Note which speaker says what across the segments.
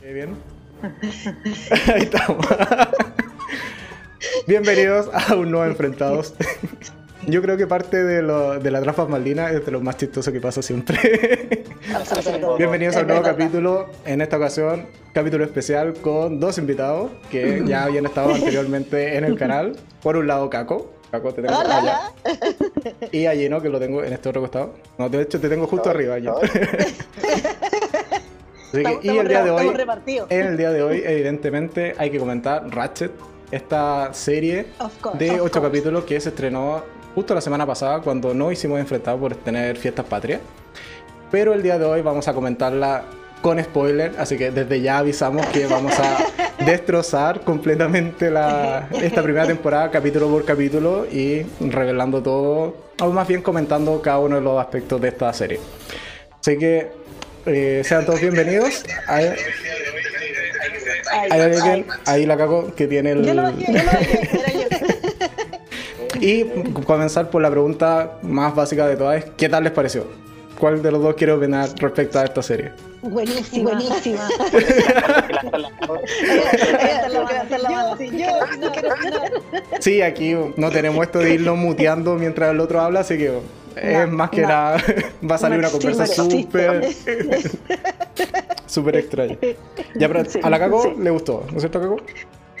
Speaker 1: Qué bien. Ahí estamos. Bienvenidos a un nuevo Enfrentados. Yo creo que parte de, lo, de la trampa maldina es de lo más chistoso que pasa siempre. Bienvenidos a un nuevo capítulo. En esta ocasión, capítulo especial con dos invitados que ya habían estado anteriormente en el canal. Por un lado, Caco. Caco, te tengo allá. Y a Gino, que lo tengo en este otro costado. No, de hecho, te tengo justo arriba, Gino. Así que, y el día de hoy, en el día de hoy, evidentemente, hay que comentar Ratchet, esta serie de ocho capítulos que se estrenó justo la semana pasada cuando no hicimos enfrentado por tener fiestas patrias. Pero el día de hoy vamos a comentarla con spoiler, así que desde ya avisamos que vamos a destrozar completamente la, esta primera temporada capítulo por capítulo y revelando todo, o más bien comentando cada uno de los aspectos de esta serie. Así que eh, sean todos bienvenidos. Hay, hay alguien, ahí la cago, que tiene el... Yo lo bajé, yo lo bajé, y comenzar por la pregunta más básica de todas, ¿qué tal les pareció? ¿Cuál de los dos quiere opinar respecto a esta serie?
Speaker 2: Buenísima. Buenísima.
Speaker 1: sí, aquí no tenemos esto de irlo muteando mientras el otro habla, así que es más que nada va a salir una conversa súper súper extraña. Ya, pero a la Caco le gustó, ¿no es cierto, Caco?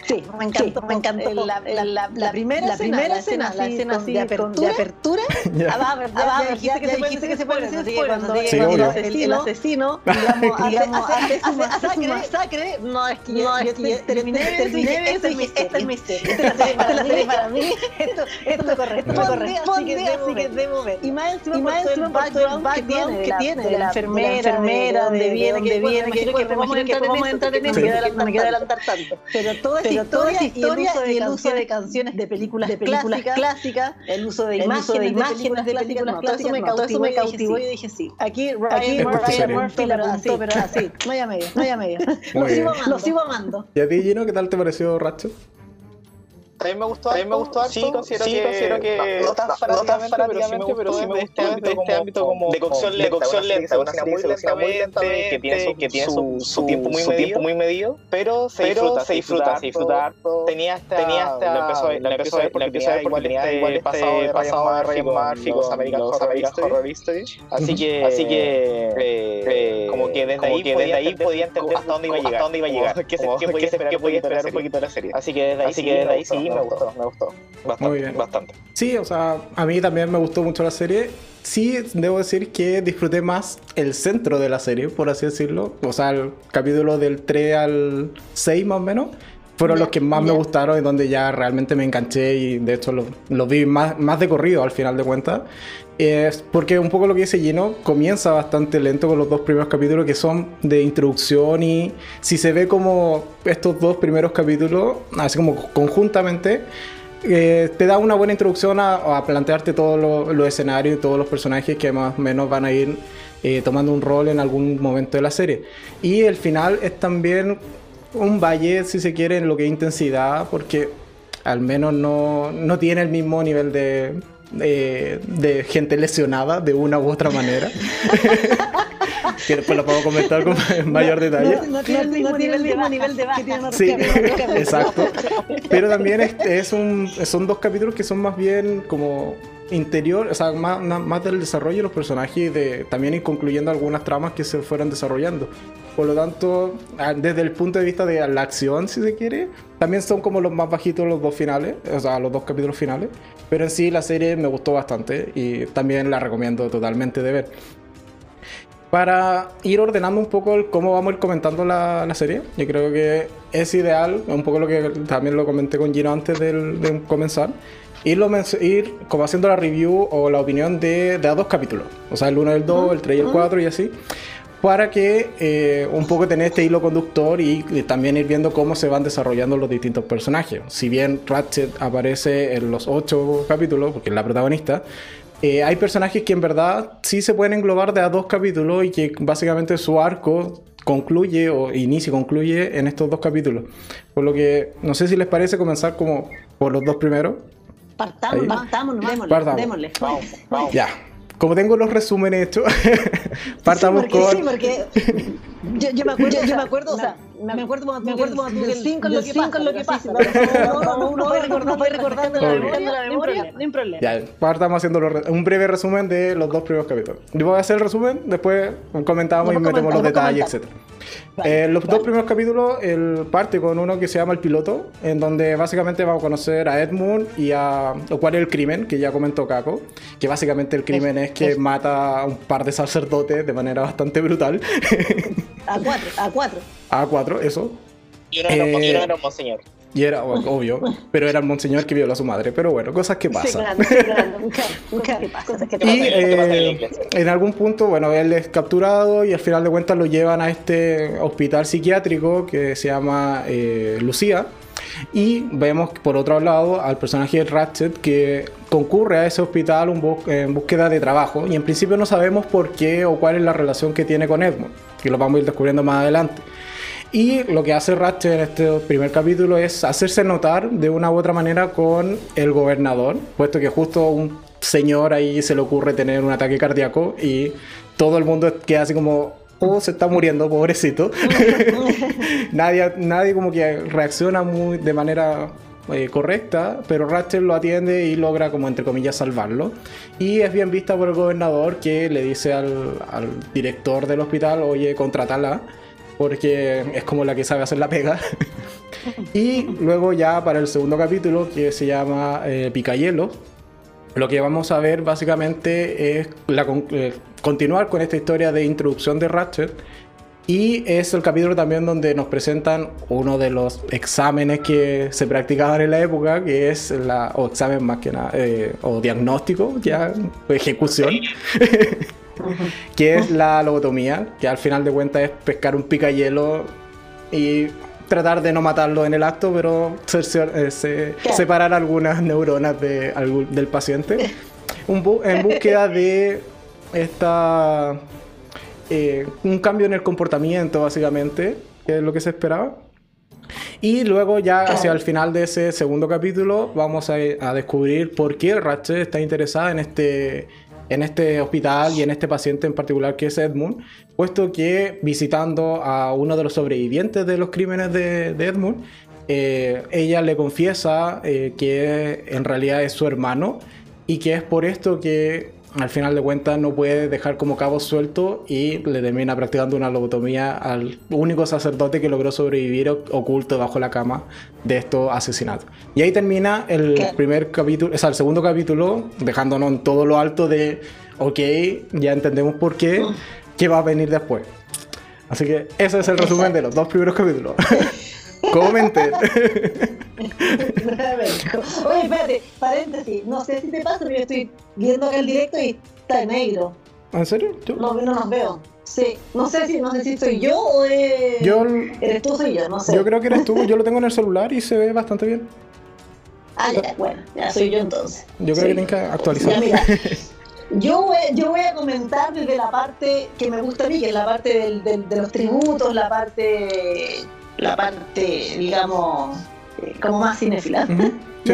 Speaker 2: Sí, me encantó. me encantó. La, la, la, primera, la escena, primera escena, la escena así de apertura. De ya, dijiste que se puede decir que se puede decir cuando el asesino, digamos, hace masacre, no es que no es que terminé, terminé, este es el misterio. Esta es la serie para mí. Esto me corresponde, así que debo ver. Y más encima el background que tiene de la enfermera, donde viene, que viene, que podemos entrar en eso, no me quiero adelantar tanto. Pero todo es historia, historia y el uso de, canciones de películas, de películas clásicas, el uso de imágenes, de, imágenes de películas clásicas, me cautivó, me cautivó y dije sí. Aquí Ryan Murphy la apuntó, pero así, no hay a medio, no hay a medio. Lo sigo amando. Lo sigo amando.
Speaker 1: ¿Y a ti, Gino, qué tal te pareció Ratchet?
Speaker 3: A mí me gustó, me gustó harto. Sí, considero sí, que, considero que no, tan fanáticamente, pero sí me gustó este, este ámbito como de cocción lenta, de cocción lenta, una serie muy lentamente, que tiene su, que tiene su, su, tiempo muy medido, muy medido, pero se disfruta, se disfruta, se disfruta. Tenía esta, tenía lo empezó, lo empezó, lo empezó a ver porque tenía igual este pasado de Ryan Murphy con American Horror History, así que, así que, como que desde ahí, desde ahí podía entender hasta dónde iba a llegar, hasta dónde iba a llegar, qué podía esperar un poquito de la serie, así que desde ahí sí me gustó, me gustó. Bastante, bastante.
Speaker 1: Sí, o sea, a mí también me gustó mucho la serie. Sí, debo decir que disfruté más el centro de la serie, por así decirlo. O sea, el capítulo del 3 al 6 más o menos. Fueron los que más me gustaron y donde ya realmente me enganché y de hecho los lo vi más, más de corrido al final de cuentas. Es porque un poco lo que dice Gino comienza bastante lento con los dos primeros capítulos que son de introducción y si se ve como estos dos primeros capítulos, así como conjuntamente, eh, te da una buena introducción a, plantearte todos los escenarios y todos los personajes que más o menos van a ir eh, tomando un rol en algún momento de la serie. Y el final es también un valle, si se quiere, en lo que es intensidad, porque al menos no, no tiene el mismo nivel de de, gente lesionada de una u otra manera. que después lo puedo comentar con mayor detalle.
Speaker 2: No, tiene el mismo, nivel, de baja.
Speaker 1: Sí, exacto. Pero también es, un, son dos capítulos que son más bien como interior, o sea, más, más del desarrollo de los personajes y de también ir concluyendo algunas tramas que se fueron desarrollando. Por lo tanto, desde el punto de vista de la acción, si se quiere, también son como los más bajitos los dos finales, o sea, los dos capítulos finales. Pero en sí la serie me gustó bastante y también la recomiendo totalmente de ver. Para ir ordenando un poco cómo vamos a ir comentando la, la, serie, yo creo que es ideal, un poco lo que también lo comenté con Gino antes de, comenzar, irlo, ir como haciendo la review o la opinión de, de a dos capítulos, o sea, el 1, el 2, el 3 y el 4 y así para que eh, un poco tener este hilo conductor y, también ir viendo cómo se van desarrollando los distintos personajes. Si bien Ratchet aparece en los ocho capítulos, porque es la protagonista, eh, hay personajes que en verdad sí se pueden englobar de a dos capítulos y que básicamente su arco concluye o inicia y concluye en estos dos capítulos. Por lo que no sé si les parece comenzar como por los dos primeros.
Speaker 2: Partamos, partamos, démosle, démosle. Vamos,
Speaker 1: vamos. Ya como tengo los resúmenes hechos, partamos
Speaker 2: con. Sí, porque yo, me acuerdo, yo, me acuerdo, o sea, me acuerdo cuando el 5 es lo que pasa. Uno va recordando la memoria, no hay problema.
Speaker 1: Ya, ahora estamos haciendo un breve resumen de los dos primeros capítulos. Yo voy a hacer el resumen, después comentamos y metemos los detalles, etc. Eh, los dos primeros capítulos, el parte con uno que se llama El Piloto, en donde básicamente vamos a conocer a Edmund y a lo cual es el crimen, que ya comentó Kako, que básicamente el crimen es, que mata a un par de sacerdotes de manera bastante brutal.
Speaker 2: A cuatro, a cuatro.
Speaker 1: A cuatro, eso.
Speaker 3: Y uno, eh, era un monseñor.
Speaker 1: Y era, obvio, pero era el monseñor que violó a su madre. Pero bueno, cosas que pasan. y eh, en algún punto, bueno, él es capturado y al final de cuentas lo llevan a este hospital psiquiátrico que se llama eh, Lucía. Y vemos por otro lado al personaje de Ratchet que concurre a ese hospital en búsqueda de trabajo y en principio no sabemos por qué o cuál es la relación que tiene con Edmund, que lo vamos a ir descubriendo más adelante. Y lo que hace Ratchet en este primer capítulo es hacerse notar de una u otra manera con el gobernador, puesto que justo un señor ahí se le ocurre tener un ataque cardíaco y todo el mundo queda así como, oh, se está muriendo, pobrecito. nadie, nadie como que reacciona muy de manera eh, correcta, pero Ratchet lo atiende y logra como entre comillas salvarlo. Y es bien vista por el gobernador que le dice al, al director del hospital, oye, contratala porque es como la que sabe hacer la pega. y luego ya para el segundo capítulo, que se llama eh, Picayelo, lo que vamos a ver básicamente es eh, continuar con esta historia de introducción de Ratchet. Y es el capítulo también donde nos presentan uno de los exámenes que se practicaban en la época, que es la, o examen más que nada, eh, o diagnóstico, ya, ejecución. Que es la lobotomía, que al final de cuentas es pescar un picayelo y tratar de no matarlo en el acto, pero eh, separar algunas neuronas de, del paciente. en búsqueda de esta eh, un cambio en el comportamiento, básicamente, que es lo que se esperaba. Y luego ya hacia el final de ese segundo capítulo vamos a, a descubrir por qué Ratchet está interesada en este en este hospital y en este paciente en particular que es Edmund, puesto que visitando a uno de los sobrevivientes de los crímenes de, Edmund, eh, ella le confiesa eh, que en realidad es su hermano y que es por esto que al final de cuentas no puede dejar como cabo suelto y le termina practicando una lobotomía al único sacerdote que logró sobrevivir oculto bajo la cama de estos asesinatos. Y ahí termina el primer capítulo, o sea, el segundo capítulo, dejándonos en todo lo alto de, ok, ya entendemos por qué, qué va a venir después. Así que ese es el resumen de los dos primeros capítulos. Comenten.
Speaker 2: Oye, espérate, paréntesis. No sé si te pasa, pero yo estoy viendo acá el directo y está negro.
Speaker 1: ¿En serio?
Speaker 2: No, no nos veo. Sí, no sé si, no sé si soy yo o es... yo, eres tú o soy yo, no sé.
Speaker 1: Yo creo que eres tú, yo lo tengo en el celular y se ve bastante bien.
Speaker 2: Ah, ya, bueno, ya soy yo entonces.
Speaker 1: Yo creo que tienes que actualizar.
Speaker 2: yo, voy, yo voy a comentar desde la parte que me gusta a mí, que es la parte del, del, de los tributos, la parte la parte, digamos, eh, como más cinéfila.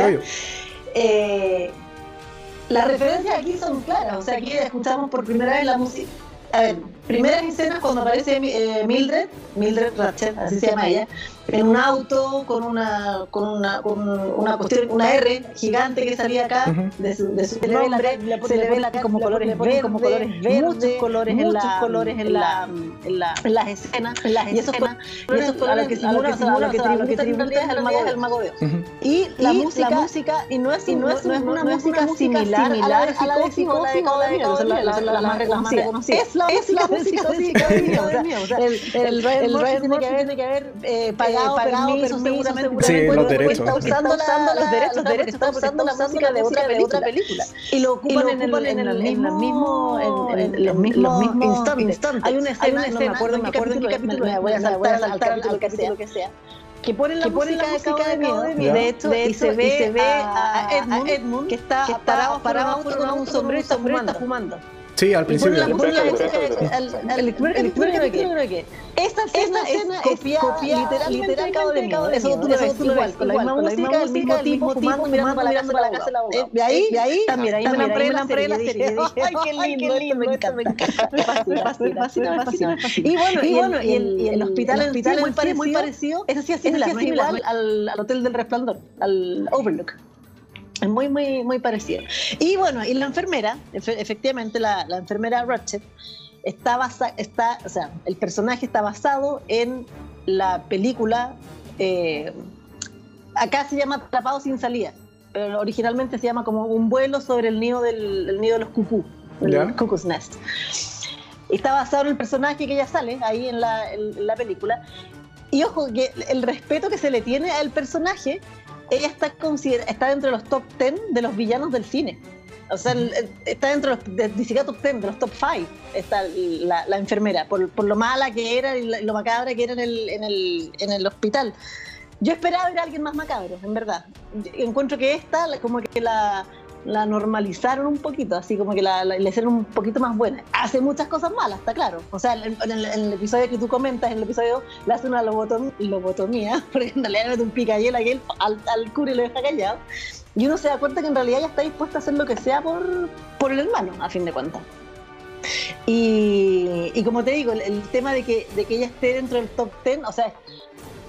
Speaker 2: eh, las referencias aquí son claras, o sea, aquí escuchamos por primera vez la música. A ver, primeras escenas cuando aparece eh, Mildred, Mildred Ratchet, así se llama ella, en un auto con una con una con una cuestión una R gigante que salía acá de su de su se nombre le, se le ve la, como, colores verdes, como colores verdes muchos colores muchos en la, colores en la en, la, en las escenas en las y esos colores, y esos colores a lo que simula a lo que tributa en realidad es el mago de Oz. Y la música y no es no es una música similar a la de la la más reconocida. es la música de Psicosis el Ryan tiene que haber pagado, pagado permiso, seguramente.
Speaker 1: Sí, los derechos.
Speaker 2: Está usando, la, los derechos, los derechos está usando la música de otra película. Y lo ocupan, en, el, en, el, mismo, en, los mismos instantes. Hay una escena, no me acuerdo, me acuerdo en qué capítulo, me voy a saltar al capítulo que sea que ponen la, que música, la música de Miedo, de hecho, de hecho y, se ve, y se ve a, a, Edmund, que está, que está parado, parado con un sombrero y está fumando.
Speaker 1: Sí, al principio.
Speaker 2: Esta escena es copiada literalmente de Cabo de Eso tú lo ves igual, con la misma música, el mismo tipo fumando, mirando para la casa de la abogada. De ahí, de ahí, también, ahí me enamoré la serie. Ay, qué lindo, me encanta. Me fascina, me fascina, Y bueno, y bueno, y el hospital es muy parecido. Ese sí es similar, igual al Hotel del Resplandor, al Overlook. Es muy, muy, muy parecido. Y bueno, y la enfermera, efectivamente, la, la enfermera Ratchet, está basada, está, o sea, el personaje está basado en la película, eh, acá se llama Atrapado sin salida, pero originalmente se llama como un vuelo sobre el nido del nido de los cucú, el Cuckoo's Nest. Está basado en el personaje que ella sale ahí en la, en la película. Y ojo, que el respeto que se le tiene al personaje ella está, está dentro de los top 10 de los villanos del cine. O sea, está dentro de los, de, top 10, de los top 5, está la, la enfermera, por, por, lo mala que era y lo macabra que era en el, en el, en el hospital. Yo esperaba ver a alguien más macabro, en verdad. Encuentro que esta, como que la, la normalizaron un poquito, así como que la, le hicieron un poquito más buena. Hace muchas cosas malas, está claro. O sea, en, el, episodio que tú comentas, en el episodio le hace una lobotomía, porque en realidad le mete un picayel aquí al, al cura y lo deja callado. Y uno se da cuenta que en realidad ya está dispuesta a hacer lo que sea por, por el hermano, a fin de cuentas. Y, y como te digo, el, tema de que, de que ella esté dentro del top 10, o sea,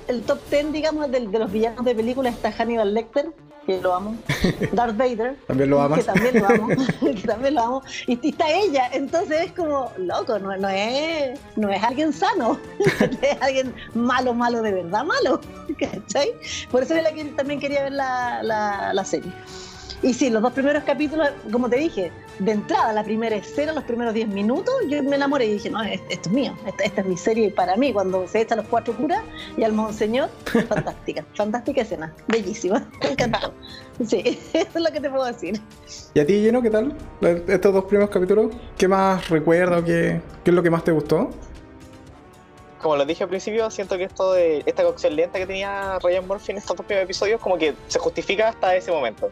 Speaker 2: el top 10, digamos, de, de los villanos de película está Hannibal Lecter, que lo amo. Darth Vader,
Speaker 1: también lo
Speaker 2: Que también lo amo, que también lo amo. Y, está ella, entonces es como, loco, no, no, es, no es alguien sano, es alguien malo, malo, de verdad malo. ¿Cachai? Por eso es la que también quería ver la, la, la serie. Y sí, los dos primeros capítulos, como te dije, de entrada, la primera escena, los primeros 10 minutos, yo me enamoré y dije, no, esto es mío, esta, es mi serie para mí. Cuando se echan los cuatro curas y al monseñor, fantástica, fantástica escena, bellísima, me encantó. Sí, eso es lo que te puedo decir.
Speaker 1: ¿Y a ti, Lleno, qué tal? Estos dos primeros capítulos, ¿qué más recuerdo? ¿Qué, qué es lo que más te gustó?
Speaker 3: como lo dije al principio, siento que esto de esta cocción lenta que tenía Ryan Murphy en estos dos primeros episodios, como que se justifica hasta ese momento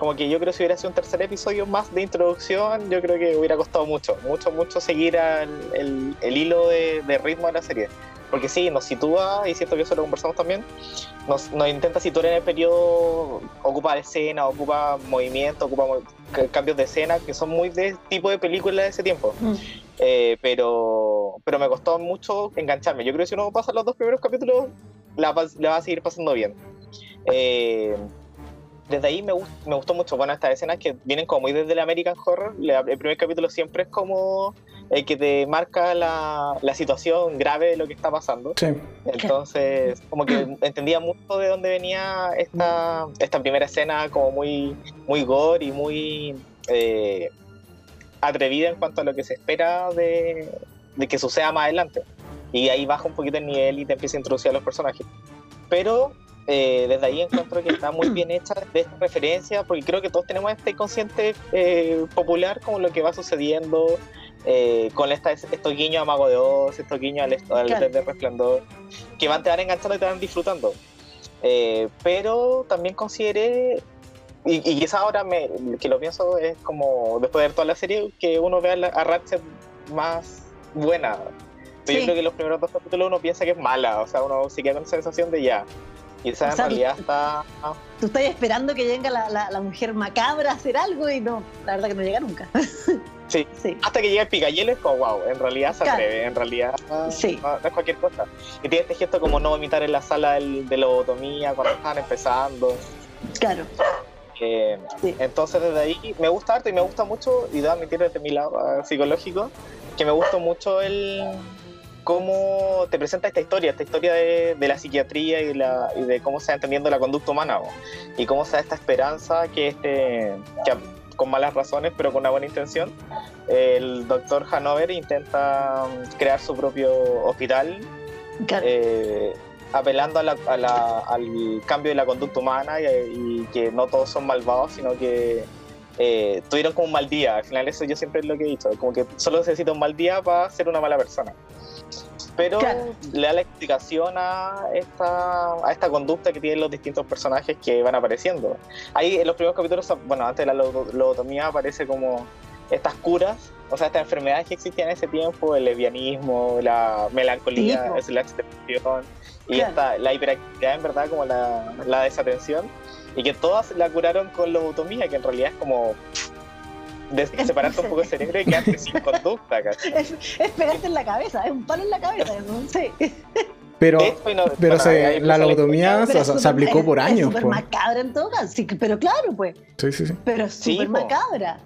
Speaker 3: como que yo creo que si hubiera sido un tercer episodio más de introducción, yo creo que hubiera costado mucho, mucho, mucho seguir el, el, hilo de, de, ritmo de la serie. Porque sí, nos sitúa, y siento que eso lo conversamos también, nos, nos intenta situar en el periodo, ocupa escena, ocupa movimiento, ocupa cambios de escena, que son muy de tipo de película de ese tiempo. Mm. Eh, pero, pero me costó mucho engancharme. Yo creo que si uno pasa los dos primeros capítulos, la, la va a seguir pasando bien. Eh, desde ahí me, me gustó mucho. Bueno, estas escenas que vienen como muy desde el American Horror. el primer capítulo siempre es como el que te marca la, la situación grave de lo que está pasando. Sí. Entonces, como que entendía mucho de dónde venía esta, esta primera escena, como muy, muy gore y muy eh, atrevida en cuanto a lo que se espera de, de que suceda más adelante. Y ahí baja un poquito el nivel y te empieza a introducir a los personajes. Pero eh, desde ahí encuentro que está muy bien hecha de esta referencia, porque creo que todos tenemos este inconsciente eh, popular como lo que va sucediendo eh, con esta, estos guiños a Mago de Oz, estos guiños al, al de Resplandor, que van, te van enganchando y te van disfrutando. pero también consideré, y, y quizás ahora me, que lo pienso es como después de ver toda la serie, que uno vea a Ratchet más buena. Yo creo que los primeros dos capítulos uno piensa que es mala, o sea, uno se queda con esa sensación de ya, Quizás en realidad está.
Speaker 2: Tú estás esperando que llegue la, la, mujer macabra a hacer algo y no, la verdad que no llega nunca.
Speaker 3: Sí. sí. Hasta que llega el Picayel es como, wow, en realidad se atreve, en realidad sí. no, es cualquier cosa. Y tiene este gesto como no vomitar en la sala del, de lobotomía cuando están empezando.
Speaker 2: Claro.
Speaker 3: Eh, entonces desde ahí me gusta harto y me gusta mucho, y debo admitir desde mi lado ah, psicológico, que me gusta mucho el, cómo te presenta esta historia, esta historia de, la psiquiatría y, la, y, de cómo se va entendiendo la conducta humana y cómo se da esta esperanza que, este, que con malas razones pero con una buena intención, el doctor Hanover intenta crear su propio hospital. Eh, apelando a al cambio de la conducta humana y, que no todos son malvados, sino que eh, tuvieron como un mal día. Al final eso yo siempre es lo que he dicho, como que solo necesita un mal día para ser una mala persona pero le da la explicación a esta, a esta conducta que tienen los distintos personajes que van apareciendo. Ahí en los primeros capítulos, bueno, antes de la lobotomía aparece como estas curas, o sea, estas enfermedades que existían en ese tiempo, el lesbianismo, la melancolía, es la extensión y la hiperactividad en verdad como la, la desatención, y que todas la curaron con lobotomía, que en realidad es como de separarte un poco el cerebro y quedarte sin conducta.
Speaker 2: Es, es, pegarte en la cabeza, es un palo en la cabeza, no sé.
Speaker 1: Pero, pero la lobotomía se, aplicó por años.
Speaker 2: Es súper macabra en todo caso, sí, pero claro, pues.
Speaker 1: Sí, sí, sí.
Speaker 2: Pero es súper macabra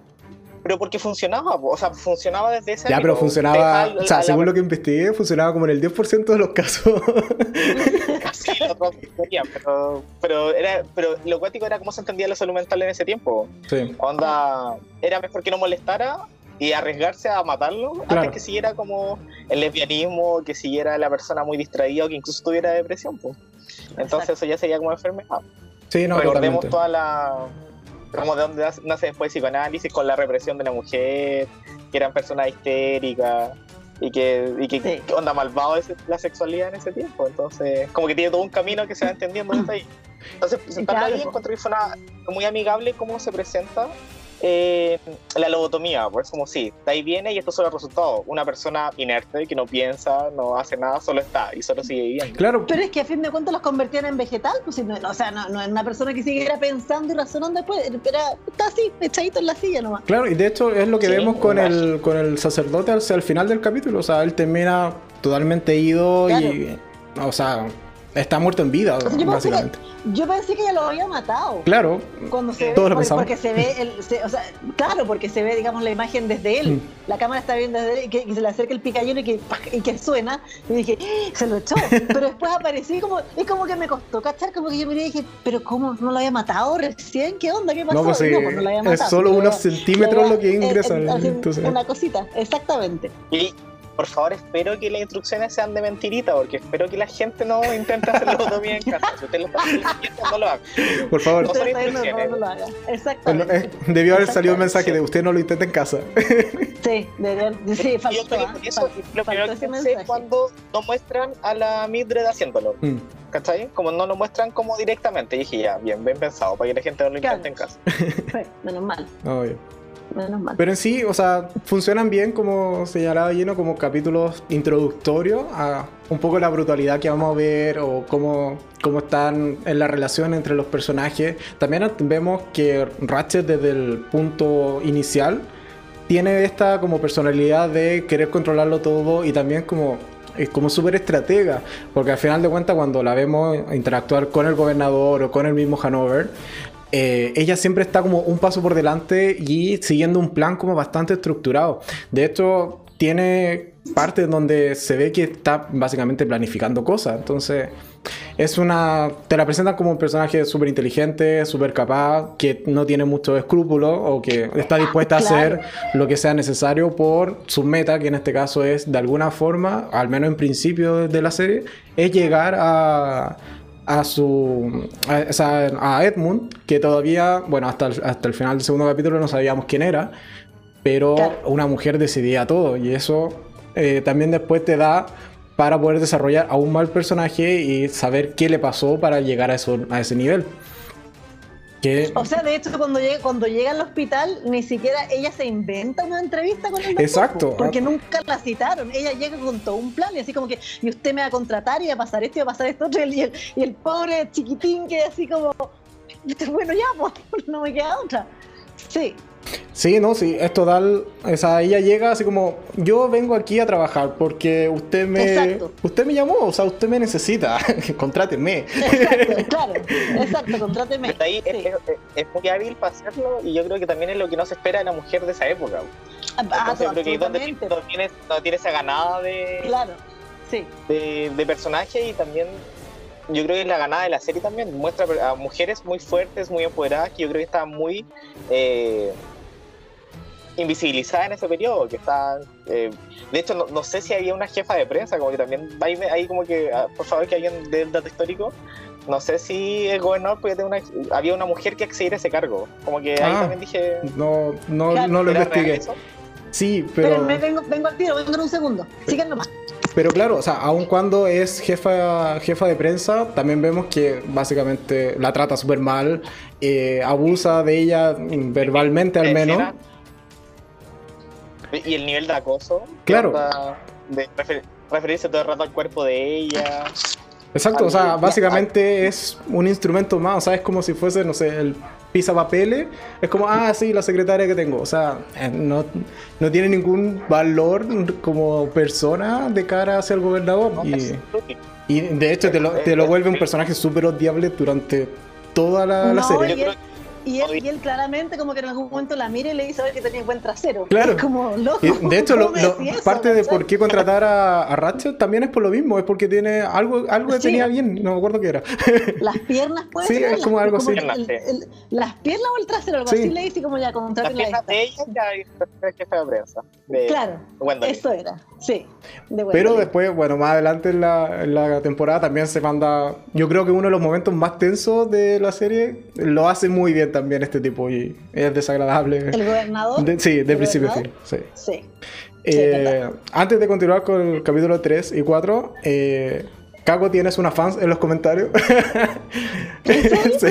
Speaker 3: pero porque funcionaba, o sea, funcionaba desde ese
Speaker 1: Ya, pero funcionaba, o sea, según lo que investigué, funcionaba como en el 10% de los casos.
Speaker 3: Casi, pero, pero, era, pero lo cuático era cómo se entendía la salud mental en ese tiempo.
Speaker 1: Sí.
Speaker 3: Onda, era mejor que no molestara y arriesgarse a matarlo antes que siguiera como el lesbianismo, que siguiera la persona muy distraída o que incluso tuviera depresión. Pues. Entonces eso ya sería como enfermedad.
Speaker 1: Sí, no,
Speaker 3: Recordemos toda la como de donde nace después psicoanálisis con la represión de la mujer, que eran personas histéricas y que, y que onda malvado es la sexualidad en ese tiempo. Entonces, como que tiene todo un camino que se va entendiendo desde ahí. Entonces, ahí encontré que fue muy amigable cómo se presenta eh, la lobotomía, pues como sí, de ahí viene y esto son los resultados. Una persona inerte que no piensa, no hace nada, solo está y solo sigue viviendo.
Speaker 1: Claro.
Speaker 2: Pero es que a fin de cuentas los convertían en vegetal, pues, o sea, no, es una persona que siguiera pensando y razonando después, pero está así, echadito en la silla nomás.
Speaker 1: Claro, y de hecho es lo que vemos con el, con el sacerdote al, al final del capítulo, o sea, él termina totalmente ido y, o sea, Está muerto en vida, básicamente.
Speaker 2: yo pensé que ya lo había matado.
Speaker 1: Claro.
Speaker 2: Cuando se ve, porque, se ve, el, o sea, claro, porque se ve, digamos, la imagen desde él. Mm. La cámara está viendo desde él y, que, se le acerca el picayuno y que, y que suena. Y dije, ¡Ah! se lo echó. pero después aparecí como, es como que me costó cachar, como que yo miré y dije, pero ¿cómo? ¿No lo había matado recién? ¿Qué onda? ¿Qué pasó?
Speaker 1: No, pues, sí, no, pues no lo había matado. Es solo unos centímetros lo que ingresa.
Speaker 2: una cosita, exactamente.
Speaker 3: Y por favor, espero que las instrucciones sean de mentirita, porque espero que la gente no intente hacer lobotomía en casa. Si usted lo está haciendo, no lo haga.
Speaker 1: Por favor,
Speaker 2: no son instrucciones. No, lo haga. Exactamente.
Speaker 1: Eh, debió haber salido un mensaje de usted no lo intente en casa.
Speaker 2: Sí, de, sí, faltó, Yo creo
Speaker 3: que eso lo primero que sé cuando no muestran a la Mildred haciéndolo. Mm. ¿Cachai? Como no lo muestran como directamente. Y dije, ya, bien, bien pensado, para que la gente no lo intente en casa.
Speaker 2: Menos mal.
Speaker 1: Obvio. Pero en sí, o sea, funcionan bien, como señalaba lleno, como capítulos introductorios a un poco la brutalidad que vamos a ver o cómo, cómo están en la relación entre los personajes. También vemos que Ratchet desde el punto inicial tiene esta como personalidad de querer controlarlo todo y también como es como súper estratega, porque al final de cuentas cuando la vemos interactuar con el gobernador o con el mismo Hanover, eh, ella siempre está como un paso por delante y siguiendo un plan como bastante estructurado. De hecho, tiene partes donde se ve que está básicamente planificando cosas. Entonces, es una. Te la presentan como un personaje súper inteligente, súper capaz, que no tiene muchos escrúpulos o que está dispuesta a hacer lo que sea necesario por su meta, que en este caso es, de alguna forma, al menos en principio de la serie, es llegar a a su a, Edmund, que todavía, bueno, hasta el, hasta el final del segundo capítulo no sabíamos quién era, pero una mujer decidía todo y eso eh, también después te da para poder desarrollar aún más el personaje y saber qué le pasó para llegar a, eso, a ese nivel.
Speaker 2: O sea, de hecho, cuando llega, cuando llega al hospital, ni siquiera ella se inventa una entrevista con el doctor.
Speaker 1: Exacto.
Speaker 2: Porque nunca la citaron. Ella llega con todo un plan y así como que, y usted me va a contratar y va a pasar esto y va a pasar esto otro. Y el, y el pobre chiquitín que así como, bueno, ya, pues, no me queda otra. Sí.
Speaker 1: Sí, no, sí, es total. O sea, ella llega así como, yo vengo aquí a trabajar porque usted me, usted me llamó, o sea, usted me necesita, contráteme.
Speaker 2: Exacto, claro, exacto, contráteme.
Speaker 3: ahí es, muy hábil para hacerlo y yo creo que también es lo que no se espera de la mujer de esa época. Ah, Entonces, creo que donde tiene, no tiene esa ganada de,
Speaker 2: claro, sí.
Speaker 3: de, de personaje y también yo creo que es la ganada de la serie también. Muestra a mujeres muy fuertes, muy empoderadas, que yo creo que están muy eh, invisibilizadas en ese periodo. Que están, eh, de hecho, no, sé si había una jefa de prensa, como que también hay, como que, ah, por favor, que alguien del dato histórico. No sé si el gobernador podía una, había una mujer que accediera a ese cargo. Como que ahí ah, también dije.
Speaker 1: No, no, no lo investigué. Sí, pero.
Speaker 2: Pero me vengo, vengo al tiro, vengo en un segundo. Sigan nomás.
Speaker 1: Pero claro, o sea, aun cuando es jefa, jefa de prensa, también vemos que básicamente la trata súper mal, eh, abusa de ella verbalmente al menos.
Speaker 3: Y el nivel de acoso.
Speaker 1: Claro.
Speaker 3: De referirse todo el rato al cuerpo de ella.
Speaker 1: Exacto, o sea, básicamente es un instrumento más, o sea, es como si fuese, no sé, el pisa papeles, es como, ah, sí, la secretaria que tengo, o sea, eh, no, no tiene ningún valor como persona de cara hacia el gobernador. y, y, de hecho te lo, te lo vuelve un personaje súper odiable durante toda la, serie.
Speaker 2: Y él, claramente como que en algún momento la mira y le dice a ver que tenía buen trasero.
Speaker 1: Claro. Es como loco. de hecho, parte de por qué contratar a, Ratchet también es por lo mismo, es porque tiene algo, algo que tenía bien, no me acuerdo qué era.
Speaker 2: Las piernas puede
Speaker 1: Sí, es como algo así.
Speaker 2: las piernas o el trasero, algo así le dice como ya contratar
Speaker 3: Las piernas de ella ya es jefe de prensa.
Speaker 2: claro, eso era, sí.
Speaker 1: Pero después, bueno, más adelante en la, en la temporada también se manda, yo creo que uno de los momentos más tensos de la serie lo hace muy bien también este tipo y es desagradable.
Speaker 2: ¿El gobernador?
Speaker 1: sí, de principio a fin. Sí. Eh, antes de continuar con el capítulo 3 y 4, eh, Caco, tienes una fans en los comentarios. sí.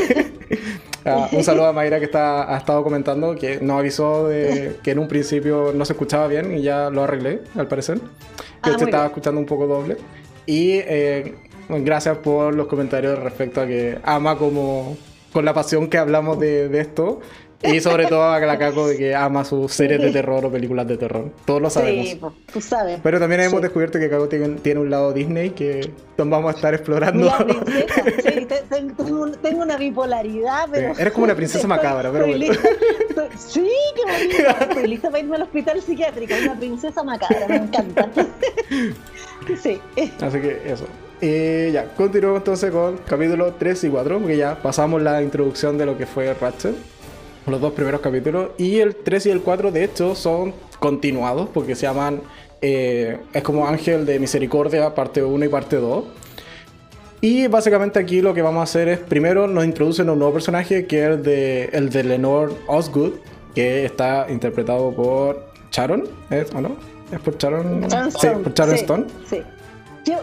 Speaker 1: Ah, un saludo a Mayra que está, ha estado comentando que nos avisó de que en un principio no se escuchaba bien y ya lo arreglé, al parecer. Que ah, estaba escuchando un poco doble. Y eh, gracias por los comentarios respecto a que ama como con la pasión que hablamos de, de esto. Y sobre todo a la Caco de que ama sus series de terror o películas de terror. Todos lo sabemos. Sí,
Speaker 2: tú sabes.
Speaker 1: Pero también hemos descubierto que Caco tiene, un lado Disney que vamos a estar explorando.
Speaker 2: sí, tengo, una bipolaridad, pero...
Speaker 1: Eres como una princesa macabra, pero bueno.
Speaker 2: sí, qué bonito. Estoy lista para irme al hospital psiquiátrico. Una princesa macabra, me encanta. sí.
Speaker 1: Así que eso. Eh, ya, continuamos entonces con capítulo 3 y 4, porque ya pasamos la introducción de lo que fue Ratchet, los dos primeros capítulos, y el 3 y el 4 de hecho son continuados, porque se llaman, eh, es como Ángel de Misericordia, parte 1 y parte 2. Y básicamente aquí lo que vamos a hacer es, primero nos introducen un nuevo personaje, que es el de, el de Lenore Osgood, que está interpretado por Sharon, ¿es o no? ¿Es por Sharon? Sí, por Sharon Stone.
Speaker 2: Sí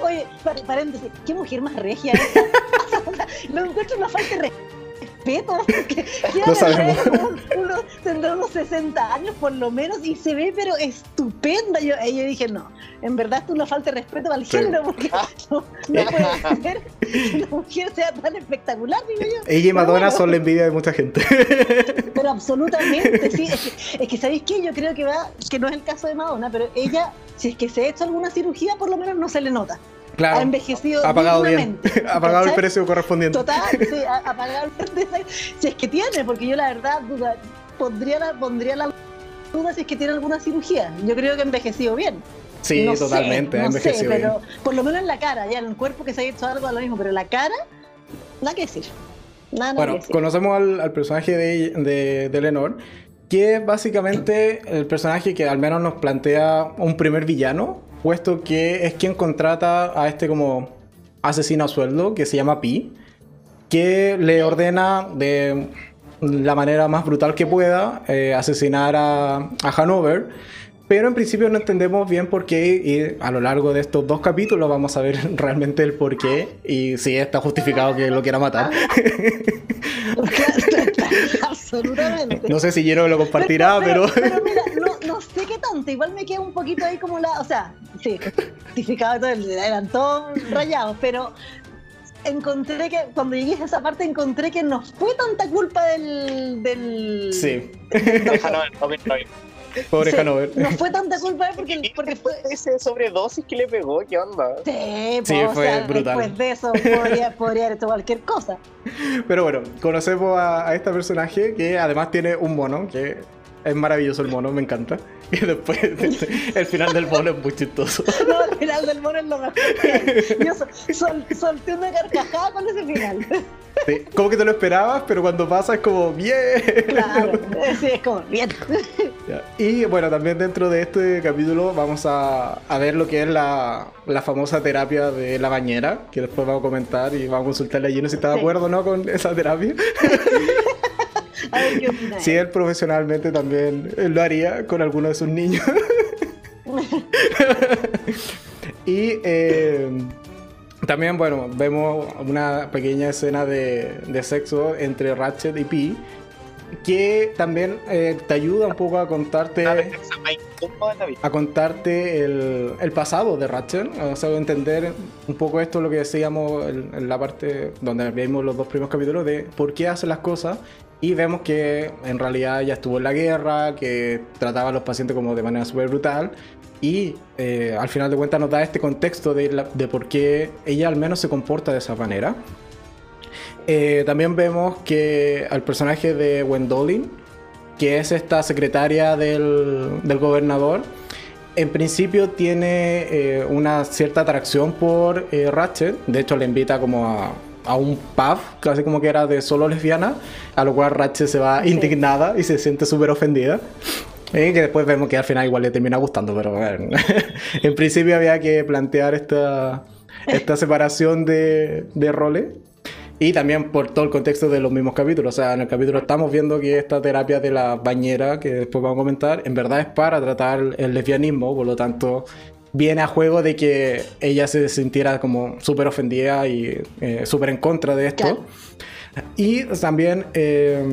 Speaker 2: oye, paréntesis, ¿qué mujer más regia es? Lo encuentro una falta de respeto. Porque no sabemos. Uno, tendrá unos 60 años por lo menos y se ve pero estupenda. Yo, yo dije, no, en verdad es una falta de respeto al género porque no, no puede ser que una mujer sea tan espectacular, digo yo.
Speaker 1: Ella y Madonna son la envidia de mucha gente.
Speaker 2: Pero absolutamente, sí. Es que, es que ¿sabéis qué? Yo creo que va, que no es el caso de Madonna, pero ella si es que se ha hecho alguna cirugía, por lo menos no se le nota.
Speaker 1: Claro,
Speaker 2: ha envejecido
Speaker 1: ha pagado bien, ha pagado el precio correspondiente.
Speaker 2: Total, sí, ha, pagado el precio. Si es que tiene, porque yo la verdad duda, pondría, la, pondría la duda si es que tiene alguna cirugía. Yo creo que ha envejecido bien.
Speaker 1: Sí, totalmente, ha envejecido
Speaker 2: bien. Pero por lo menos en la cara, ya en el cuerpo que se ha hecho algo a lo mismo, pero la cara, nada que decir. Nada,
Speaker 1: bueno, conocemos al, personaje de, de, de Lenore que es básicamente el personaje que al menos nos plantea un primer villano, puesto que es quien contrata a este como asesino a sueldo que se llama Pi, que le ordena de la manera más brutal que pueda eh, asesinar a, a Hanover pero en principio no entendemos bien por qué y a lo largo de estos dos capítulos vamos a ver realmente el por qué y si está justificado que lo quiera matar.
Speaker 2: Absolutamente.
Speaker 1: No sé si Jero lo compartirá, pero...
Speaker 2: Pero, mira, no, sé qué tanto, igual me queda un poquito ahí como la... O sea, sí, justificado todo, eran todos rayados, pero encontré que cuando llegué a esa parte encontré que no fue tanta culpa del... del
Speaker 1: sí.
Speaker 2: Pobre Hanover. No fue tanta culpa porque, porque fue
Speaker 3: ese sobredosis que le pegó, ¿qué onda?
Speaker 2: Sí, sí fue brutal. Después de eso podría, podría haber hecho cualquier cosa.
Speaker 1: Pero bueno, conocemos a, a este personaje que además tiene un mono que es maravilloso el mono, me encanta. Y después el final del mono es muy chistoso.
Speaker 2: No, el final del mono es lo mejor. Yo sol, solté una carcajada con ese final.
Speaker 1: Sí, como que te lo esperabas, pero cuando pasa es como bien.
Speaker 2: Claro, sí, es como bien.
Speaker 1: Y bueno, también dentro de este capítulo vamos a, a ver lo que es la, la, famosa terapia de la bañera, que después vamos a comentar y vamos a consultarle a Gino si está de acuerdo o no con esa terapia. Si él profesionalmente también lo haría con alguno de sus niños. y eh, también, bueno, vemos una pequeña escena de, sexo entre Ratchet y Pi. que también eh, te ayuda un poco a contarte a contarte el, el, pasado de Ratchet, o sea, entender un poco esto lo que decíamos en, la parte donde vimos los dos primeros capítulos de por qué hace las cosas y vemos que en realidad ya estuvo en la guerra, que trataba a los pacientes como de manera súper brutal y eh, al final de cuentas nos da este contexto de, por qué ella al menos se comporta de esa manera. Eh, también vemos que al personaje de Wendolin, que es esta secretaria del, gobernador, en principio tiene eh, una cierta atracción por eh, Ratchet. De hecho, le invita como a, un pub, casi como que era de solo lesbiana, a lo cual Ratchet se va indignada y se siente súper ofendida. Y que después vemos que al final igual le termina gustando, pero bueno, en principio había que plantear esta, esta separación de, de roles. Y también por todo el contexto de los mismos capítulos. O sea, en el capítulo estamos viendo que esta terapia de la bañera, que después vamos a comentar, en verdad es para tratar el lesbianismo, por lo tanto viene a juego de que ella se sintiera como súper ofendida y eh, súper en contra de esto. Y también eh,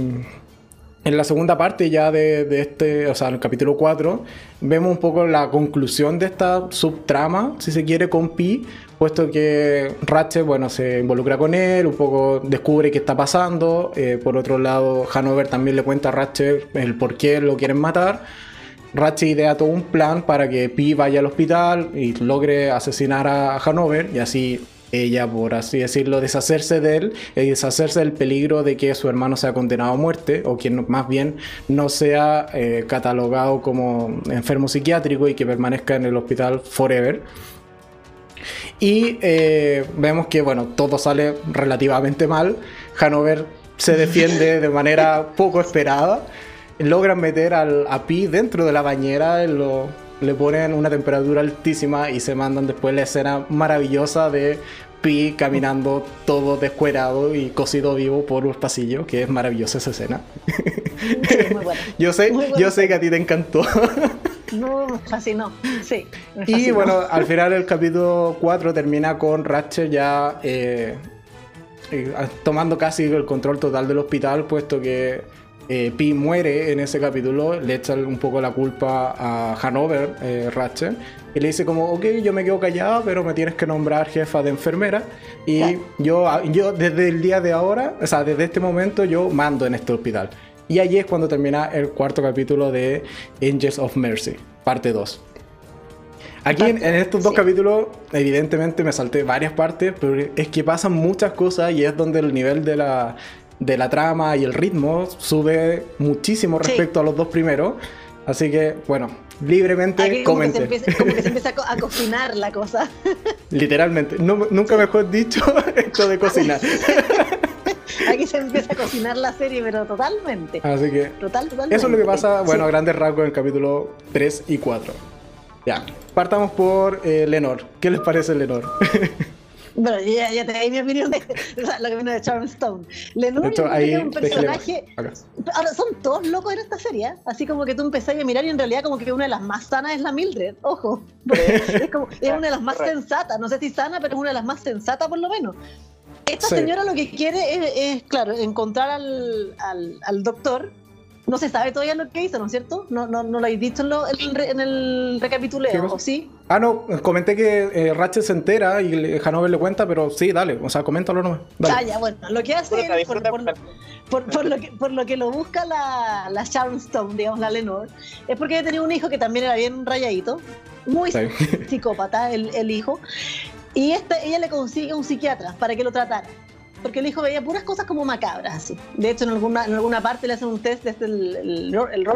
Speaker 1: en la segunda parte ya de, de, este, o sea, en el capítulo 4, vemos un poco la conclusión de esta subtrama, si se quiere, con Pi, puesto que Ratchet, bueno, se involucra con él, un poco descubre qué está pasando. Eh, por otro lado, Hanover también le cuenta a Ratchet el por qué lo quieren matar. Ratchet idea todo un plan para que Pi vaya al hospital y logre asesinar a Hanover y así ella, por así decirlo, deshacerse de él y deshacerse del peligro de que su hermano sea condenado a muerte o que más bien no sea eh, catalogado como enfermo psiquiátrico y que permanezca en el hospital forever. Y eh, vemos que, bueno, todo sale relativamente mal. Hanover se defiende de manera poco esperada. Logran meter al, a Pi dentro de la bañera, le ponen una temperatura altísima y se mandan después la escena maravillosa de Pi caminando todo descuerado y cocido vivo por un pasillo, que es maravillosa esa escena. yo sé, yo sé que a ti te encantó.
Speaker 2: No, así no. Sí.
Speaker 1: Y bueno, al final el capítulo 4 termina con Ratchet ya eh, eh, tomando casi el control total del hospital, puesto que eh, Pi muere en ese capítulo, le echa un poco la culpa a Hanover, Ratchet, y le dice como, ok, yo me quedo callado, pero me tienes que nombrar jefa de enfermera, y yo, yo desde el día de ahora, o sea, desde este momento yo mando en este hospital. Y allí es cuando termina el cuarto capítulo de Angels of Mercy, parte 2. Aquí en, estos dos capítulos, evidentemente me salté varias partes, pero es que pasan muchas cosas y es donde el nivel de la, de la trama y el ritmo sube muchísimo respecto a los dos primeros. Así que, bueno, libremente comente.
Speaker 2: Como que se empieza, se empieza a, cocinar la cosa.
Speaker 1: Literalmente. nunca mejor dicho esto de cocinar.
Speaker 2: Aquí se empieza a cocinar la serie, pero totalmente.
Speaker 1: Así que. Total, totalmente. Eso es lo que pasa, bueno, a grandes rasgos en el capítulo 3 y 4. Ya. Partamos por eh, Lenor. ¿Qué les parece Lenor?
Speaker 2: Bueno, ya, ya te di mi opinión de lo que vino de Charmstone. Lenor es un personaje. Ahora, son todos locos en esta serie. ¿eh? Así como que tú empezás a mirar y en realidad, como que una de las más sanas es la Mildred. Ojo. Es, como, es una de las más sensatas. No sé si sana, pero es una de las más sensatas, por lo menos. Esta señora lo que quiere es, claro, encontrar al, al, doctor. No se sabe todavía lo que hizo, ¿no es cierto? No, no, no lo habéis dicho en, el recapituleo, ¿o sí?
Speaker 1: Ah, no, comenté que eh, Ratchet se entera y Hanover le cuenta, pero sí, dale, o sea, coméntalo nomás.
Speaker 2: Ah, ya, bueno, lo que hace por, por, lo que, por lo que lo busca la, la Charmstone, digamos, la Lenore, es porque tenía un hijo que también era bien rayadito, muy psicópata el, el hijo, y esta, ella le consigue un psiquiatra para que lo tratara. Porque el hijo veía puras cosas como macabras, así. De hecho, en alguna, en alguna parte le hacen un test desde el, el, el,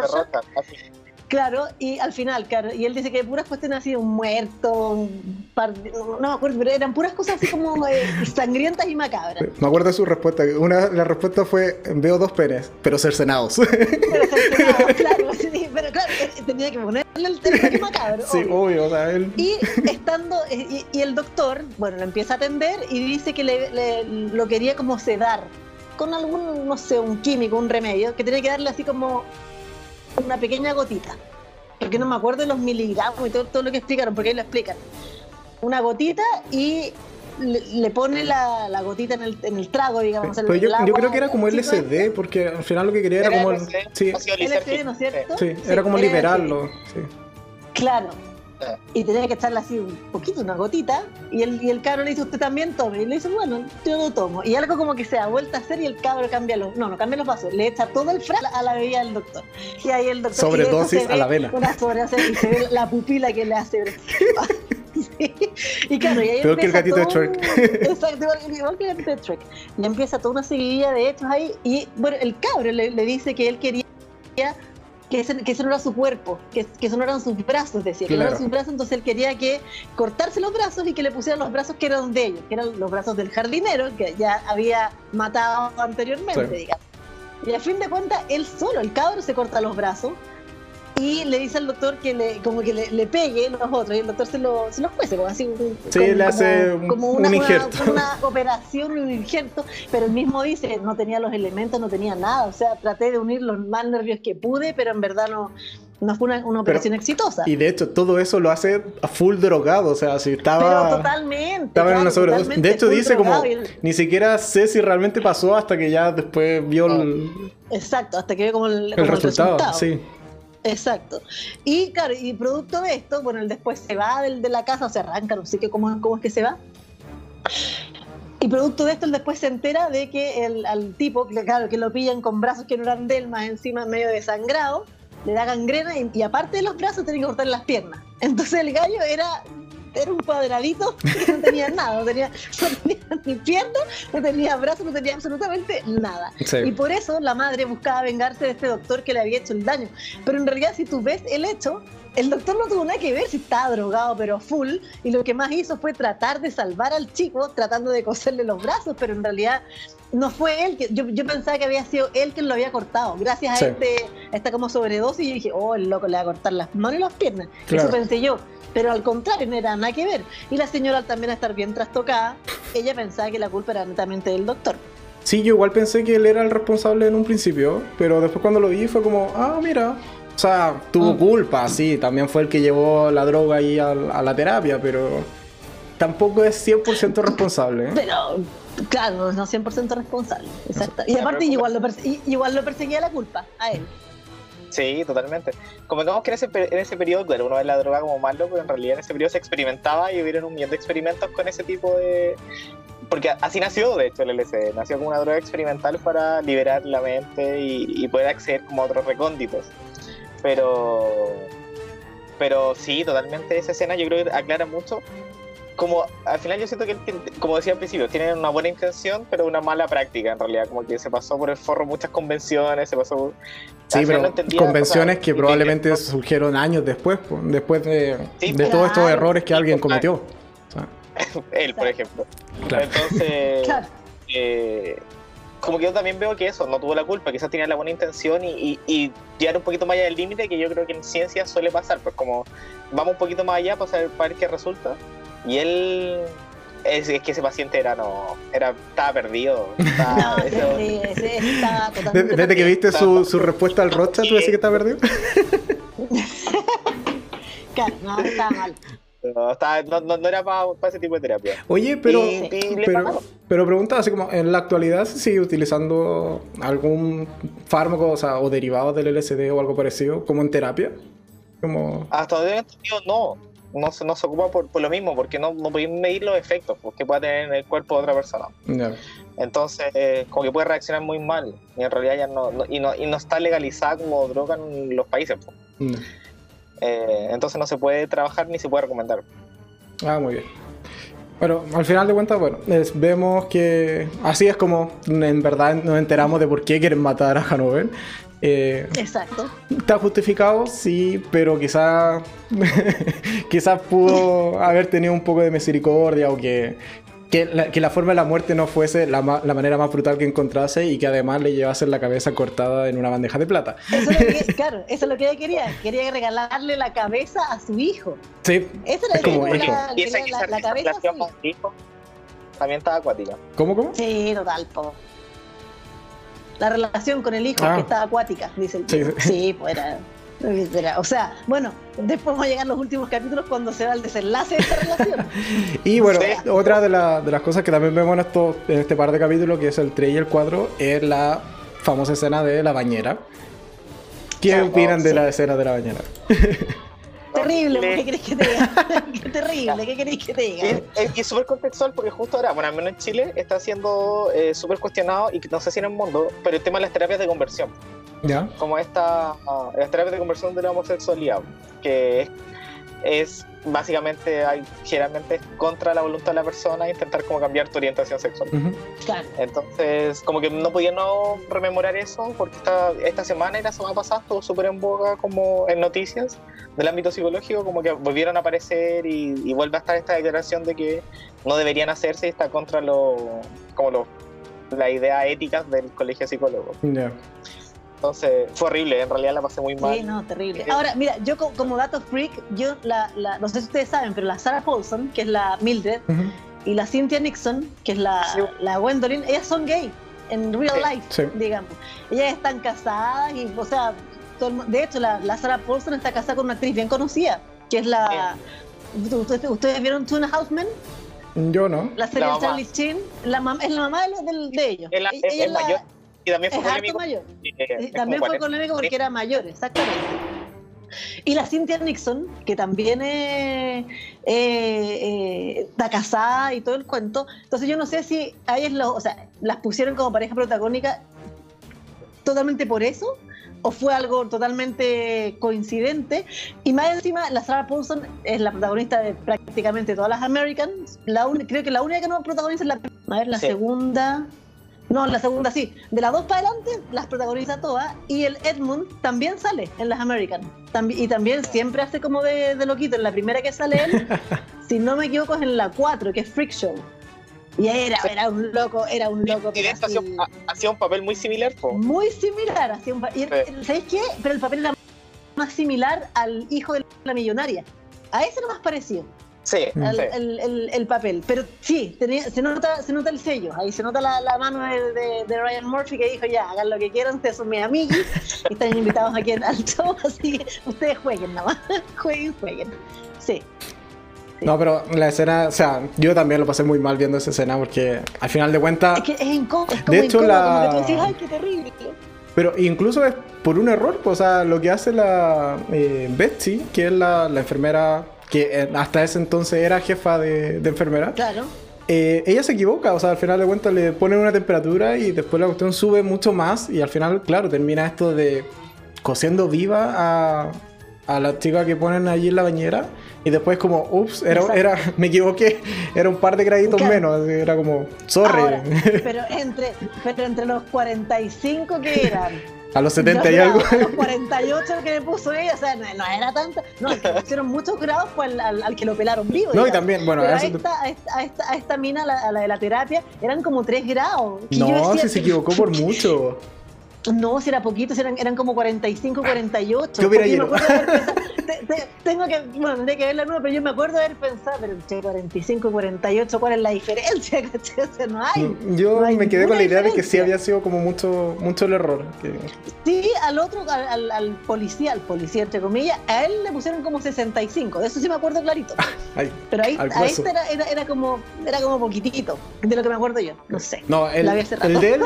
Speaker 2: Claro, y al final, claro, y él dice que puras cuestiones así, un muerto, un par no me acuerdo, pero eran puras cosas así como eh, sangrientas y macabras.
Speaker 1: Me acuerdo de su respuesta, una la respuesta fue, veo dos penes, pero cercenados.
Speaker 2: Pero cercenados, claro, sí, pero claro, eh, tenía que ponerle el tema macabro.
Speaker 1: Sí, obvio, o sea, él...
Speaker 2: Y estando, eh, y, el doctor, bueno, lo empieza a atender y dice que le, lo quería como sedar con algún, no sé, un químico, un remedio, que tenía que darle así como una pequeña gotita, porque no me acuerdo de los miligramos y todo, todo lo que explicaron, porque ahí lo explican. Una gotita y le, pone la, la, gotita en el, en el trago, digamos.
Speaker 1: Pero yo, yo, creo que era como LSD, porque al final lo que quería era, como.
Speaker 2: sí, LSD, ¿no es cierto?
Speaker 1: Sí, era como liberarlo. Sí.
Speaker 2: Claro, y tenía que echarle así un poquito, una gotita. Y el, y el cabro le dice, ¿usted también tome? Y le dice, bueno, yo lo tomo. Y algo como que se da vuelta a hacer y el cabro cambia los. No, no cambia los vasos. Le echa todo el frasco a la bebida del doctor. Y ahí el doctor.
Speaker 1: Sobredosis a la vena.
Speaker 2: Una sobredosis y se ve la pupila que le hace. Sí. Y claro, y ahí
Speaker 1: Peor que el gatito de Shrek.
Speaker 2: Exacto, igual que el gatito de Shrek. Y empieza toda una seguidilla de hechos ahí. Y bueno, el cabro le, le dice que él quería que ese, que ese no era su cuerpo, que, que eso no eran sus brazos, es decir, que no eran sus brazos, entonces él quería que cortarse los brazos y que le pusieran los brazos que eran de ellos, que eran los brazos del jardinero, que ya había matado anteriormente, digamos. Y a fin de cuentas, él solo, el cabro, se corta los brazos y le dice al doctor que le, como que le, le pegue los otros y el doctor se, lo, se los cuece, como así.
Speaker 1: Sí, le hace como un, una, injerto.
Speaker 2: Una, operación, un injerto, pero él mismo dice, no tenía los elementos, no tenía nada, o sea, traté de unir los más nervios que pude, pero en verdad no, no fue una, una operación exitosa.
Speaker 1: Y de hecho, todo eso lo hace a full drogado, o sea, si estaba...
Speaker 2: Pero totalmente.
Speaker 1: Estaba en una sobredosis. De hecho, dice como, ni siquiera sé si realmente pasó hasta que ya después vio el...
Speaker 2: Exacto, hasta que vio como el,
Speaker 1: el, resultado, Sí.
Speaker 2: Exacto. Y claro, y producto de esto, bueno, él después se va del, de la casa, se arranca, no sé qué, cómo, cómo es que se va. Y producto de esto, él después se entera de que el, al tipo, claro, que lo pillan con brazos que no eran de más encima medio desangrado, le da gangrena y, aparte de los brazos tiene que cortar las piernas. Entonces el gallo era era un cuadradito que no tenía nada, no tenía, ni piernas, no tenía brazos, no tenía absolutamente nada. Y por eso la madre buscaba vengarse de este doctor que le había hecho el daño. Pero en realidad, si tú ves el hecho, el doctor no tuvo nada que ver si estaba drogado, pero full, y lo que más hizo fue tratar de salvar al chico tratando de coserle los brazos, pero en realidad no fue él, que yo, yo pensaba que había sido él quien lo había cortado, gracias a, este, esta como sobredosis, y yo dije, oh, el loco le va a cortar las manos y las piernas. Eso pensé yo, pero al contrario, no era nada que ver. Y la señora al también estar bien trastocada, ella pensaba que la culpa era netamente del doctor.
Speaker 1: Sí, yo igual pensé que él era el responsable en un principio, pero después cuando lo vi fue como, ah, mira, o sea, tuvo mm. culpa, sí, también fue el que llevó la droga ahí a, la terapia, pero tampoco es 100% responsable. ¿eh?
Speaker 2: Pero, claro, no 100% responsable, exacto. Y aparte igual lo, igual lo perseguía la culpa a él.
Speaker 3: Sí, totalmente. Convengamos que en ese, en ese periodo, claro, uno ve la droga como malo, pero en realidad en ese periodo se experimentaba y hubieron un millón de experimentos con ese tipo de... Porque así nació, de hecho, el LSD. Nació como una droga experimental para liberar la mente y, poder acceder como a otros recónditos. Pero... Pero sí, totalmente esa escena yo creo que aclara mucho como al final yo siento que, como decía al principio, tienen una buena intención, pero una mala práctica en realidad, como que se pasó por el forro muchas convenciones, se pasó...
Speaker 1: Sí, pero convenciones que probablemente surgieron años después, después de, de todos estos errores que alguien cometió.
Speaker 3: Él, por ejemplo. Entonces, eh, como que yo también veo que eso, no tuvo la culpa, quizás tenía la buena intención y, y, llegar un poquito más allá del límite, que yo creo que en ciencia suele pasar, pues como vamos un poquito más allá para, saber, para ver qué resulta. Y él es, que ese paciente era no era estaba perdido estaba,
Speaker 2: no, sí, sí, estaba
Speaker 1: totalmente desde que viste su, su respuesta al Rocha tú decís que está perdido
Speaker 2: claro no estaba mal.
Speaker 3: No, estaba, no, no, era para, ese tipo de terapia.
Speaker 1: Oye, pero, pero, pero pregunta así como, ¿en la actualidad se sigue utilizando algún fármaco o, sea, o derivado del LSD o algo parecido como en terapia? Como...
Speaker 3: Hasta donde no no se, no se ocupa por, por, lo mismo, porque no, no podéis medir los efectos pues, que pueda tener en el cuerpo de otra persona. Entonces, eh, como que puede reaccionar muy mal, y en realidad ya no, y no, y no está legalizada como droga en los países. Pues. Eh, entonces no se puede trabajar ni se puede recomendar.
Speaker 1: Ah, muy bien. Bueno, al final de cuentas, bueno, vemos que así es como en verdad nos enteramos de por qué quieren matar a Hanover.
Speaker 2: Eh, Exacto.
Speaker 1: ¿Está justificado? Sí, pero quizás quizás pudo haber tenido un poco de misericordia o que, que, la, forma de la muerte no fuese la, la, manera más brutal que encontrase y que además le llevase la cabeza cortada en una bandeja de plata.
Speaker 2: Eso es lo que, claro, eso es lo que ella quería. Quería regalarle la cabeza a su hijo.
Speaker 1: Sí.
Speaker 2: Eso era como la, la, la, cabeza a su hijo.
Speaker 3: También estaba acuática.
Speaker 1: ¿Cómo, cómo?
Speaker 2: Sí, total, po la relación con el hijo, que ah. estaba acuática, dice el tío. Sí, pues era. O sea, bueno, después vamos a llegar los últimos capítulos cuando se da el desenlace de esta relación.
Speaker 1: y bueno, otra de, de, las cosas que también vemos en, esto, en este par de capítulos, que es el 3 y el 4, es la famosa escena de la bañera. ¿Qué opinan de la escena de la bañera?
Speaker 2: Terrible, ¿qué querés que te diga? Qué terrible, ¿qué querés que te diga?
Speaker 3: Es súper contextual porque justo ahora, bueno, al menos en Chile, está siendo eh, súper cuestionado y no sé si en el mundo, pero el tema de las terapias de conversión.
Speaker 1: ¿Ya?
Speaker 3: Como esta, uh, las terapias de conversión de la homosexualidad, que es básicamente hay, generalmente contra la voluntad de la persona intentar como cambiar tu orientación sexual.
Speaker 2: claro.
Speaker 3: Entonces, como que no podía no rememorar eso, porque esta, esta semana y la semana pasada estuvo súper en boga como en noticias del ámbito psicológico, como que volvieron a aparecer y, vuelve a estar esta declaración de que no deberían hacerse y está contra lo, como lo, la idea ética del colegio psicólogo. Entonces fue horrible, en realidad la pasé muy mal.
Speaker 2: Sí, no, terrible. Ahora, mira, yo como dato freak, yo la, la, no sé si ustedes saben, pero la Sarah Paulson, que es la Mildred, y la Cynthia Nixon, que es la, la Gwendolyn, ellas son gay en real life, digamos. Ellas están casadas y, o sea, de hecho, la, la, Sarah Paulson está casada con una actriz bien conocida, que es la... ¿Ustedes, vieron Tuna Houseman?
Speaker 1: Yo no.
Speaker 2: La serie de Charlie Chin, la es la mamá de, de, ellos.
Speaker 3: Es la, es, mayor. Y también fue polémico.
Speaker 2: Mayor. también fue polémico porque era mayor, exactamente. Y la Cynthia Nixon, que también eh, está casada y todo el cuento. Entonces yo no sé si a ellas lo, o sea, las pusieron como pareja protagónica totalmente por eso o fue algo totalmente coincidente. Y más encima, la Sarah Paulson es la protagonista de prácticamente todas las Americans. La creo que la única que no protagoniza es la, a ver, la segunda. No, la segunda sí. De las dos para adelante las protagoniza todas. Y el Edmund también sale en las American. y también siempre hace como de, de, loquito. En la primera que sale él, si no me equivoco, es en la 4, que es Freak Show. Y era, era un loco, era un loco.
Speaker 3: Y, hacía, un papel muy similar.
Speaker 2: Muy similar. Hacía un, ¿Sabéis qué? Pero el papel era más similar al hijo de la millonaria. A ese era más parecido.
Speaker 3: Sí,
Speaker 2: El, papel. Pero sí, se, nota, se nota el sello. Ahí se nota la, mano de, Ryan Murphy que dijo: Ya, hagan lo que quieran, ustedes son mis amigos y están invitados aquí al show. Así que ustedes jueguen nada más. jueguen, jueguen. Sí.
Speaker 1: No, pero la escena, o sea, yo también lo pasé muy mal viendo esa escena porque al final de cuentas.
Speaker 2: Es que es incómodo, de hecho, la... como que tú decís, ay, qué terrible.
Speaker 1: Pero incluso es por un error, pues, o sea, lo que hace la eh, Betsy, que es la, la enfermera que eh, hasta ese entonces era jefa de, de enfermera.
Speaker 2: Claro.
Speaker 1: Eh, ella se equivoca, o sea, al final de cuentas le ponen una temperatura y después la cuestión sube mucho más y al final, claro, termina esto de cosiendo viva a, a la chica que ponen allí en la bañera y después como, ups, era, era, me equivoqué, era un par de graditos menos, era como, sorry.
Speaker 2: pero, entre, pero entre los 45 que eran
Speaker 1: a los 70 y algo.
Speaker 2: A los 48 que le puso ella, o sea, no, era tanto. No, el que pusieron muchos grados fue al, al, que lo pelaron vivo.
Speaker 1: No, y también, bueno,
Speaker 2: a, esta, a, esta, a, esta, mina, a la, de la terapia, eran como 3 grados.
Speaker 1: No, si se equivocó por mucho.
Speaker 2: No, si era poquito, eran, eran como 45, 48.
Speaker 1: ¿Qué hubiera
Speaker 2: ido? tengo que, bueno, tendré que verla nueva, pero yo me acuerdo de haber pensado, pero entre 45 y 48, ¿cuál es la diferencia? no hay.
Speaker 1: Yo me quedé con la idea de que sí había sido como mucho, mucho el error.
Speaker 2: Sí, al otro, al, al, policía, al policía entre comillas, a él le pusieron como 65, de eso sí me acuerdo clarito. pero ahí, a este era, era, era, como, era como poquitito, de lo que me acuerdo yo, no sé.
Speaker 1: No, el, el de él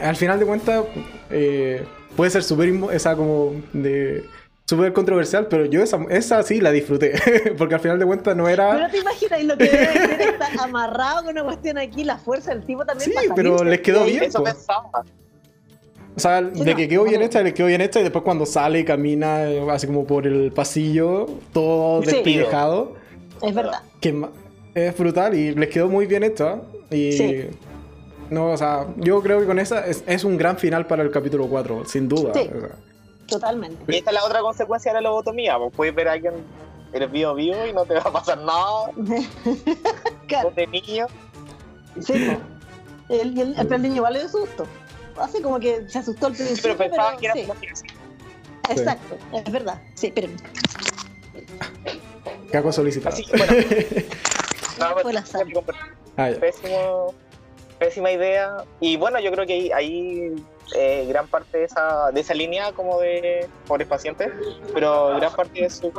Speaker 1: al final de cuentas, eh, puede ser súper, esa como de súper controversial, pero yo esa, esa sí la disfruté, porque al final de cuentas no era...
Speaker 2: Pero te imaginas, lo que debe ser estar amarrado con una cuestión aquí, la fuerza del tipo también.
Speaker 1: Sí, pero les quedó bien. Eso. O sea, de que quedó bien hecha, le quedó bien hecha y después cuando sale y camina así como por el pasillo, todo sí. despillejado.
Speaker 2: Es verdad.
Speaker 1: Que es brutal y les quedó muy bien hecha. Y sí. No, o sea, yo creo que con esa es, un gran final para el capítulo 4, sin duda.
Speaker 2: Sí, totalmente.
Speaker 3: Y esta es la otra consecuencia de la lobotomía, pues puedes ver a alguien, eres vivo vivo y no te va a pasar nada. claro. de niño.
Speaker 2: Sí, el, el, el, niño vale de susto. Así como que se asustó al principio.
Speaker 3: Pero pensaba que era
Speaker 2: sí. Exacto, es verdad. Sí, espérenme.
Speaker 1: Caco solicitado.
Speaker 3: Así que bueno. no, pues, Fue la Pésimo pésima idea. Y bueno, yo creo que ahí, eh, gran parte de esa, de esa línea como de pobres pacientes, pero gran parte de, su,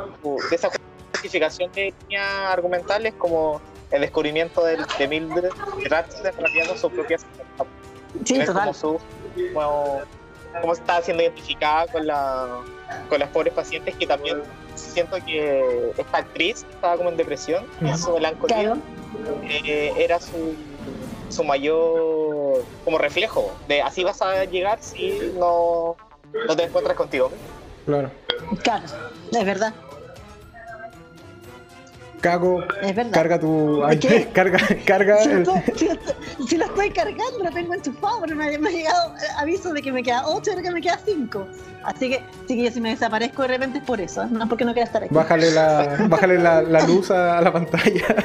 Speaker 3: de esa justificación de líneas argumentales como el descubrimiento del, de Mildred Ratchet con su propia
Speaker 2: sí, total.
Speaker 3: Como, como, está siendo identificada con, la, con las pobres pacientes que también siento que esta actriz estaba como en depresión, en su melancolía, eh, era su, su mayor como reflejo de así vas a llegar si no, no te encuentras contigo.
Speaker 1: Claro.
Speaker 2: Claro, es verdad.
Speaker 1: Cago, carga tu. carga, carga.
Speaker 2: Si, lo estoy cargando, lo tengo enchufado, pero me, me ha llegado aviso de que me queda 8 y que me queda 5. Así que, sí que yo si me desaparezco de repente es por eso, no porque no quiera estar aquí.
Speaker 1: Bájale la, bájale la, la luz a, la pantalla.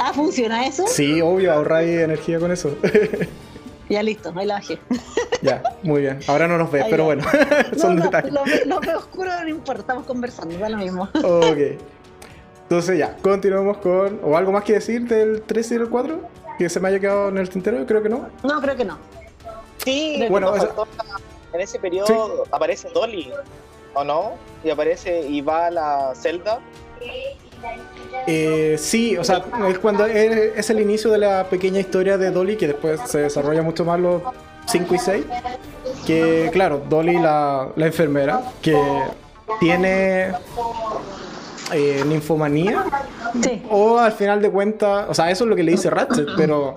Speaker 2: Ah, ¿funciona eso?
Speaker 1: Sí, obvio, ahorráis energía con eso.
Speaker 2: Ya listo, ahí la bajé.
Speaker 1: Ya, muy bien. Ahora no nos ves, pero bueno, son detalles.
Speaker 2: Lo, lo, veo oscuro, no importa, estamos conversando, da lo mismo.
Speaker 1: Ok. Entonces ya, continuamos con... ¿O algo más que decir del 3 y el 4? ¿Que se me haya quedado en el tintero? Creo que no.
Speaker 2: No, creo que no.
Speaker 3: Sí, bueno, en ese periodo aparece Dolly, ¿o no? Y aparece y va a la celda.
Speaker 1: Eh, sí, o sea, es cuando es, el inicio de la pequeña historia de Dolly que después se desarrolla mucho más los 5 y 6. Que claro, Dolly la, la enfermera, que tiene eh, ninfomanía. O al final de cuentas, o sea, eso es lo que le dice Ratchet, pero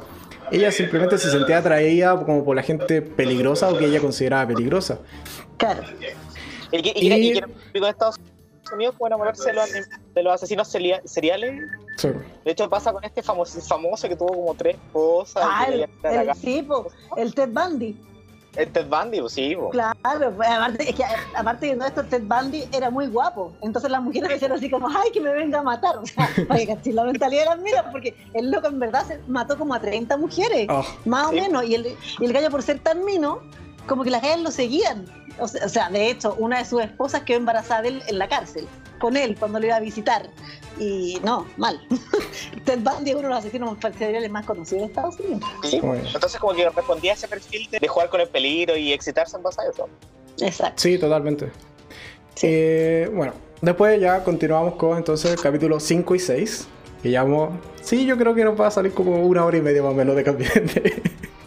Speaker 1: ella simplemente se sentía atraída como por la gente peligrosa o que ella consideraba peligrosa.
Speaker 2: Claro.
Speaker 3: Y, y, y, Estados Unidos puede enamorarse de los, de los asesinos seriales. De hecho, pasa con este famoso, famoso que tuvo como tres cosas.
Speaker 2: Ah, el, el, el Ted Bundy.
Speaker 3: El Ted Bundy, pues, sí.
Speaker 2: Claro, pues, aparte, es que, aparte de esto, Ted Bundy era muy guapo. Entonces las mujeres decían así como, ay, que me venga a matar. O sea, la mentalidad era mira, porque el loco en verdad se mató como a 30 mujeres, ah, más o menos. Y el, y el gallo por ser tan mino, como que las gallas lo seguían. O sea, de hecho, una de sus esposas quedó embarazada de él en la cárcel, con él, cuando lo iba a visitar. Y no, mal. Ted Bundy es uno de los asesinos seriales más conocidos de Estados Unidos.
Speaker 3: Sí. Entonces, como que respondía a ese perfil de, jugar con el peligro y excitarse en base a eso.
Speaker 2: Exacto.
Speaker 1: Sí, totalmente. Eh, bueno, después ya continuamos con entonces el capítulo 5 y 6. Que llamamos. Sí, yo creo que nos va a salir como una hora y media más o menos de cambiante.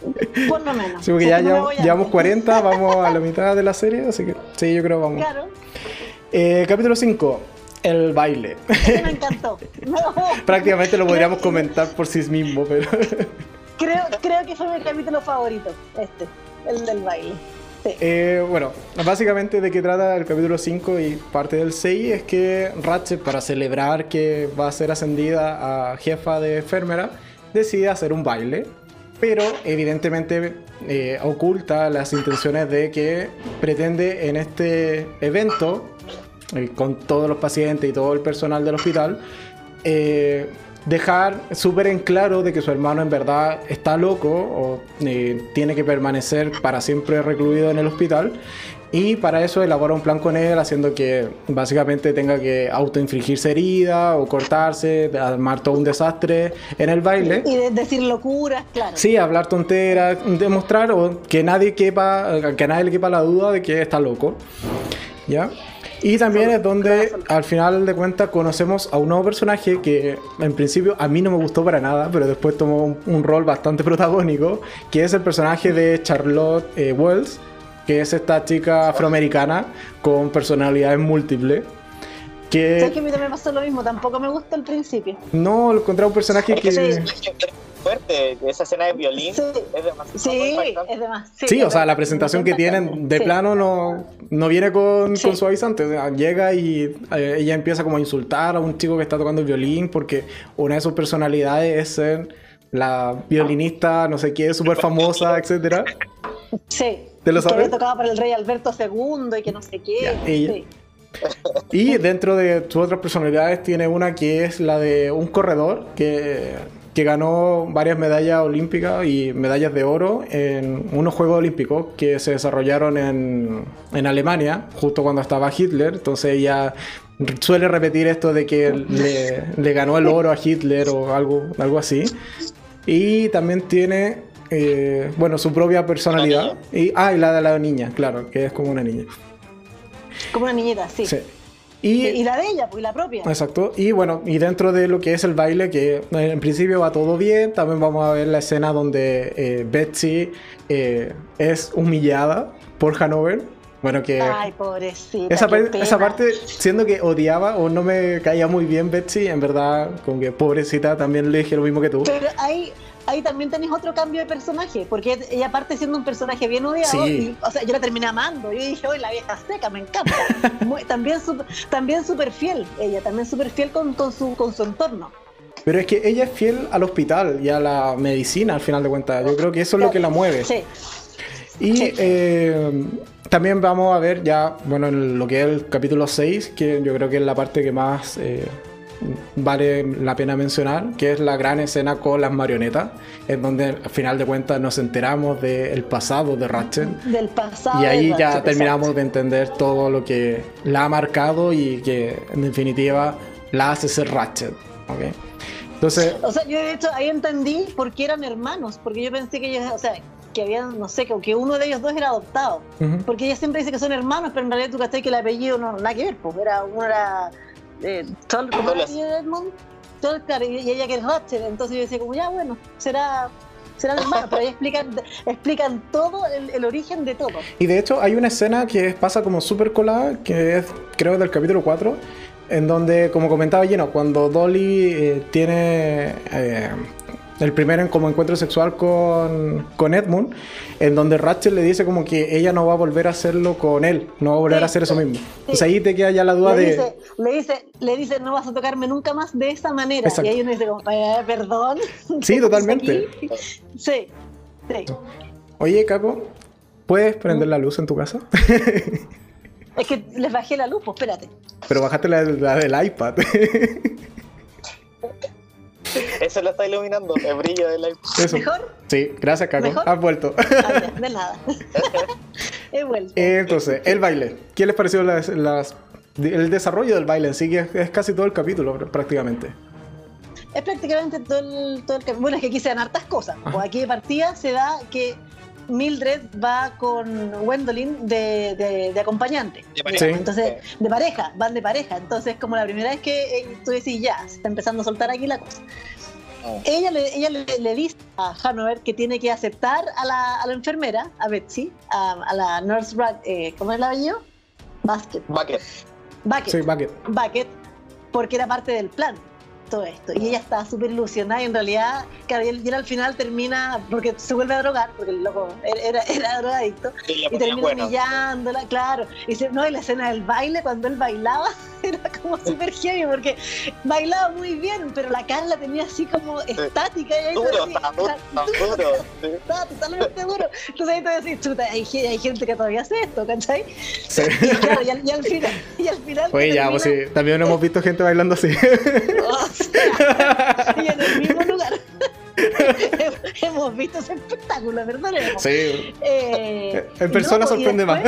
Speaker 2: Por lo menos.
Speaker 1: Sí, porque ya, llevamos 40, vamos a la mitad de la serie, así que sí, yo creo que vamos.
Speaker 2: Claro.
Speaker 1: Eh, capítulo 5 el baile.
Speaker 2: Me encantó.
Speaker 1: Prácticamente lo podríamos comentar por sí mismo, pero.
Speaker 2: creo, creo que fue mi capítulo favorito, este, el del baile.
Speaker 1: Eh, bueno, básicamente de qué trata el capítulo 5 y parte del 6 es que Ratchet, para celebrar que va a ser ascendida a jefa de enfermera, decide hacer un baile, pero evidentemente eh, oculta las intenciones de que pretende en este evento eh, con todos los pacientes y todo el personal del hospital, eh, dejar súper en claro de que su hermano en verdad está loco o eh, tiene que permanecer para siempre recluido en el hospital. Y para eso elabora un plan con él, haciendo que básicamente tenga que autoinfligirse herida o cortarse, armar todo un desastre en el baile.
Speaker 2: Y decir locuras, claro.
Speaker 1: Sí, hablar tonteras, demostrar que nadie quepa, que a nadie le quepa la duda de que está loco. ¿Ya? Y también es donde al final de cuentas conocemos a un nuevo personaje que en principio a mí no me gustó para nada, pero después tomó un, rol bastante protagónico, que es el personaje de Charlotte eh, Wells, que es esta chica afroamericana con personalidades múltiples.
Speaker 2: Que... que a mí también me pasó lo mismo, tampoco me gusta al principio.
Speaker 1: No, encontré un personaje que
Speaker 3: fuerte. Esa escena de violín es demasiado.
Speaker 2: Sí, es demasiado.
Speaker 1: Sí, o sea, la presentación que tienen de plano no, no viene con, con suavizante. llega y eh, ella empieza como a insultar a un chico que está tocando el violín porque una de sus personalidades es ser la violinista, no sé qué, súper famosa, etcétera.
Speaker 2: Sí. ¿Te lo sabes? Que tocaba para el rey Alberto II y que no sé qué. sí.
Speaker 1: Y dentro de sus otras personalidades tiene una que es la de un corredor que que ganó varias medallas olímpicas y medallas de oro en unos Juegos Olímpicos que se desarrollaron en, en Alemania, justo cuando estaba Hitler. Entonces ella suele repetir esto de que le, le, ganó el oro a Hitler o algo, algo así. Y también tiene, eh, bueno, su propia personalidad. Y, ah, y la de la niña, claro, que es como una niña.
Speaker 2: Como una niñita, sí. sí. Y, la de ella, pues la propia.
Speaker 1: Exacto. Y bueno, y dentro de lo que es el baile, que en principio va todo bien, también vamos a ver la escena donde eh, Betsy eh, es humillada por Hanover. Bueno, que.
Speaker 2: Ay, pobrecita.
Speaker 1: Esa, esa, parte, siendo que odiaba o no me caía muy bien Betsy, en verdad, como que pobrecita, también le dije lo mismo que tú.
Speaker 2: Pero ahí, ahí también tenés otro cambio de personaje, porque ella parte siendo un personaje bien odiado, y, o sea, yo la terminé amando, yo dije, hoy la vieja seca, me encanta. también también súper fiel, ella, también súper fiel con, con, su, con su entorno.
Speaker 1: Pero es que ella es fiel al hospital y a la medicina, al final de cuentas. Yo creo que eso es lo que la mueve. Sí. Y eh, también vamos a ver ya, bueno, en lo que es el capítulo 6, que yo creo que es la parte que más... Eh, vale la pena mencionar, que es la gran escena con las marionetas, en donde al final de cuentas nos enteramos del pasado de Ratchet.
Speaker 2: Del pasado.
Speaker 1: Y ahí ya terminamos de entender todo lo que la ha marcado y que en definitiva la hace ser Ratchet. ¿okay? Entonces,
Speaker 2: o sea, yo de hecho ahí entendí por qué eran hermanos, porque yo pensé que ellos, o sea, que habían, no sé, que uno de ellos dos era adoptado. Porque ella siempre dice que son hermanos, pero en realidad tú crees que el apellido no nada que ver, pues era, uno era eh, todo, ¿cómo Edmond? Todo, claro, y ella que es Ratchet, entonces yo decía como, ya bueno, será será hermano, pero ahí explican, explican todo el, origen de todo.
Speaker 1: Y de hecho hay una escena que pasa como súper colada, que es creo del capítulo 4, en donde, como comentaba Lleno, cuando Dolly eh, tiene eh, el primer como encuentro sexual con, con Edmund, en donde Rachel le dice como que ella no va a volver a hacerlo con él, no va a volver a hacer eso mismo. Pues ahí te queda ya la duda
Speaker 2: le
Speaker 1: de...
Speaker 2: Dice, le, dice, le dice, no vas a tocarme nunca más de esa manera. Y ahí uno dice como, eh, perdón.
Speaker 1: Sí, totalmente.
Speaker 2: sí, sí.
Speaker 1: Oye, Caco, ¿puedes prender la luz en tu casa?
Speaker 2: es que les bajé la luz, pues espérate.
Speaker 1: Pero bajaste la, la del iPad.
Speaker 3: Eso lo está iluminando, el brillo del iPad.
Speaker 2: ¿Mejor?
Speaker 1: Sí, gracias, Caco. Has vuelto.
Speaker 2: Ah, de nada. He vuelto.
Speaker 1: Entonces, el baile. ¿Qué les pareció las, el desarrollo del baile en sí? Que es, casi todo el capítulo, prácticamente.
Speaker 2: Es prácticamente todo el, todo el Bueno, es que aquí se dan hartas cosas. O aquí de partida se da que Mildred va con Gwendolyn de, de, acompañante. De pareja. Entonces, de pareja, van de pareja. Entonces, como la primera vez que eh, tú decís, ya, se está empezando a soltar aquí la cosa. Oh. Ella, le, ella le, dice a Hanover que tiene que aceptar a la, a la enfermera, a Betsy, a, la nurse, eh, ¿cómo es el apellido? Basket.
Speaker 3: Bucket.
Speaker 2: Bucket.
Speaker 1: Sí, Bucket.
Speaker 2: Bucket, porque era parte del plan todo esto. Y ella está súper ilusionada y en realidad, claro, y él, al final termina, porque se vuelve a drogar, porque el loco era, era drogadicto, y termina humillándola, claro. Y dice, no, y la escena del baile, cuando él bailaba, era como súper heavy, porque bailaba muy bien, pero la cara la tenía así como estática. Y ahí
Speaker 3: duro, está, duro,
Speaker 2: Estaba totalmente duro. Entonces ahí te decís, chuta, hay, hay, gente que todavía hace esto, ¿cachai?
Speaker 1: Sí.
Speaker 2: Y claro, y al, final... Y al final
Speaker 1: Oye, ya, pues sí, también hemos visto gente bailando así.
Speaker 2: Oh, y en el mismo lugar. hemos visto ese espectáculo, ¿verdad?
Speaker 1: Sí. Eh, en persona sorprende más.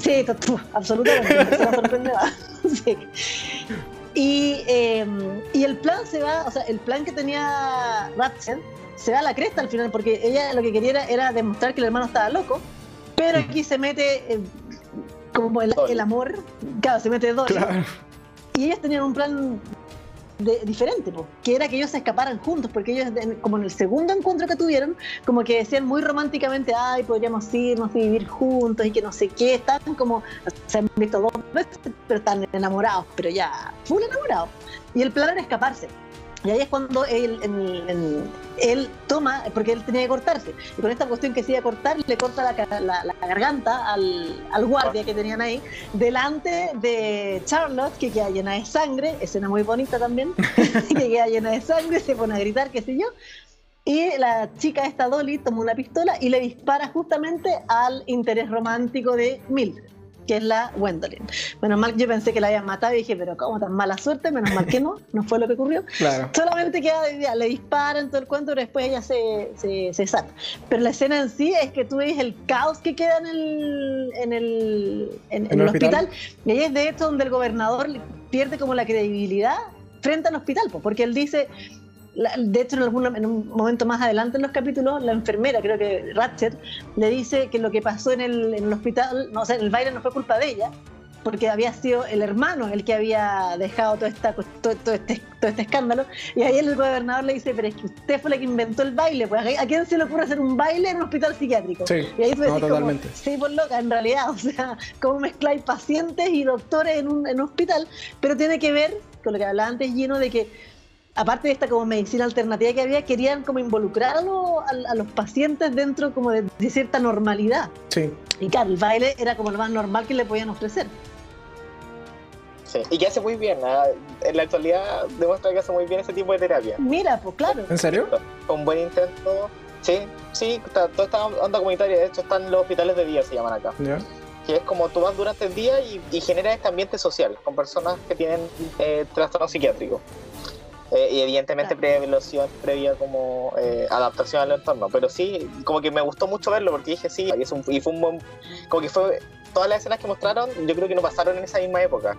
Speaker 2: sí, absolutamente. En persona sorprende más. Sí. Y, em, y el plan se va, o sea, el plan que tenía Ratchet se va a la cresta al final, porque ella lo que quería era, demostrar que el hermano estaba loco, pero aquí se mete eh, como el, el, amor, claro, se mete dos. Y ellas tenían un plan diferente, que era que ellos se escaparan juntos, porque ellos, como en el segundo encuentro que tuvieron, como que decían muy románticamente, ay, podríamos irnos y vivir juntos y que no sé qué, están como, se han visto dos veces, pero están enamorados, pero ya, full enamorados. Y el plan era escaparse. Y ahí es cuando él, toma, porque él tenía que cortarse, y con esta cuestión que se iba a cortar, le corta la, la, garganta al, al, guardia que tenían ahí, delante de Charlotte, que queda llena de sangre, escena muy bonita también, que queda llena de sangre, se pone a gritar, qué sé yo, y la chica esta Dolly toma una pistola y le dispara justamente al interés romántico de Mildred que es la Gwendolyn. Menos mal, yo pensé que la habían matado y dije, pero ¿cómo tan mala suerte? Menos mal que no, no fue lo que ocurrió. Solamente que le disparan todo el cuento, pero después ella se, se, se salta. Pero la escena en sí es que tú ves el caos que queda en el, en el, en, el hospital? y ahí es de hecho donde el gobernador pierde como la credibilidad frente al hospital, porque él dice de hecho, en, algún, en un momento más adelante en los capítulos, la enfermera, creo que Ratchet, le dice que lo que pasó en el, en el hospital, no, o sea, en el baile no fue culpa de ella, porque había sido el hermano el que había dejado todo, esta, todo, este, todo este escándalo. Y ahí el gobernador le dice, pero es que usted fue la que inventó el baile, pues ¿a quién se le ocurre hacer un baile en un hospital psiquiátrico?
Speaker 1: Sí,
Speaker 2: y ahí
Speaker 1: tú no,
Speaker 2: sí, por loca, en realidad, o sea, cómo mezcláis pacientes y doctores en un, en un hospital, pero tiene que ver con lo que hablaba antes, lleno de que aparte de esta como medicina alternativa que había, querían como involucrar a, los pacientes dentro como de, cierta normalidad.
Speaker 1: Sí.
Speaker 2: Y claro, el baile era como lo más normal que le podían ofrecer.
Speaker 3: Sí, y que hace muy bien. ¿ah? En la actualidad demuestra que hace muy bien ese tipo de terapia.
Speaker 2: Mira, pues claro.
Speaker 1: ¿En serio?
Speaker 3: Un buen intento. Sí, sí, toda esta onda comunitaria, de hecho están los hospitales de día, se llaman acá. Que es como tú vas durante el día y, y generas este ambiente social con personas que tienen eh, trastorno psiquiátrico. Eh, y evidentemente previa evaluación, previa como eh, adaptación al entorno. Pero sí, como que me gustó mucho verlo porque dije sí, y, es un, y fue un buen. Como que fue. Todas las escenas que mostraron, yo creo que no pasaron en esa misma época.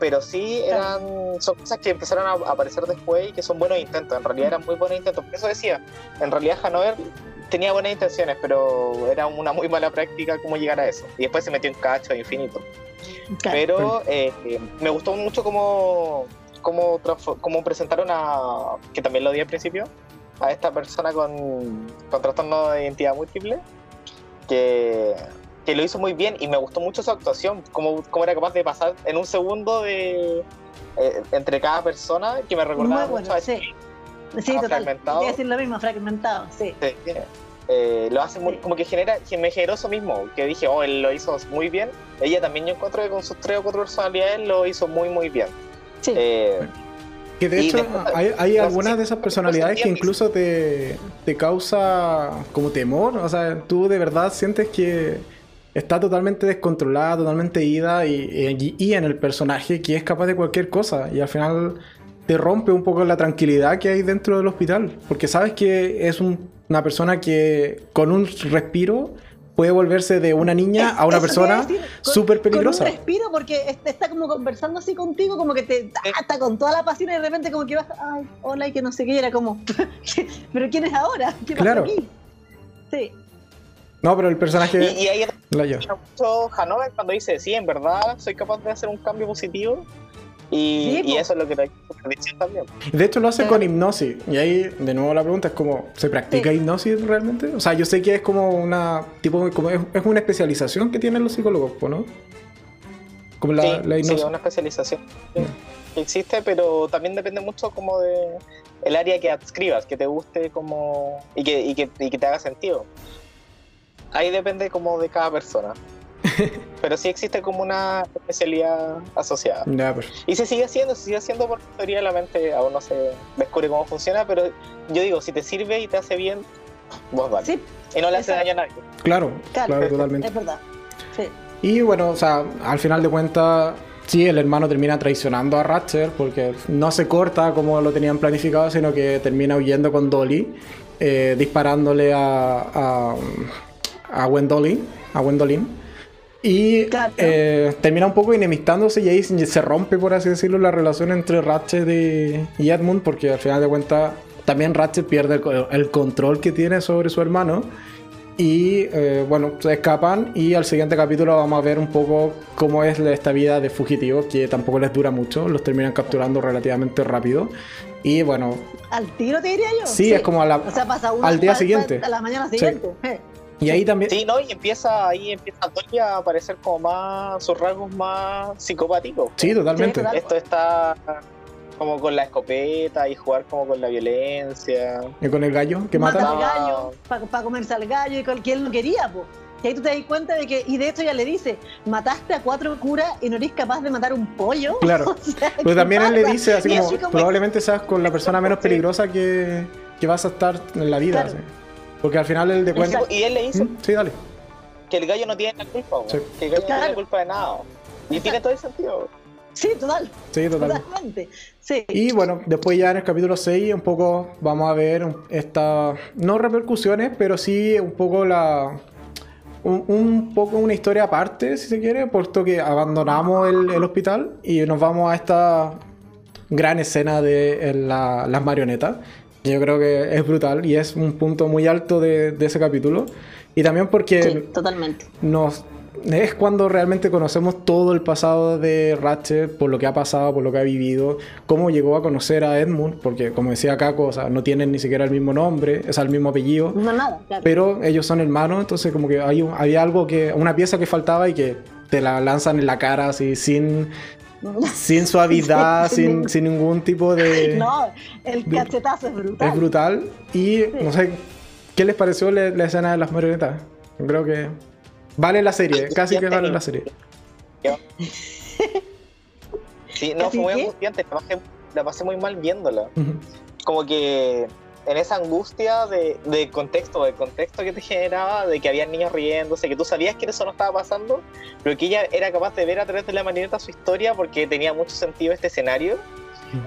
Speaker 3: Pero sí eran. Son cosas que empezaron a aparecer después y que son buenos intentos. En realidad eran muy buenos intentos. Por eso decía, en realidad Hanover tenía buenas intenciones, pero era una muy mala práctica cómo llegar a eso. Y después se metió en cacho infinito. Pero eh, me gustó mucho como cómo, cómo presentaron a, que también lo di al principio, a esta persona con, con trastorno de identidad múltiple, que, que, lo hizo muy bien y me gustó mucho su actuación, cómo, cómo era capaz de pasar en un segundo de eh, entre cada persona, que me recordaba mucho a
Speaker 2: sí. Sí, total. Fragmentado. decir lo mismo, fragmentado, sí.
Speaker 3: Eh, lo hace muy, como que genera, que me generó eso mismo, que dije, oh, él lo hizo muy bien. Ella también yo encuentro que con sus tres o cuatro personalidades lo hizo muy, muy bien.
Speaker 2: Eh,
Speaker 1: que de hecho hay, algunas de esas personalidades que incluso te, te causa como temor. O sea, tú de verdad sientes que está totalmente descontrolada, totalmente ida y, y, en el personaje que es capaz de cualquier cosa. Y al final te rompe un poco la tranquilidad que hay dentro del hospital. Porque sabes que es una persona que con un respiro puede volverse de una niña a una persona súper peligrosa.
Speaker 2: Con un respiro porque está como conversando así contigo, como que te está con toda la pasión y de repente como que vas, ay, hola y que no sé qué, y era como, pero ¿quién es ahora? ¿Qué pasa claro. aquí? Sí.
Speaker 1: No, pero el personaje.
Speaker 3: Y, y ahí mucho Hanover cuando dice, sí, en verdad soy capaz de hacer un cambio positivo y, eso es lo que te también.
Speaker 1: De hecho lo hace con hipnosis. Y ahí de nuevo la pregunta es como, ¿se practica hipnosis realmente? O sea, yo sé que es como una tipo como es, una especialización que tienen los psicólogos, ¿no?
Speaker 3: Como la, sí, la hipnosis. Sí, una especialización que existe, pero también depende mucho como de el área que adscribas, que te guste como y que, y que, y que te haga sentido. Ahí depende como de cada persona. pero sí existe como una especialidad asociada.
Speaker 1: Pues.
Speaker 3: Y se sigue haciendo, se sigue haciendo por teoría de la mente, aún no se descubre cómo funciona, pero yo digo, si te sirve y te hace bien, vos vale. y no le hace daño a nadie.
Speaker 1: Claro, claro, totalmente.
Speaker 2: Es verdad.
Speaker 1: Y bueno, o sea, al final de cuentas, sí, el hermano termina traicionando a Ratcher porque no se corta como lo tenían planificado, sino que termina huyendo con Dolly, eh, disparándole a, a, a Gwendolyn. A Gwendolyn y eh, termina un poco enemistándose y ahí se rompe, por así decirlo, la relación entre Ratchet y, Edmund, porque al final de cuentas también Ratchet pierde el, control que tiene sobre su hermano. Y eh, bueno, se escapan y al siguiente capítulo vamos a ver un poco cómo es esta vida de fugitivos, que tampoco les dura mucho, los terminan capturando relativamente rápido. Y bueno...
Speaker 2: ¿Al tiro te diría yo?
Speaker 1: Sí, es como a la, al día siguiente.
Speaker 2: A la mañana siguiente.
Speaker 1: Y ahí también.
Speaker 3: Sí, ¿no? Y empieza ahí empieza Tony a aparecer como más. sus rasgos más psicopáticos.
Speaker 1: Sí, totalmente.
Speaker 3: Esto está como con la escopeta y jugar como con la violencia.
Speaker 1: Y con el gallo que mata.
Speaker 2: al gallo, para comerse al gallo y con quien no quería, pues. Y ahí tú te das cuenta de que, y de hecho ya le dice, mataste a cuatro curas y no eres capaz de matar un pollo.
Speaker 1: Claro. Pero también él le dice, así como, probablemente seas con la persona menos peligrosa que, que vas a estar en la vida. Porque al final él de cuenta.
Speaker 3: Y él le dice. ¿Mm?
Speaker 1: Sí, dale.
Speaker 3: Que el gallo no tiene la culpa, que el gallo no tiene la culpa de nada. Y tiene todo el sentido.
Speaker 2: Sí, total.
Speaker 1: Sí,
Speaker 2: totalmente. Sí.
Speaker 1: Y bueno, después ya en el capítulo 6 un poco vamos a ver estas, no repercusiones, pero sí un poco la... Un, poco una historia aparte, si se quiere, puesto que abandonamos el, el hospital y nos vamos a esta gran escena de las marionetas Yo creo que es brutal y es un punto muy alto de, de ese capítulo. Y también porque
Speaker 2: sí, totalmente.
Speaker 1: nos es cuando realmente conocemos todo el pasado de Ratchet, por lo que ha pasado, por lo que ha vivido, cómo llegó a conocer a Edmund, porque como decía Kako, o sea, no tienen ni siquiera el mismo nombre, es el mismo apellido.
Speaker 2: No, nada, claro.
Speaker 1: Pero ellos son hermanos, entonces como que hay, había algo que, una pieza que faltaba y que te la lanzan en la cara así, sin, sin suavidad, sin, sin, ningún tipo de...
Speaker 2: No, el cachetazo es brutal.
Speaker 1: Es brutal y no sé, ¿qué les pareció la, la escena de las marionetas? Creo que... Vale la serie, casi que vale la serie.
Speaker 3: Sí, no, fue muy angustiante, la pasé, muy mal viéndola. Como que en esa angustia de, contexto, de contexto que te generaba, de que había niños riéndose, que tú sabías que eso no estaba pasando, pero que ella era capaz de ver a través de la marioneta su historia porque tenía mucho sentido este escenario.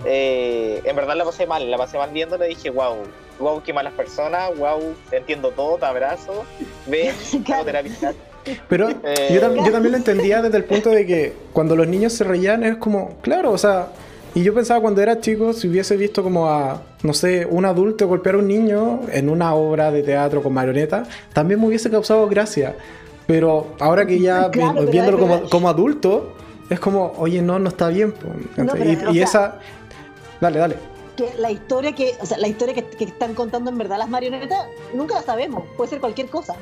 Speaker 3: Eh, en verdad la pasé mal, la pasé mal viéndola y dije, wow, wow, qué malas personas, wow, entiendo todo, te abrazo, ven, terapia.
Speaker 1: Pero eh, yo, también lo entendía desde el punto de que cuando los niños se reían es como, claro, o sea, y yo pensaba cuando era chico, si hubiese visto como a, no sé, un adulto golpear a un niño en una obra de teatro con marioneta, también me hubiese causado gracia. Pero ahora que ya viéndolo como, como, adulto, es como, oye, no, no está bien. y, esa... Dale, dale
Speaker 2: la historia que, o sea, la historia que, están contando en verdad las marionetas, nunca la sabemos, puede ser cualquier cosa.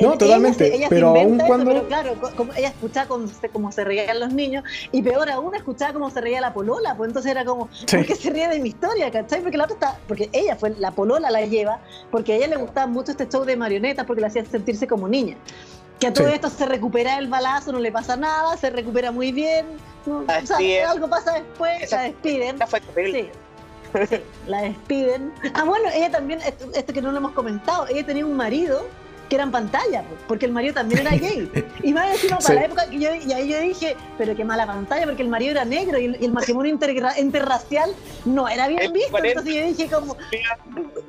Speaker 1: No, totalmente, pero aún cuando...
Speaker 2: pero claro, como, ella escuchaba cómo se, reían los niños, y peor aún escuchaba cómo se reía la polola, pues entonces era como, ¿por qué se ríe de mi historia, cachai? Porque la otra está, porque ella fue, la polola la lleva, porque a ella le gustaba mucho este show de marionetas, porque la hacía sentirse como niña. Que a todo esto se recupera el balazo, no le pasa nada, se recupera muy bien. o sea, algo pasa después, la despiden. Sí. la despiden. Ah, bueno, ella también, esto, que no lo hemos comentado, ella tenía un marido que era en pantalla, porque el marido también era gay. Y más encima, para la época que yo, y ahí yo dije, pero qué mala pantalla, porque el marido era negro y el, matrimonio interracial no era bien visto. Entonces yo dije, como,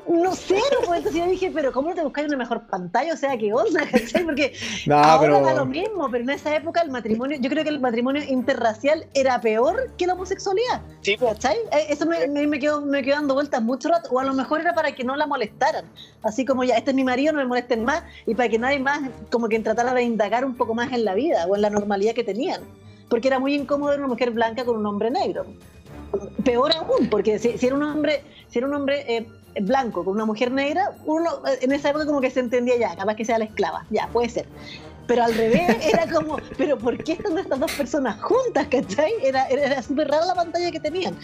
Speaker 2: no sé, pues entonces yo dije, pero ¿cómo no te buscáis una mejor pantalla? O sea, qué onda, ¿cachai? Porque ahora da lo mismo, pero en esa época el matrimonio, yo creo que el matrimonio interracial era peor que la homosexualidad. Sí, ¿cachai? Eh, eso me, me, quedó, me quedó dando vueltas mucho rato, o a lo mejor era para que no la molestaran. Así como ya, este es mi marido, no me molesten más, y para que nadie más, como que tratara de indagar un poco más en la vida o en la normalidad que tenían. Porque era muy incómodo una mujer blanca con un hombre negro. Peor aún, porque si, era un hombre, si era un hombre eh, blanco con una mujer negra, uno eh, en esa época como que se entendía ya, capaz que sea la esclava, ya, puede ser. Pero al revés era como, pero ¿por qué están estas dos personas juntas, cachai? Era, era, súper rara la pantalla que tenían.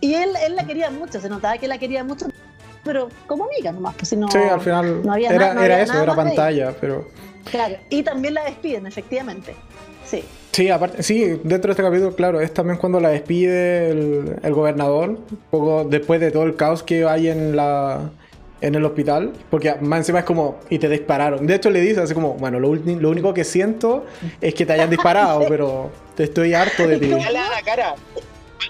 Speaker 2: Y él, él la quería mucho, se notaba que la quería mucho, pero como amiga nomás, pues si no,
Speaker 1: sí, al final no había era, era eso, era pantalla, pero...
Speaker 2: Claro, y también la despiden, efectivamente, sí.
Speaker 1: Sí, aparte, sí, dentro de este capítulo, claro, es también cuando la despide el, gobernador, poco después de todo el caos que hay en la en el hospital, porque más encima es como, y te dispararon. De hecho, le dice así como, bueno, lo, lo único que siento es que te hayan disparado, pero te estoy harto de ti.
Speaker 3: la cara.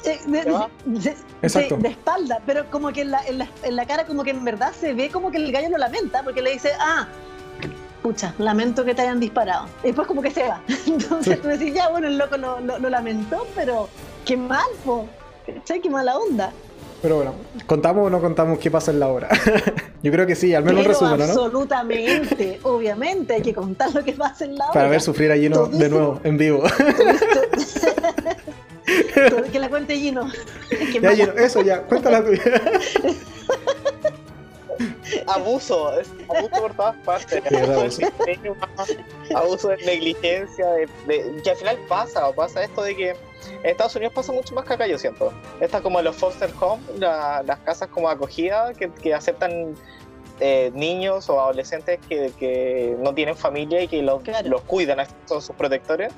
Speaker 2: De, Exacto. De, espalda, pero como que en la, en, la, en la cara como que en verdad se ve como que el gallo lo lamenta, porque le dice, ah, pucha, lamento que te hayan disparado. Y después como que se va. Entonces tú decís, ya, bueno, el loco lo, lo, lamentó, pero qué mal, po. Qué mala onda.
Speaker 1: Pero bueno, ¿contamos o no contamos qué pasa en la obra? Yo creo que sí, al menos un resumen, ¿no?
Speaker 2: Absolutamente, obviamente, hay que contar lo que pasa en la obra.
Speaker 1: Para ver sufrir a Gino de nuevo, en vivo.
Speaker 2: Que la cuente Gino.
Speaker 3: Ya, Gino, eso ya, cuéntala tuya. abuso, abuso por todas partes. abuso, de negligencia, de, que al final pasa, o pasa esto de que en Estados Unidos pasa mucho más que acá, yo siento. Estas como los foster home, las casas como acogida, que, que aceptan eh, niños o adolescentes que, que, no tienen familia y que los, los cuidan, son sus protectores,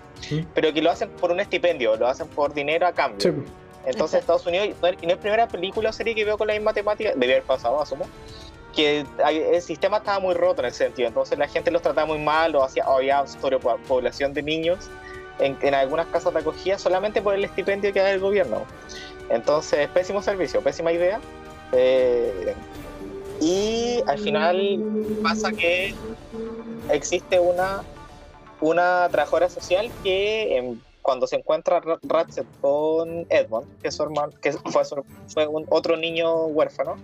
Speaker 3: pero que lo hacen por un estipendio, lo hacen por dinero a cambio. Entonces Estados Unidos, y no es primera película o serie que veo con la misma temática, debe haber pasado, asumo, que el sistema estaba muy roto en ese sentido, entonces la gente los trataba muy mal o hacía, había población de niños en, algunas casas de acogida solamente por el estipendio que da el gobierno. Entonces, pésimo servicio, pésima idea. Eh, y al final pasa que existe una, una trabajadora social que cuando se encuentra Ratchet con Edmond, que, es su hermano, que fue, un, otro niño huérfano,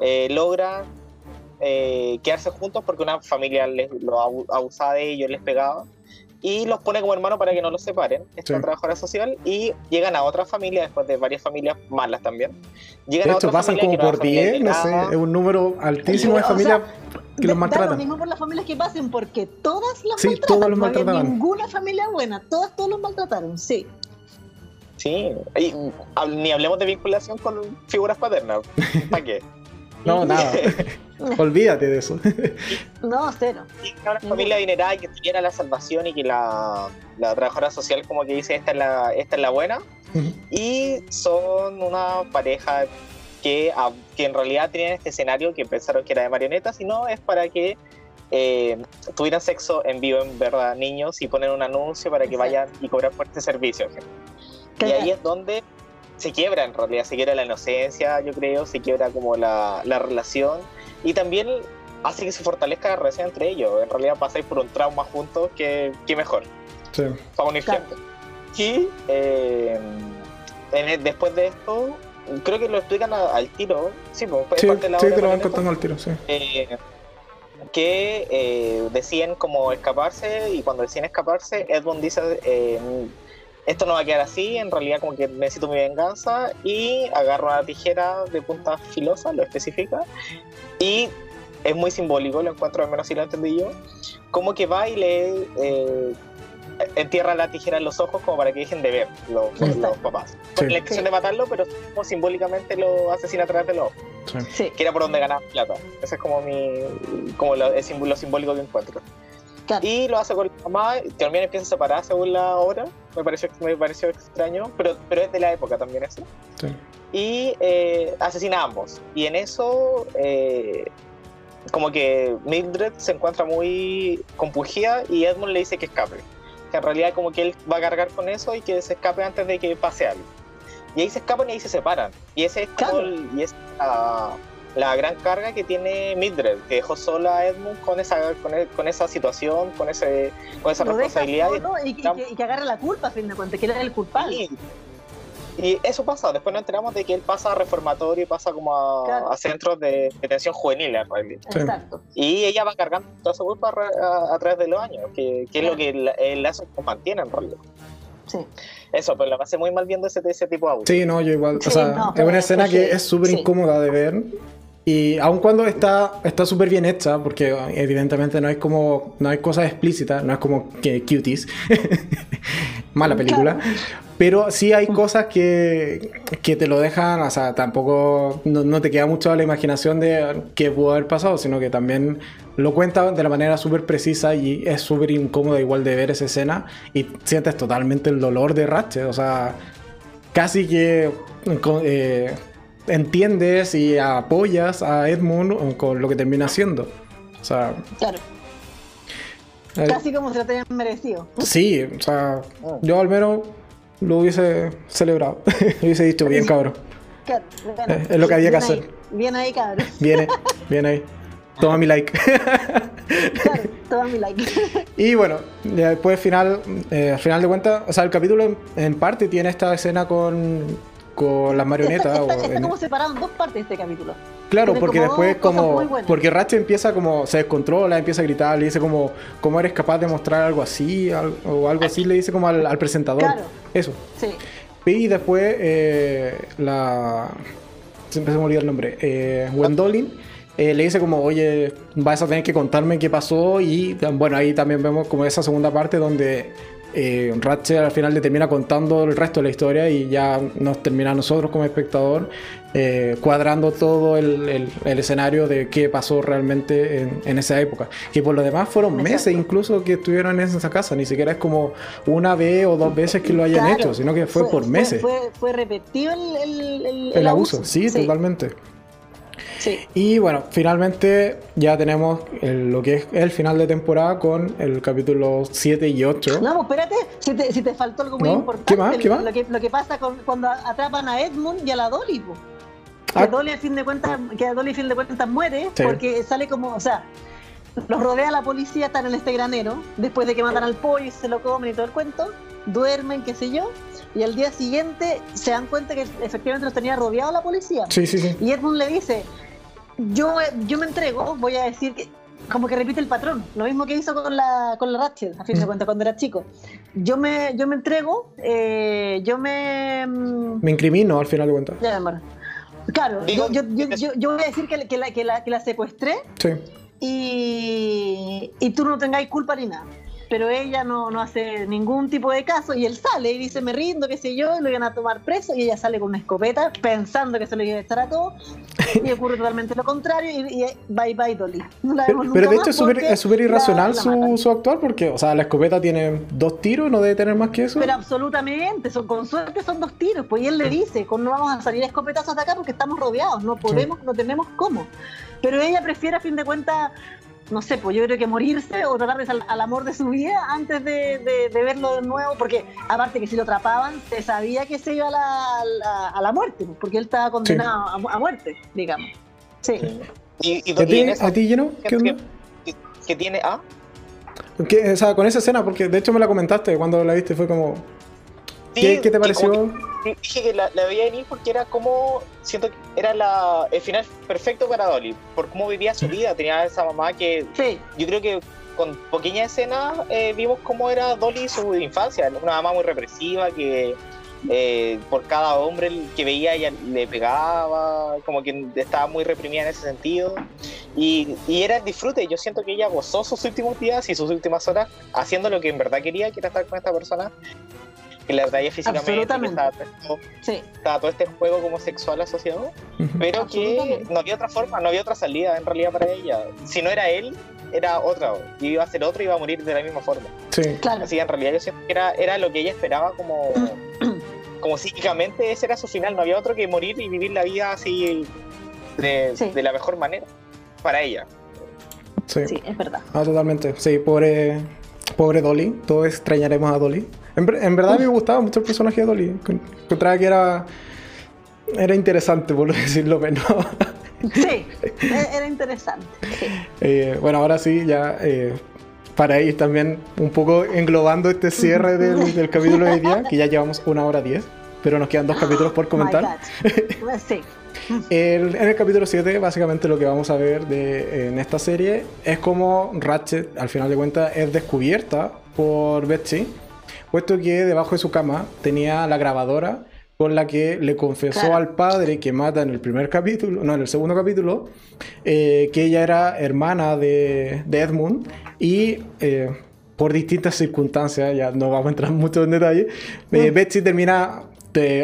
Speaker 3: eh, logran eh, quedarse juntos porque una familia les, lo abusaba de ellos, les pegaba y los pone como hermanos para que no los separen. Esta sí. trabajadora social y llegan a otra familia después de varias familias malas también. Llegan
Speaker 1: de hecho, a pasan como por 10, no sé, es un número altísimo de familias que los maltratan. Da lo
Speaker 2: mismo por las familias que pasen, porque todas las
Speaker 1: sí,
Speaker 2: maltratan.
Speaker 1: Todos los maltrataban.
Speaker 2: No ninguna familia buena, todas, todos los maltrataron, sí.
Speaker 3: Sí, y, ni hablemos de vinculación con figuras paternas. ¿Para qué?
Speaker 1: No, nada. Olvídate de eso.
Speaker 2: no, cero.
Speaker 3: Y una familia adinerada que tuviera la salvación y que la, la, trabajadora social como que dice esta es la, esta es la buena. Y son una pareja que, que en realidad tenían este escenario que pensaron que era de marionetas, y no es para que eh, tuvieran sexo en vivo en verdad niños y poner un anuncio para que vayan y cobrar por este servicio. Y ahí es donde se quiebra en realidad, se quiebra la inocencia, yo creo, se quiebra como la, la relación y también hace que se fortalezca la relación entre ellos. En realidad pasáis por un trauma juntos, que, que mejor.
Speaker 1: Sí.
Speaker 3: Para unir claro. Y eh, en después de esto, creo que lo explican a, al tiro. Sí, pues,
Speaker 1: sí, parte de la sí te lo van contando al tiro, sí.
Speaker 3: Eh, que eh, deciden como escaparse y cuando deciden escaparse, Edmund dice eh, esto no va a quedar así, en realidad como que necesito mi venganza y agarro una tijera de punta filosa, lo especifica, y es muy simbólico, lo encuentro al menos si lo entendí yo, como que va y le eh, entierra la tijera en los ojos como para que dejen de ver los, los papás. Con la intención sí. de matarlo, pero como simbólicamente lo asesina a través de los ojos. Sí. Que era por donde ganar plata. Ese es como mi como lo, es lo simbólico que encuentro. Claro. Y lo hace con la mamá, también empieza a separar según la obra, me pareció, me pareció extraño, pero, pero es de la época también eso.
Speaker 1: Sí.
Speaker 3: Y eh, asesina a ambos. Y en eso, eh, como que Mildred se encuentra muy compungida y Edmund le dice que escape. Que en realidad como que él va a cargar con eso y que se escape antes de que pase algo. Y ahí se escapan y ahí se separan. Y ese es como
Speaker 2: claro.
Speaker 3: el, y es la, la gran carga que tiene Mildred, que dejó sola a Edmund con esa, con, el, con esa situación, con, ese, con esa
Speaker 2: Lo
Speaker 3: responsabilidad.
Speaker 2: solo y, y, que, y, que, agarre la culpa, a fin de cuentas, que él era el culpable.
Speaker 3: Y, y, eso pasa, después nos enteramos de que él pasa a reformatorio y pasa como a, claro. a centros de detención juvenil en realidad.
Speaker 2: Exacto.
Speaker 3: Y ella va cargando toda esa culpa a, a, a través de los años, que, que claro. es lo que el, el lazo mantiene en realidad.
Speaker 2: Sí.
Speaker 3: Eso, pero la pasé muy mal viendo ese, ese tipo de audio.
Speaker 1: Sí, no, yo igual. Sí, o sea, no, es una escena que es súper sí. incómoda de ver. Y aun cuando está está súper bien hecha, porque evidentemente no hay como no hay cosas explícitas, no es como que cuties, mala película, pero sí hay cosas que, que te lo dejan, o sea, tampoco no, no, te queda mucho a la imaginación de qué pudo haber pasado, sino que también lo cuenta de la manera súper precisa y es súper incómodo igual de ver esa escena y sientes totalmente el dolor de Ratchet, o sea, casi que... Eh, entiendes y apoyas a Edmund con lo que termina haciendo. O sea.
Speaker 2: Claro. Eh, Casi como se lo tenían merecido.
Speaker 1: Sí, o sea, oh. yo al menos lo hubiese celebrado. hubiese dicho, bien, cabrón.
Speaker 2: Claro, bueno,
Speaker 1: eh, es lo que había que hacer.
Speaker 2: Bien ahí, cabrón.
Speaker 1: Viene, bien ahí. Toma mi like.
Speaker 2: claro, toma mi like.
Speaker 1: y bueno, después final, eh, al final de cuentas, o sea, el capítulo en, en parte tiene esta escena con con las marionetas.
Speaker 2: Está, está, está como separado en dos partes este capítulo.
Speaker 1: Claro, porque después como... Porque Ratchet empieza como... Se descontrola, empieza a gritar, le dice como... ¿Cómo eres capaz de mostrar algo así? O algo así le dice como al, al presentador.
Speaker 2: Claro.
Speaker 1: Eso.
Speaker 2: Sí.
Speaker 1: Y después eh, la... Siempre se me olvida el nombre. Eh, Wendolin eh, le dice como, oye, vas a tener que contarme qué pasó. Y bueno, ahí también vemos como esa segunda parte donde eh, Ratchet al final le termina contando el resto de la historia y ya nos termina nosotros como espectador eh, cuadrando todo el, el, el, escenario de qué pasó realmente en, en, esa época. Que por lo demás fueron meses incluso que estuvieron en esa casa, ni siquiera es como una vez o dos veces que lo hayan
Speaker 2: claro,
Speaker 1: hecho, sino que fue,
Speaker 2: fue
Speaker 1: por meses.
Speaker 2: Fue, fue, fue repetido el,
Speaker 1: el, el abuso. Sí, sí, totalmente.
Speaker 2: Sí.
Speaker 1: Y bueno, finalmente ya tenemos el, lo que es el final de temporada con el capítulo 7 y 8.
Speaker 2: No, pues espérate, si te, si te faltó algo muy
Speaker 1: ¿No?
Speaker 2: importante.
Speaker 1: ¿Qué más? ¿Qué más?
Speaker 2: Lo, que, lo que pasa con, cuando atrapan a Edmund y a la Dolly. Pues. Que
Speaker 1: Ah.
Speaker 2: Dolly, a fin de cuentas, que a Dolly, a fin de cuentas, muere
Speaker 1: Sí.
Speaker 2: porque sale como, o sea, los rodea la policía, están en este granero, después de que matan al pollo y se lo comen y todo el cuento, duermen, qué sé yo, y al día siguiente se dan cuenta que efectivamente los tenía rodeado la policía.
Speaker 1: Sí, sí, sí.
Speaker 2: Y Edmund le dice, yo, yo me entrego, voy a decir que como que repite el patrón, lo mismo que hizo con la, con la Ratchet, a fin de mm. cuentas, cuando era chico. Yo me, yo me entrego, eh, yo me...
Speaker 1: Mm, me incrimino al final de cuentas.
Speaker 2: Ya, Claro, yo, yo, yo, yo, voy a decir que, que, la, que, la, que la secuestré sí. y, y tú no tengáis culpa ni nada pero ella no, no, hace ningún tipo de caso y él sale y dice me rindo, qué sé yo, lo iban a tomar preso y ella sale con una escopeta pensando que se lo iba a echar a todo y ocurre totalmente lo contrario y, bye bye Dolly.
Speaker 1: pero, de hecho es súper irracional su, su, actuar porque, o sea, la escopeta tiene dos tiros, no debe tener más que eso.
Speaker 2: Pero absolutamente, son, con suerte son dos tiros, pues y él le dice, no vamos a salir escopetazos de acá porque estamos rodeados, no podemos, no tenemos cómo. Pero ella prefiere a fin de cuentas no sé, pues yo creo que morirse o tratar de al, al amor de su vida antes de, verlo de nuevo, porque aparte que si lo atrapaban, se sabía que se iba a la, a la muerte, pues, porque él estaba condenado a, muerte, digamos. Sí.
Speaker 1: ¿Y, y, ¿A, ti, lleno?
Speaker 3: ¿Qué onda? ¿Qué tiene A?
Speaker 1: o sea, con esa escena, porque de hecho me la comentaste cuando la viste, fue como... ¿Qué, te pareció?
Speaker 3: dije que la, veía venir porque era como, siento que era la, el final perfecto para Dolly, por cómo vivía su vida, tenía esa mamá que yo creo que con pequeñas escenas eh, vimos cómo era Dolly su infancia, una mamá muy represiva que eh, por cada hombre que veía ella le pegaba, como que estaba muy reprimida en ese sentido. Y, y, era el disfrute. Yo siento que ella gozó sus últimos días y sus últimas horas haciendo lo que en verdad quería, que era estar con esta persona que la traía físicamente, estaba, todo este juego como sexual asociado, pero que no había otra forma, no había otra salida en realidad para ella. Si no era él, era otra, y iba a ser otro y iba a morir de la misma forma.
Speaker 1: Sí.
Speaker 3: Claro. Así que en realidad yo siempre era, era lo que ella esperaba como, como psíquicamente, ese era su final, no había otro que morir y vivir la vida así de, de la mejor manera para ella.
Speaker 2: Sí. sí, es verdad. Ah,
Speaker 1: totalmente. Sí, pobre, pobre Dolly. Todos extrañaremos a Dolly. En, verdad me gustaba mucho el personaje de Dolly. Encontraba que era. Era interesante, por decirlo menos.
Speaker 2: Sí, e-, era interesante.
Speaker 1: Eh, bueno, ahora sí, ya. Eh, para ir también un poco englobando este cierre del, capítulo de hoy día, que ya llevamos una hora diez, pero nos quedan dos capítulos por comentar.
Speaker 2: sí.
Speaker 1: en el capítulo 7, básicamente lo que vamos a ver de, en esta serie es como Ratchet, al final de cuentas, es descubierta por Betsy puesto que debajo de su cama tenía la grabadora con la que le confesó al padre que mata en el primer capítulo, no, en el segundo capítulo, eh, que ella era hermana de, Edmund y eh, por distintas circunstancias, ya no vamos a entrar mucho en detalle, eh. Betsy termina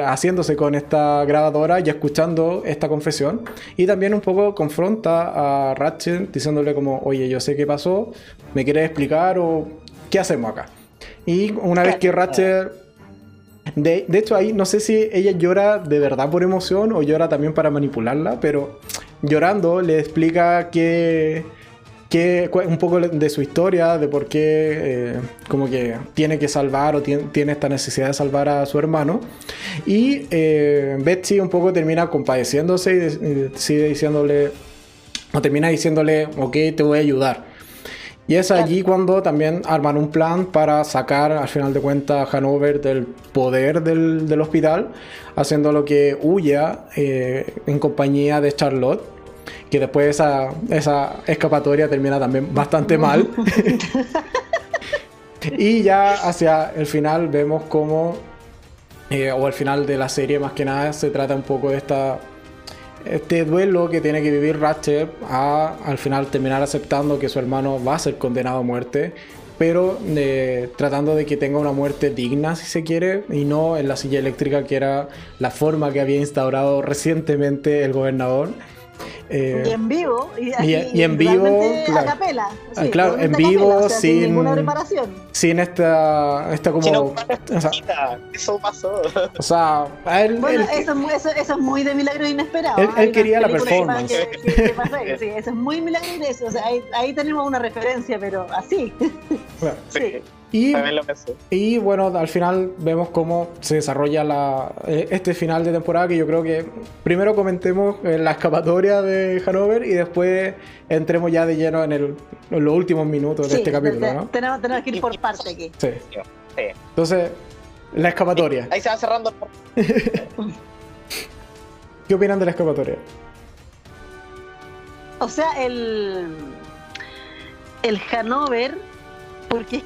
Speaker 1: haciéndose con esta grabadora y escuchando esta confesión y también un poco confronta a Ratchet diciéndole como, oye, yo sé qué pasó, ¿me quieres explicar o qué hacemos acá? Y una vez que Ratchet... De, de, hecho, ahí no sé si ella llora de verdad por emoción o llora también para manipularla, pero llorando le explica que, que un poco de su historia, de por qué eh, como que tiene que salvar o tiene, esta necesidad de salvar a su hermano. Y eh, Betsy un poco termina compadeciéndose y, sigue diciéndole, o termina diciéndole, ok, te voy a ayudar. Y es allí cuando también arman un plan para sacar al final de cuentas a Hanover del poder del, hospital, haciendo lo que huya eh, en compañía de Charlotte, que después esa, esa escapatoria termina también bastante mal. y ya hacia el final vemos cómo, eh, o al final de la serie más que nada, se trata un poco de esta este duelo que tiene que vivir Ratchet a al final terminar aceptando que su hermano va a ser condenado a muerte, pero eh, tratando de que tenga una muerte digna si se quiere y no en la silla eléctrica que era la forma que había instaurado recientemente el gobernador.
Speaker 2: Eh, y en vivo. Y,
Speaker 1: y, en vivo. Claro, a capela, ah, claro en vivo, sin, ninguna preparación. Sin esta, esta como.
Speaker 3: o sea, eso pasó.
Speaker 1: O sea,
Speaker 2: a él, bueno, eso, eso, eso, es muy de milagro inesperado.
Speaker 1: Él, él quería la performance.
Speaker 2: Que, que sí, eso es muy milagro O sea, ahí, ahí, tenemos una referencia, pero así.
Speaker 1: Claro. sí. Y, y bueno, al final vemos cómo se desarrolla la, eh, este final de temporada que yo creo que primero comentemos eh, la escapatoria de Hanover y después entremos ya de lleno en, el, los últimos minutos de este capítulo. ¿no?
Speaker 2: Tenemos, tenemos, que ir por parte aquí.
Speaker 1: Sí. Entonces, la escapatoria.
Speaker 3: Ahí se va cerrando.
Speaker 1: ¿Qué opinan de la escapatoria?
Speaker 2: O sea, el. El Hanover porque,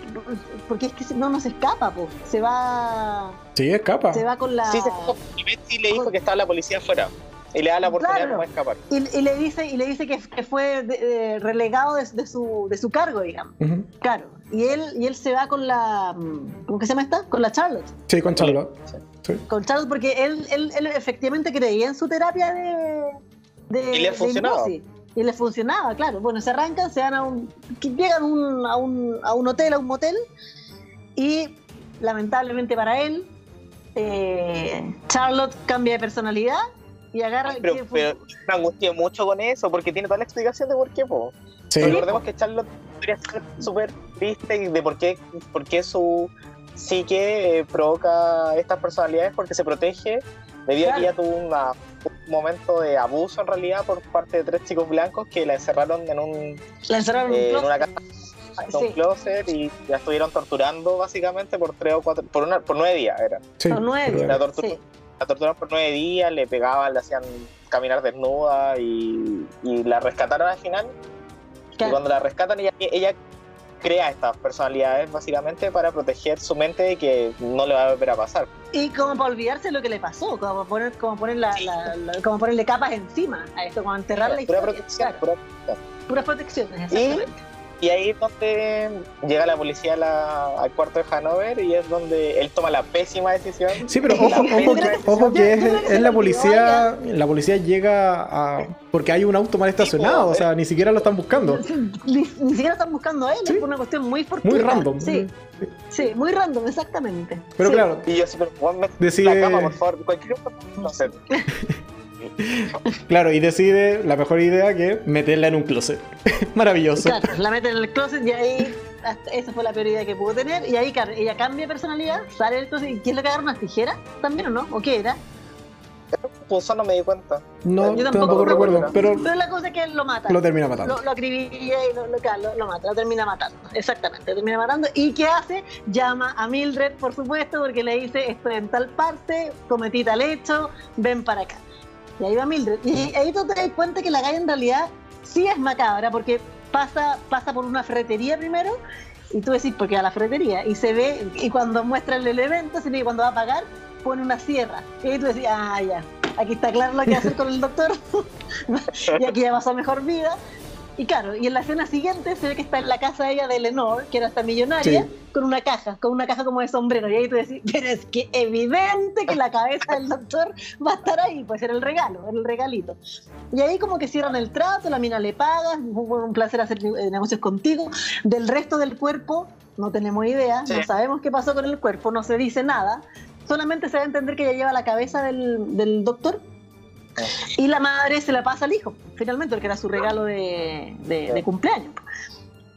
Speaker 2: porque es que no nos escapa, pues. Se va.
Speaker 1: Sí, escapa.
Speaker 2: Se va con la.
Speaker 3: Sí, se le dijo que estaba la policía afuera. Y le da la oportunidad de no escapar.
Speaker 2: Y, le dice, y le dice que, fue relegado de, su, de su cargo, digamos. Claro. Y él, y él se va con la. ¿Cómo que se llama esta? Con la Charlotte.
Speaker 1: Sí, con Charlotte.
Speaker 2: Con Charlotte, porque él, él, él, efectivamente creía en su terapia de. de
Speaker 3: y le funcionaba.
Speaker 2: Y les funcionaba, claro. Bueno, se arrancan, se van a un. llegan a, un, a un hotel, a un motel, y lamentablemente para él, eh, Charlotte cambia de personalidad y agarra.
Speaker 3: Pero, pero me angustié mucho con eso, porque tiene toda la explicación de por qué, po. Recordemos que Charlotte podría ser súper triste y de por qué, por qué su psique eh, provoca estas personalidades, porque se protege debido a que ella tuvo una un momento de abuso en realidad por parte de tres chicos blancos que la encerraron en un
Speaker 2: la encerraron en,
Speaker 3: una casa en un closet y la estuvieron torturando básicamente por tres o cuatro por una por nueve días era.
Speaker 2: Por nueve
Speaker 3: la, torturaron por nueve días le pegaban le hacían caminar desnuda y, y la rescataron al final. Y cuando la rescatan ella, ella crea estas personalidades básicamente para proteger su mente de que no le va a volver a pasar.
Speaker 2: Y como para olvidarse lo que le pasó, como poner, como poner la, como ponerle capas encima a esto, como enterrar la historia.
Speaker 3: Pura protección, pura
Speaker 2: protección. Puras protecciones, exactamente.
Speaker 3: Y ahí es donde llega la policía al cuarto de Hanover y es donde él toma la pésima decisión.
Speaker 1: Sí, pero ojo, que, ojo que es, la policía, la policía llega a... porque hay un auto mal estacionado, o sea, ni siquiera lo están buscando.
Speaker 2: Ni, siquiera están buscando a él, es por una cuestión muy
Speaker 1: Muy random.
Speaker 2: Sí, sí, muy random, exactamente.
Speaker 1: Pero claro.
Speaker 3: Y yo sí, pero decide... la cama, por favor, cualquier cosa, no sé.
Speaker 1: claro, y decide la mejor idea que meterla en un closet. Maravilloso.
Speaker 2: Claro, la mete en el closet y ahí esa fue la peor idea que pudo tener. Y ahí ella cambia de personalidad, sale del closet. ¿Y quién le cagaron unas tijeras? ¿También o no? ¿O qué era?
Speaker 3: Pues no me di cuenta.
Speaker 1: No, yo tampoco, recuerdo. Pero,
Speaker 2: pero, la cosa es que él lo mata.
Speaker 1: Lo termina matando.
Speaker 2: Lo, acribilla y lo, lo, mata, lo termina matando. Exactamente, lo termina matando. ¿Y qué hace? Llama a Mildred, por supuesto, porque le dice: Estoy en tal parte, cometí tal hecho, ven para acá. Y ahí va Mildred. Y ahí tú te das cuenta que la calle en realidad sí es macabra, porque pasa, pasa por una ferretería primero, y tú decís, porque a la ferretería, y se ve, y cuando muestra el evento, que cuando va a pagar, pone una sierra. Y ahí tú decís, ah, ya, aquí está claro lo que hacer con el doctor, y aquí ya pasó mejor vida. Y claro, y en la escena siguiente se ve que está en la casa ella de Lenore, que era esta millonaria, con una caja, con una caja como de sombrero. Y ahí tú decís, pero es que evidente que la cabeza del doctor va a estar ahí, pues era el regalo, era el regalito. Y ahí como que cierran el trato, la mina le paga, un placer hacer eh, negocios contigo. Del resto del cuerpo no tenemos idea, no sabemos qué pasó con el cuerpo, no se dice nada. Solamente se va a entender que ella lleva la cabeza del, del doctor y la madre se la pasa al hijo, finalmente, porque era su regalo de, cumpleaños.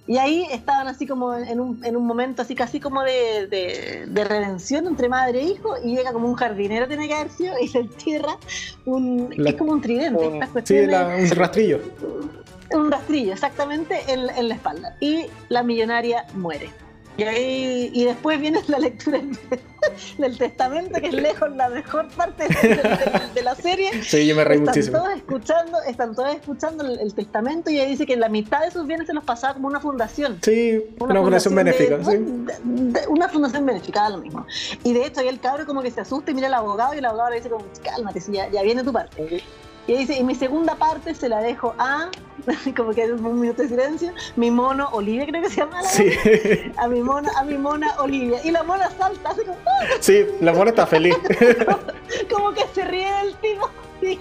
Speaker 2: Y ahí estaban así como en un, en un momento así casi como de, redención entre madre e hijo y llega como un jardinero tiene que haber sido y se entierra un es como un tridente
Speaker 1: un, sí, un rastrillo.
Speaker 2: Un rastrillo exactamente en, en, la espalda. Y la millonaria muere y, ahí, y después viene la lectura del testamento, que es lejos la mejor parte de, la serie.
Speaker 1: Sí, yo me reí están
Speaker 2: Todos escuchando, están todos escuchando el, testamento y ahí dice que la mitad de sus bienes se los pasaba como una fundación.
Speaker 1: Sí, una, fundación, benéfica.
Speaker 2: una fundación benéfica, lo mismo. Y de hecho, ahí el cabro como que se asusta y mira al abogado y el abogado le dice como, cálmate, si ya, ya viene tu parte. Y dice, y mi segunda parte se la dejo a, como que un minuto de silencio, mi mono Olivia, creo que se llama. La
Speaker 1: sí.
Speaker 2: A mi mona, a mi mona Olivia. Y la mona salta así como... ¡ah!
Speaker 1: Sí, la mona está feliz.
Speaker 2: como, que se ríe del tipo.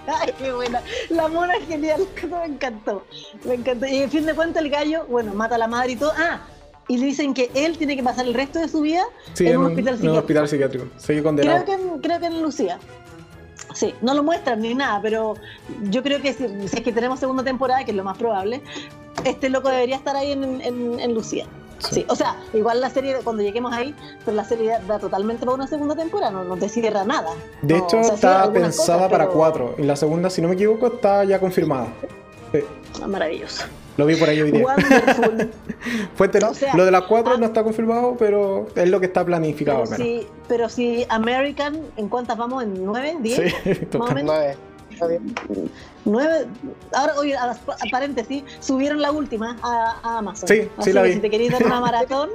Speaker 2: ay, qué buena. La mona es genial, me encantó. Me encantó. Y en fin de cuentas el gallo, bueno, mata a la madre y todo. Ah, y le dicen que él tiene que pasar el resto de su vida en, un, hospital psiquiátrico. En un hospital psiquiátrico.
Speaker 1: Sigue condenado.
Speaker 2: Creo que, creo que en Lucía. Sí, no lo muestran ni nada, pero yo creo que si, es que tenemos segunda temporada, que es lo más probable, este loco debería estar ahí en, Lucía. Sí. o sea, igual la serie, cuando lleguemos ahí, pero la serie da totalmente para una segunda temporada, no, no te cierra nada.
Speaker 1: De hecho, está pensada para cuatro, y la segunda, si no me equivoco, está ya confirmada.
Speaker 2: Sí. Ah, maravilloso.
Speaker 1: Lo vi por ahí hoy día. Fuente no. lo de las cuatro no está confirmado, pero es lo que está planificado.
Speaker 2: Pero, si, pero si American, ¿en cuántas vamos? ¿En nueve? ¿Diez?
Speaker 1: Sí, más o menos.
Speaker 2: Nueve, ahora, oye, a, paréntesis, subieron la última a, Amazon.
Speaker 1: Sí, sí la vi.
Speaker 2: Si te queréis dar una maratón,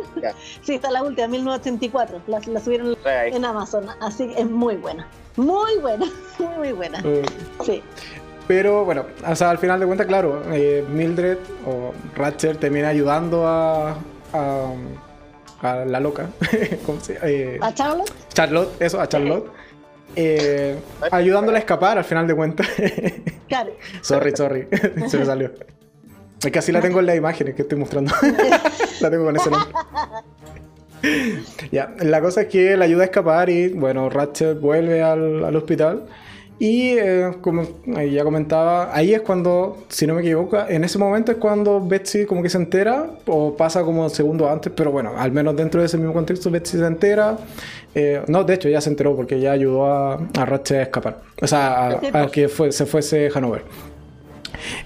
Speaker 2: sí, está la última, 1984. La, la subieron en Amazon. Así que es muy buena. Muy buena, muy, muy buena. Mm. Sí.
Speaker 1: Pero bueno, o sea, al final de cuentas, claro, eh, Mildred o Ratcher termina ayudando a, a, la loca.
Speaker 2: ¿Cómo se eh, ¿A Charlotte?
Speaker 1: Charlotte, eso, a Charlotte. Eh, ayudándola a escapar al final de cuentas.
Speaker 2: claro.
Speaker 1: sorry, sorry, se me salió. Es que así la tengo en las imágenes que estoy mostrando. la tengo con ese nombre. ya, la cosa es que la ayuda a escapar y bueno, Ratchet vuelve al, al hospital y eh, como ya comentaba, ahí es cuando, si no me equivoco, en ese momento es cuando Betsy como que se entera, o pasa como segundos antes, pero bueno, al menos dentro de ese mismo contexto Betsy se entera. Eh, no, de hecho ya se enteró porque ya ayudó a, a Ratchet a escapar, o sea, a, que fue, se fuese Hanover.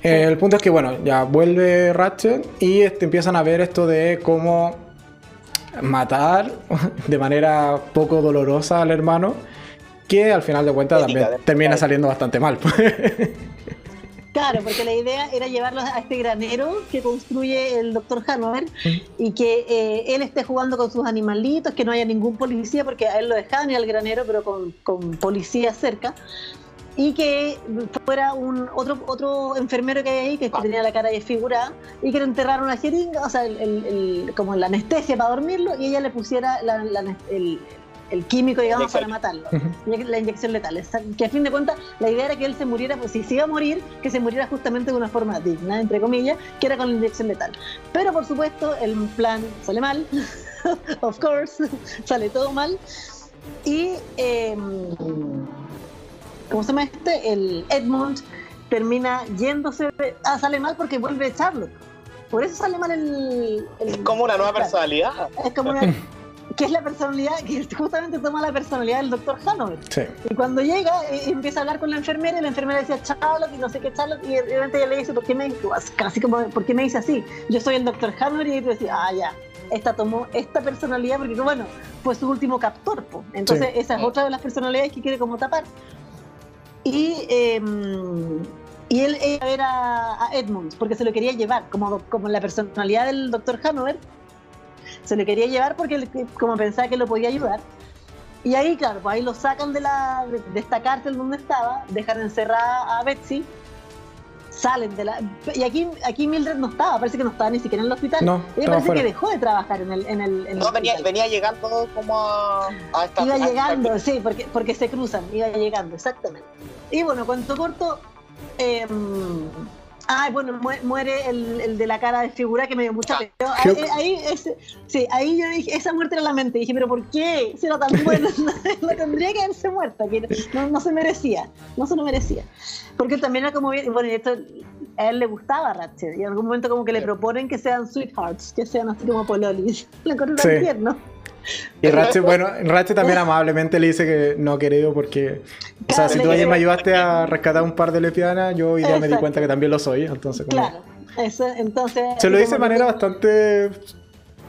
Speaker 1: Eh, el punto es que, bueno, ya vuelve Ratchet y este, empiezan a ver esto de cómo matar de manera poco dolorosa al hermano que al final de cuentas también termina saliendo bastante mal.
Speaker 2: Claro, porque la idea era llevarlo a este granero que construye el doctor Hanover y que eh, él esté jugando con sus animalitos, que no haya ningún policía, porque a él lo dejaban ir al granero, pero con, con policía cerca. Y que fuera un otro otro enfermero que hay ahí, que ah. tenía la cara desfigurada, y que le enterraron una jeringa, o sea, el, como la anestesia para dormirlo, y ella le pusiera la, el, el químico, digamos, para matarlo. La inyección letal. Que a fin de cuentas, la idea era que él se muriera, pues si se iba a morir, que se muriera justamente de una forma digna, entre comillas, que era con la inyección letal. Pero por supuesto, el plan sale mal, of course, sale todo mal. Y, em, ¿cómo se llama este? El Edmund termina yéndose, ah, sale mal porque vuelve Charlotte. Por eso sale mal el, el
Speaker 3: es como una nueva personalidad.
Speaker 2: Es como una que es la personalidad, que justamente toma la personalidad del doctor Hanover. Y cuando llega, eh, empieza a hablar con la enfermera, y la enfermera decía Charlotte, y no sé qué Charlotte, y de repente ella le dice, ¿por qué me, casi como, ¿por qué me dice así? Yo soy el doctor Hanover, y tú decís, ah, ya, esta tomó esta personalidad, porque bueno, fue su último captor, entonces esa es otra de las personalidades que quiere como tapar. Y, em, y él iba a ver a Edmunds, porque se lo quería llevar, como, como la personalidad del doctor Hanover, se le quería llevar porque como pensaba que lo podía ayudar. Y ahí, claro, pues ahí lo sacan de, la, de, esta cárcel donde estaba, dejan encerrada a Betsy, salen de la... Y aquí, aquí Mildred no estaba, parece que no estaba ni siquiera en el hospital.
Speaker 1: No,
Speaker 2: Ella parece que dejó de trabajar en el... En el,
Speaker 3: no, venía, venía, llegando como a...
Speaker 2: esta, iba llegando, sí, porque, porque se cruzan, iba llegando, exactamente. Y bueno, cuento corto... Eh, Ah, bueno, muere el, el, de la cara de figura que me dio mucha pena. Ahí, ahí, sí, ahí yo dije, esa muerte era la mente. Dije, pero ¿por qué? Si era tan bueno, no, tendría que haberse muerta, que no, no, se merecía, no se lo merecía. Porque también era como, bueno, esto a él le gustaba Ratchet, y en algún momento como que le proponen que sean sweethearts, que sean así como pololis. Le encontré tan tierno.
Speaker 1: Y Ratchet, bueno, Ratchet también amablemente le dice que no ha querido porque, o sea, si tú ayer me ayudaste a rescatar un par de lesbianas, yo hoy ya me di cuenta que también lo soy, entonces
Speaker 2: Claro, eso, entonces...
Speaker 1: Se lo dice de manera bastante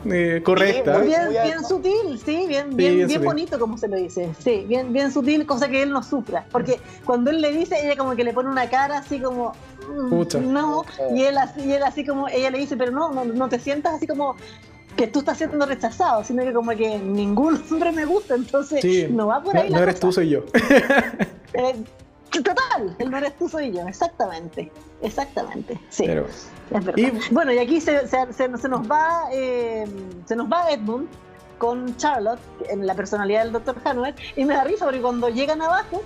Speaker 1: eh, correcta.
Speaker 2: Bien, bien, sutil, sí, bien, bien, bien, bonito como se lo dice. Sí, bien, bien sutil, cosa que él no sufra. Porque cuando él le dice, ella como que le pone una cara así como... Mm, no, y él, así, y él así como, ella le dice, pero no, no, no te sientas así como que tú estás siendo rechazado, sino que como que ningún hombre me gusta, entonces no va por ahí.
Speaker 1: No, eres tú, soy yo.
Speaker 2: Eh, total, el no eres tú, soy yo, exactamente, exactamente, sí. es verdad. Y, bueno, y aquí se, se, se, nos va eh, se nos va Edmund con Charlotte en la personalidad del Dr. Hanover y me da risa porque cuando llegan abajo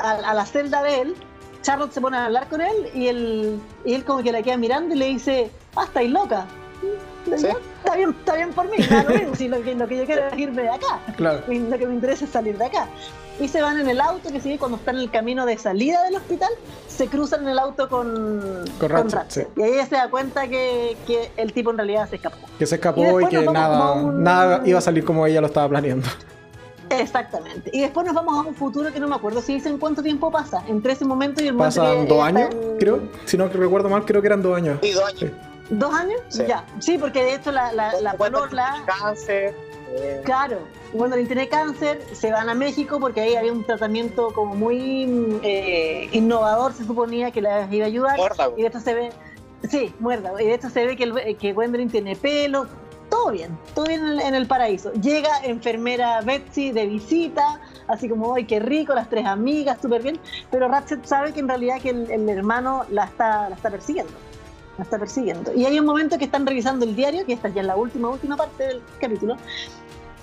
Speaker 2: a, a la celda de él Charlotte se pone a hablar con él y él, y él como que la queda mirando y le dice, ah, estáis loca. Está bien, está bien por mí, si lo que, lo que yo quiero es irme de acá. Lo que me interesa es salir de acá. Y se van en el auto, que sigue cuando están en el camino de salida del hospital, se cruzan en el auto con,
Speaker 1: con,
Speaker 2: Y ahí ella se da cuenta que, que, el tipo en realidad se escapó.
Speaker 1: Que se escapó y, que nada, nada iba a salir como ella lo estaba planeando.
Speaker 2: Exactamente. Y después nos vamos a un futuro que no me acuerdo si dicen cuánto tiempo pasa entre ese momento y el
Speaker 1: momento.
Speaker 2: Pasan
Speaker 1: dos años, creo. Si no recuerdo mal, creo que eran dos años.
Speaker 3: Sí, dos años.
Speaker 2: ¿Dos años? Ya. Sí, porque de hecho la, la, la
Speaker 3: Cáncer.
Speaker 2: Claro, Gwendolyn tiene cáncer, se van a México porque ahí había un tratamiento como muy eh, innovador, se suponía que la iba a ayudar. y de esto se ve, sí, muerda. Y de esto se ve que, el, que Gwendolyn tiene pelo, todo bien, todo bien en el, paraíso. Llega enfermera Betsy de visita, así como, ¡ay, qué rico! Las tres amigas, súper bien. Pero Ratchet sabe que en realidad que el, hermano la está, la está persiguiendo. La está persiguiendo. Y hay un momento que están revisando el diario, que esta ya es la última, última parte del capítulo.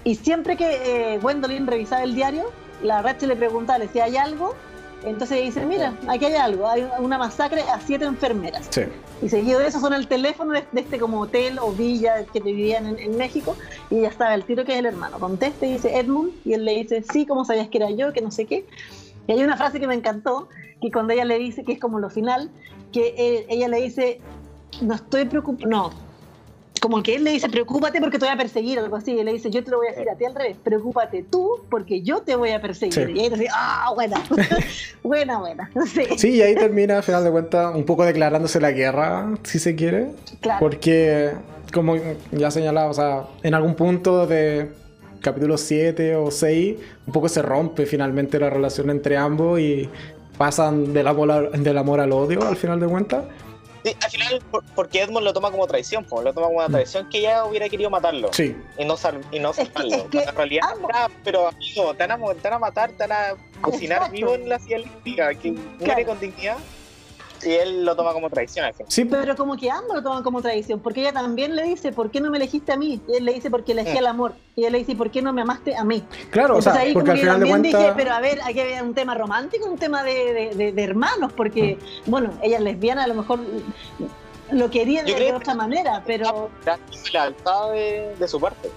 Speaker 2: Y siempre que eh, Gwendolyn revisaba el diario, la Ratchet le preguntaba, le decía, ¿hay algo? Entonces dice, mira, aquí hay algo, hay una masacre a siete enfermeras. Sí. Y seguido de eso son el teléfono de, este como hotel o villa que vivían en, México y ya estaba el tiro que es el hermano. Conteste y dice Edmund y él le dice, sí, ¿cómo sabías que era yo? Que no sé qué. Y hay una frase que me encantó, que cuando ella le dice, que es como lo final, que ella le dice, no estoy preocupada, no, como que él le dice, preocúpate porque te voy a perseguir, algo así. Y él le dice, yo te lo voy a decir a ti al revés, preocúpate tú porque yo te voy a perseguir. Y ahí dice, ah, buena, buena, buena. Sí.
Speaker 1: sí, y ahí termina, al final de cuentas, un poco declarándose la guerra, si se quiere. Claro. Porque, como ya señalaba, o sea, en algún punto de capítulo 7 o 6, un poco se rompe finalmente la relación entre ambos y pasan del amor, del amor al odio, al final de cuentas.
Speaker 3: Sí, al final, porque Edmund lo toma como traición, lo toma como una mm. traición que ella hubiera querido matarlo. Sí. Y no, y no salvarlo. en realidad, pero amigo, te van, a, matar, te van a cocinar vivo en la silla que muere con dignidad y él lo toma como traición.
Speaker 2: Sí, pero como que ambos lo toman como traición, porque ella también le dice, ¿por qué no me elegiste a mí? Y él le dice, porque elegí mm. el amor. Y él le dice, ¿por qué no me amaste a mí?
Speaker 1: Claro, o sea, ahí porque al final de cuentas... dije,
Speaker 2: pero a ver, aquí había un tema romántico, un tema de, de, hermanos, porque, mm. bueno, ella es lesbiana, a lo mejor lo quería de, otra manera, pero...
Speaker 3: La lealtad de, de su parte.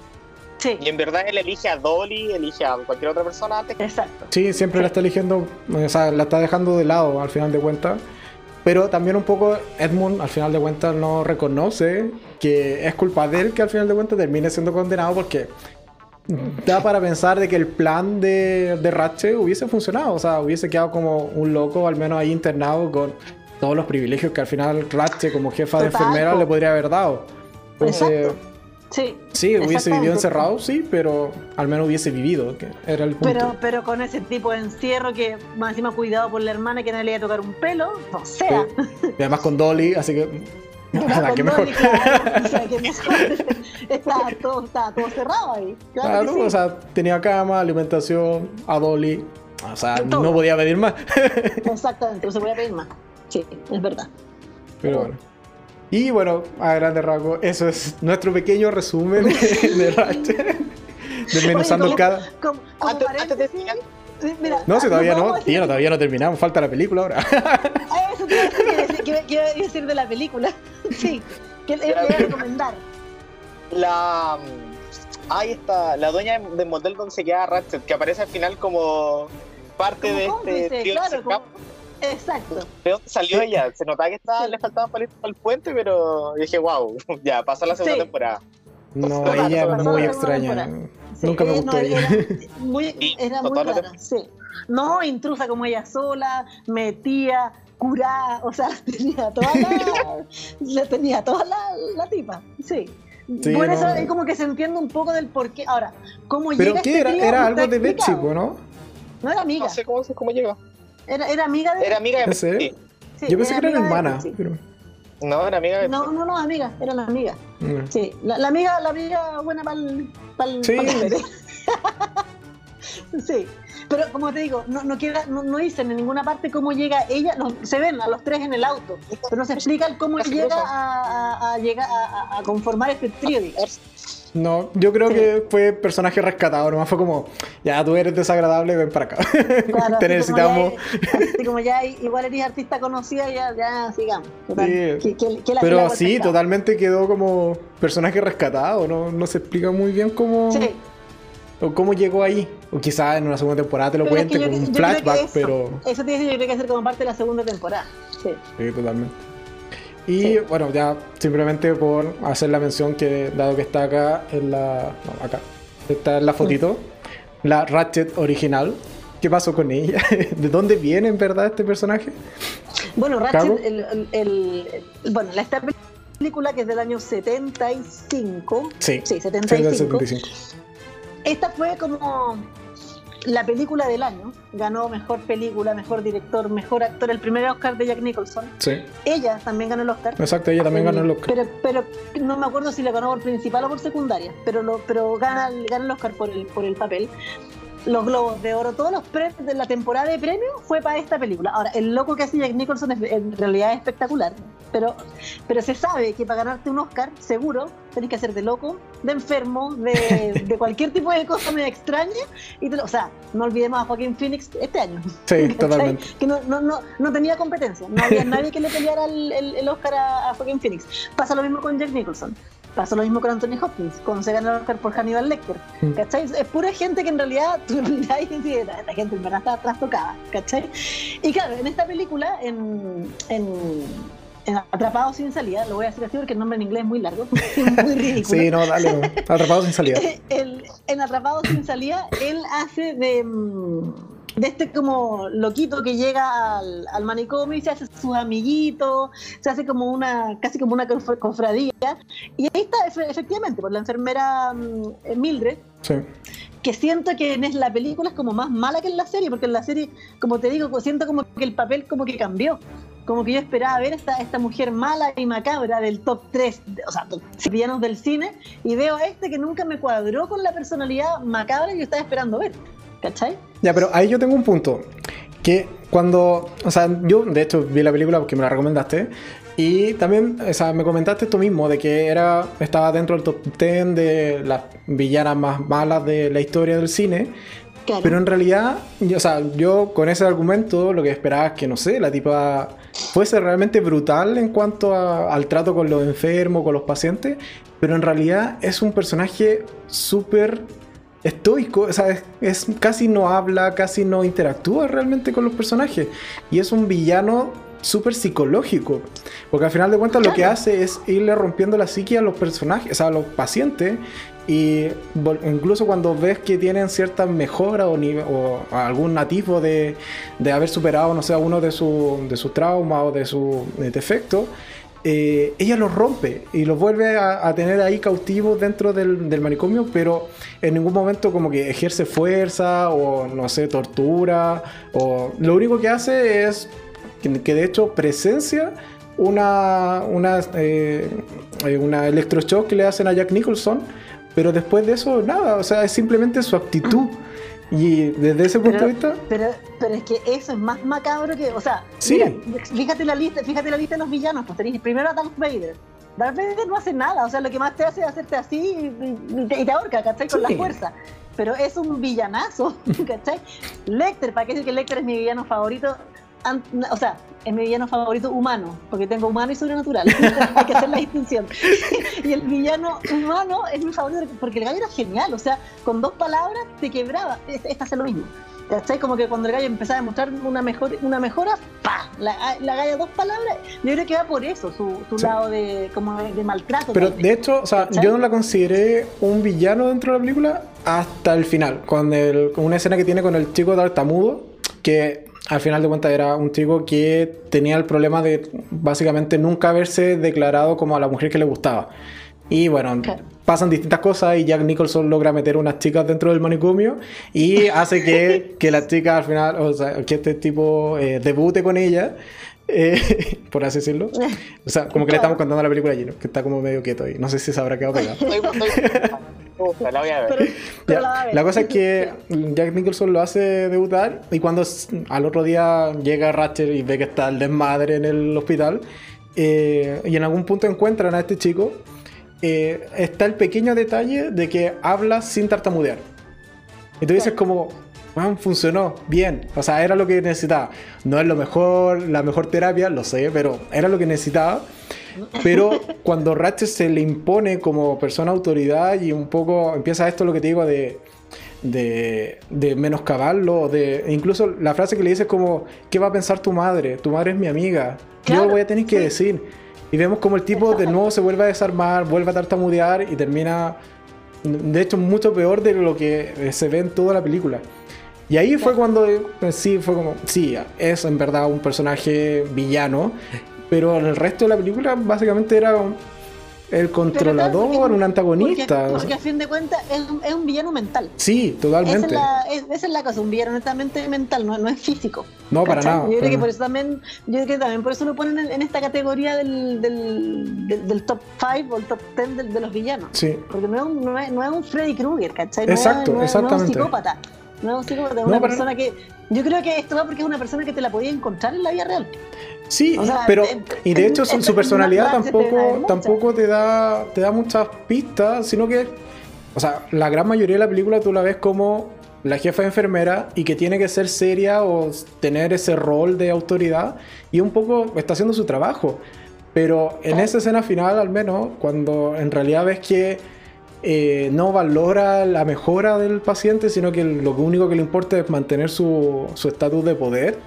Speaker 3: Sí. Y en verdad él elige a Dolly, elige a cualquier otra persona antes.
Speaker 2: Exacto.
Speaker 1: Sí, siempre la está eligiendo, o sea, la está dejando de lado al final de cuentas. Pero también un poco Edmund al final de cuentas no reconoce que es culpa de él que al final de cuentas termine siendo condenado porque da para pensar de que el plan de, de Ratchet hubiese funcionado, o sea, hubiese quedado como un loco, al menos ahí internado con todos los privilegios que al final Ratchet como jefa de enfermera le podría haber dado. Entonces,
Speaker 2: Sí.
Speaker 1: Sí, hubiese vivido encerrado, sí, pero al menos hubiese vivido, que era el punto.
Speaker 2: Pero, pero con ese tipo de encierro que más encima cuidado por la hermana que no le iba a tocar un pelo, o sea.
Speaker 1: Y además con Dolly, así que.
Speaker 2: Nada, que mejor. o sea, que mejor. estaba, todo, estaba todo cerrado ahí. Claro,
Speaker 1: o sea, tenía cama, alimentación, a Dolly. O sea, no podía pedir más.
Speaker 2: Exactamente, no se podía pedir más. Sí, es verdad.
Speaker 1: Pero bueno. Y bueno, a grandes rasgos, eso es nuestro pequeño resumen de Ratchet. Desmenuzando cada.
Speaker 2: Como, antes, de
Speaker 1: Mira, no, si todavía no, tío, todavía no terminamos, falta la película ahora.
Speaker 2: Ah, eso te iba a decir, que, iba a decir de la película. Sí, que le voy a recomendar.
Speaker 3: La. Ahí está, la dueña de motel donde se queda Ratchet, que aparece al final como parte de este. Tío claro, como,
Speaker 2: Exacto.
Speaker 3: ¿De dónde salió ella? Se notaba que estaba, le faltaban palitos para el puente, pero dije, wow, ya pasó la segunda temporada.
Speaker 1: No, ella es muy extraña. Nunca me gustó ella.
Speaker 2: Era muy, era muy rara, sí. No intrusa como ella sola, metía, curada, o sea, tenía toda la, la tenía toda la, la tipa, sí. Por eso es como que se entiende un poco del porqué. Ahora, ¿cómo
Speaker 1: ¿Pero
Speaker 2: llega
Speaker 1: qué
Speaker 2: este
Speaker 1: era? Era algo de Betsy, ¿no?
Speaker 2: No era amiga.
Speaker 3: No sé cómo, cómo llega.
Speaker 2: Era, era amiga de.
Speaker 3: Era amiga de.
Speaker 1: Sí. Yo pensé que era hermana. Pero...
Speaker 3: No, era amiga de.
Speaker 2: No, no, no, amiga. Era una amiga. Mm. Sí. La, la, amiga, la amiga buena para el. sí. sí. Pero como te digo, no, no, queda, no, no, dicen en ninguna parte cómo llega ella, se ven a los tres en el auto, pero no se explica cómo llega a, a, a, llegar a, a, conformar este trío, digamos.
Speaker 1: No, yo creo que fue personaje rescatado, nomás fue como, ya tú eres desagradable, ven para acá. Te necesitamos.
Speaker 2: Como como ya igual eres artista conocida, ya, ya sigamos.
Speaker 1: sí. Pero sí, totalmente quedó como personaje rescatado, no, no se explica muy bien cómo. Sí. O cómo llegó ahí. O quizás en una segunda temporada te lo cuente con un flashback, pero.
Speaker 2: Eso tiene que hacer como parte de la segunda temporada. Sí.
Speaker 1: Sí, totalmente. Y bueno, ya simplemente por hacer la mención que, dado que está acá en la. No, acá. Está en la fotito. La Ratchet original. ¿Qué pasó con ella? ¿De dónde viene en verdad este personaje?
Speaker 2: Bueno, Ratchet, el, el, bueno, esta película que es del año 75.
Speaker 1: Sí,
Speaker 2: sí 75. esta fue como la película del año. Ganó mejor película, mejor director, mejor actor. El primer Oscar de Jack Nicholson.
Speaker 1: Sí.
Speaker 2: Ella también ganó el Oscar.
Speaker 1: Exacto, ella también ganó el Oscar.
Speaker 2: Pero, pero no me acuerdo si la ganó por principal o por secundaria. Pero lo, pero gana, gana el Oscar por el, por el papel los Globos de Oro, todos los premios de la temporada de premios fue para esta película. Ahora, el loco que hace Jack Nicholson es, en realidad es espectacular, pero, pero se sabe que para ganarte un Oscar, seguro, tenés que hacer de loco, de enfermo, de, de cualquier tipo de cosa medio extraña. Y o sea, no olvidemos a Joaquín Phoenix este año.
Speaker 1: Sí, totalmente.
Speaker 2: Que no, no, no, no, tenía competencia, no había nadie que le peleara el, el, Oscar a, a Joaquín Phoenix. Pasa lo mismo con Jack Nicholson. Pasó lo mismo con Anthony Hopkins, cuando se ganó el Oscar por Hannibal Lecter. ¿Cachai? Es pura gente que en realidad tú y esta gente en verdad está trastocada. ¿Cachai? Y claro, en esta película, en, en, en Atrapado sin salida, lo voy a decir así porque el nombre en inglés es muy largo, muy ridículo.
Speaker 1: Sí, no, dale. Atrapado sin salida.
Speaker 2: en Atrapado sin salida, él hace de mm, de este como loquito que llega al, manicomio y se hace sus amiguitos, se hace como una, casi como una cofradía. Y ahí está, efectivamente, por la enfermera mm, Mildred. Que siento que en la película es como más mala que en la serie, porque en la serie, como te digo, siento como que el papel como que cambió como que yo esperaba ver esta, esta mujer mala y macabra del top 3, o sea, villanos del cine, y veo a este que nunca me cuadró con la personalidad macabra que yo estaba esperando ver. ¿Cachai?
Speaker 1: Ya, pero ahí yo tengo un punto. Que cuando. O sea, yo de hecho vi la película porque me la recomendaste. Y también, o sea, me comentaste tú mismo de que era, estaba dentro del top 10 de las villanas más malas de la historia del cine. Pero en realidad, o sea, yo con ese argumento lo que esperaba es que, no sé, la tipa fuese realmente brutal en cuanto al trato con los enfermos, con los pacientes. Pero en realidad es un personaje súper estoico, o sea, es, casi no habla, casi no interactúa realmente con los personajes. Y es un villano súper psicológico. Porque al final de cuentas lo que hace es irle rompiendo la psique a los personajes, o sea, a los pacientes. Y incluso cuando ves que tienen cierta mejora o, o algún nativo de, de, haber superado, no sé, uno de, su, de sus traumas o de su defecto, eh, ella los rompe y los vuelve a, tener ahí cautivos dentro del, manicomio, pero en ningún momento como que ejerce fuerza o no sé, tortura, o lo único que hace es que, de hecho presencia una, una, eh, una electroshock que le hacen a Jack Nicholson, pero después de eso nada, o sea, es simplemente su actitud. Y desde ese punto
Speaker 2: de
Speaker 1: vista.
Speaker 2: Pero, pero es que eso es más macabro que. O sea, fíjate la lista, fíjate la lista de los villanos, pues tenéis primero a Darth Vader. Darth Vader no hace nada, o sea, lo que más te hace es hacerte así y, te, ahorca, ¿cachai? Con la fuerza. Pero es un villanazo, ¿cachai? Lecter, ¿para qué decir que Lecter es mi villano favorito? o sea, es mi villano favorito humano, porque tengo humano y sobrenatural. Hay que hacer la distinción. y el villano humano es mi favorito porque el gallo era genial, o sea, con dos palabras te quebraba. Esta hace lo mismo. ¿Cachai? Como que cuando el gallo empezaba a demostrar una, mejor, una mejora, ¡pa! La, la gallo dos palabras, yo creo que va por eso, su, su lado de, como de, maltrato.
Speaker 1: Pero de hecho, o sea, yo no la consideré un villano dentro de la película hasta el final, con, el, con una escena que tiene con el chico tartamudo, que al final de cuentas era un chico que tenía el problema de básicamente nunca haberse declarado como a la mujer que le gustaba. Y bueno, pasan distintas cosas y Jack Nicholson logra meter unas chicas dentro del manicomio y hace que, que las chicas al final, o sea, que este tipo eh, debute con ella. Eh, por así decirlo. O sea, como que le estamos contando la película allí, que está como medio quieto ahí. No sé si se habrá quedado pegado.
Speaker 3: La voy a ver.
Speaker 1: la, cosa es que Jack Nicholson lo hace debutar y cuando al otro día llega Ratchet y ve que está el desmadre en el hospital eh, y en algún punto encuentran a este chico, eh, está el pequeño detalle de que habla sin tartamudear. Y tú dices como, funcionó bien. O sea, era lo que necesitaba. No es lo mejor, la mejor terapia, lo sé, pero era lo que necesitaba. Pero cuando Ratchet se le impone como persona autoridad y un poco empieza esto lo que te digo de, de, de menoscabarlo, de, incluso la frase que le dice es como, ¿qué va a pensar tu madre? Tu madre es mi amiga. Yo voy a tener que decir. Y vemos como el tipo de nuevo se vuelve a desarmar, vuelve a tartamudear y termina, de hecho, mucho peor de lo que se ve en toda la película. Y ahí fue cuando pues, sí, fue como, sí, es en verdad un personaje villano, pero en el resto de la película básicamente era el controlador, un antagonista.
Speaker 2: Porque, a fin de cuentas es, un villano mental.
Speaker 1: Sí, totalmente.
Speaker 2: Esa es la, cosa, un villano netamente mental, no, no es físico.
Speaker 1: No, para nada.
Speaker 2: Yo creo que por eso también, yo creo que también por eso lo ponen en, esta categoría del, del, top 5 o el top 10 de, los villanos.
Speaker 1: Sí.
Speaker 2: Porque no es un, no es, no es un Freddy Krueger, ¿cachai?
Speaker 1: Exacto, exactamente. No es
Speaker 2: un psicópata. No un psicópata, es una persona que. Yo creo que esto va porque es una persona que te la podía encontrar en la vida real.
Speaker 1: Sí, pero y de hecho su, personalidad tampoco tampoco te da te da muchas pistas, sino que o sea, la gran mayoría de la película tú la ves como la jefa de enfermera y que tiene que ser seria o tener ese rol de autoridad y un poco está haciendo su trabajo. Pero en esa escena final, al menos, cuando en realidad ves que eh, no valora la mejora del paciente, sino que lo único que le importa es mantener su estatus de poder,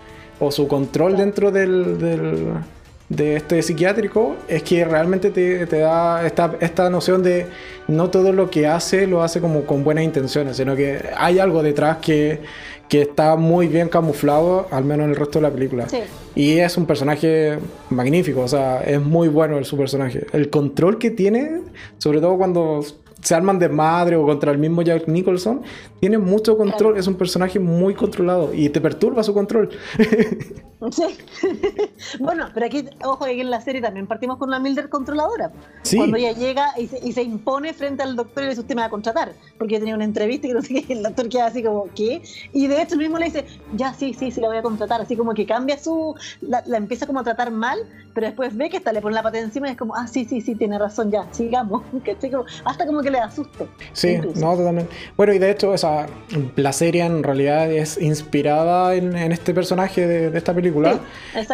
Speaker 1: o su control dentro del, de este psiquiátrico es que realmente te, da esta, esta, noción de no todo lo que hace lo hace como con buenas intenciones, sino que hay algo detrás que, que está muy bien camuflado, al menos en el resto de la película. Y es un personaje magnífico, o sea, es muy bueno su personaje. El control que tiene, sobre todo cuando se arman de madre o contra el mismo Jack Nicholson, tiene mucho control, es un personaje muy controlado y te perturba su control.
Speaker 2: Sí. bueno, pero aquí, ojo, aquí en la serie también partimos con una Mildred controladora.
Speaker 1: Sí.
Speaker 2: Cuando ella llega y se, y se, impone frente al doctor y le dice, usted me va a contratar. Porque yo tenía una entrevista y no sé qué, el doctor queda así como, ¿qué? Y de hecho el mismo le dice, ya, sí, sí, sí, la voy a contratar. Así como que cambia su, la, empieza como a tratar mal, pero después ve que está, le pone la pata encima y es como, ah, sí, sí, sí, tiene razón, ya, sigamos. hasta como que le asusto.
Speaker 1: Sí, no, totalmente. Bueno, y de hecho, esa, la serie en realidad es inspirada en, este personaje de esta película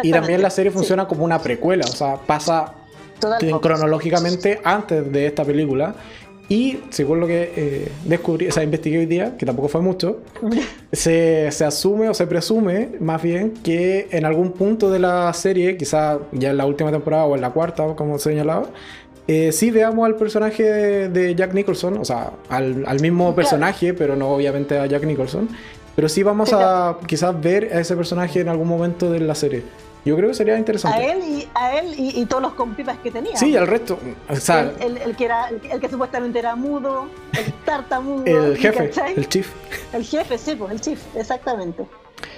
Speaker 1: y también la serie funciona como una precuela, o sea, pasa cronológicamente antes de esta película. Y según lo que eh, descubrí, o sea, investigué hoy día, que tampoco fue mucho, se, se, asume o se presume más bien que en algún punto de la serie, quizá ya en la última temporada o en la cuarta, como señalaba, eh, sí veamos al personaje de, Jack Nicholson, o sea, al, al mismo personaje, pero no obviamente a Jack Nicholson, pero sí vamos a quizás ver a ese personaje en algún momento de la serie. Yo creo que sería interesante.
Speaker 2: A él y, a él y, todos los compipas que tenía.
Speaker 1: Sí, al resto.
Speaker 2: O el, que era, el, que supuestamente era mudo, el tartamudo.
Speaker 1: el jefe, el chief.
Speaker 2: El jefe, sí, pues el chief, exactamente.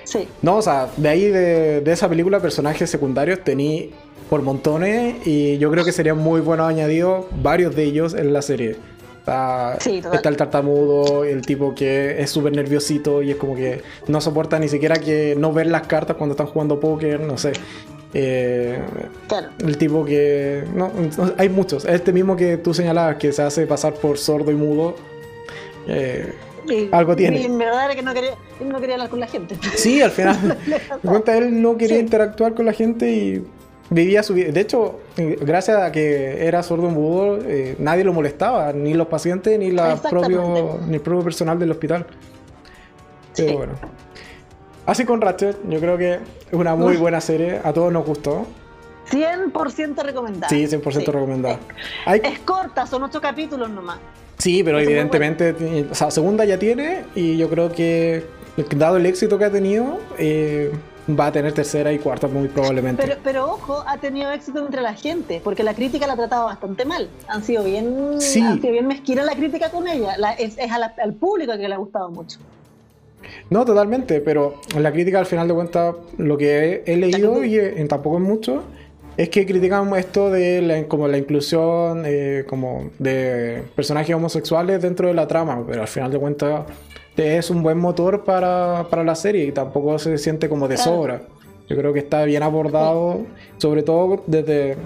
Speaker 2: Sí.
Speaker 1: No, o sea, de ahí de, de esa película, personajes secundarios tení por montones y yo creo que sería muy bueno añadido varios de ellos en la serie. Está, el tartamudo, el tipo que es súper nerviosito y es como que no soporta ni siquiera que no ver las cartas cuando están jugando póker, no sé. Eh, el tipo que. No, hay muchos. Este mismo que tú señalabas que se hace pasar por sordo y mudo. Eh, algo tiene.
Speaker 2: Y en verdad era que no quería, no quería hablar con la gente.
Speaker 1: Sí, al final. cuenta, él no quería interactuar con la gente y vivía su vida. De hecho, eh, gracias a que era sordo en mudo, eh, nadie lo molestaba, ni los pacientes, ni, la propio, ni el propio personal del hospital. Pero bueno. Así con Ratchet, yo creo que es una muy buena serie, a todos nos gustó.
Speaker 2: 100% recomendada.
Speaker 1: Sí, 100% recomendada.
Speaker 2: Es corta, son ocho capítulos nomás.
Speaker 1: Sí, pero evidentemente, o sea, segunda ya tiene y yo creo que dado el éxito que ha tenido, eh, va a tener tercera y cuarta muy probablemente.
Speaker 2: Pero, pero ojo, ha tenido éxito entre la gente, porque la crítica la ha tratado bastante mal. Han sido bien,
Speaker 1: sí.
Speaker 2: han sido bien mezquina la crítica con ella. es, al público que le ha gustado mucho.
Speaker 1: No, totalmente, pero la crítica al final de cuentas, lo que he, leído, y en tampoco es mucho, es que critican esto de la, como la inclusión eh, como de personajes homosexuales dentro de la trama, pero al final de cuentas es un buen motor para, la serie y tampoco se siente como de sobra. Yo creo que está bien abordado, sobre todo desde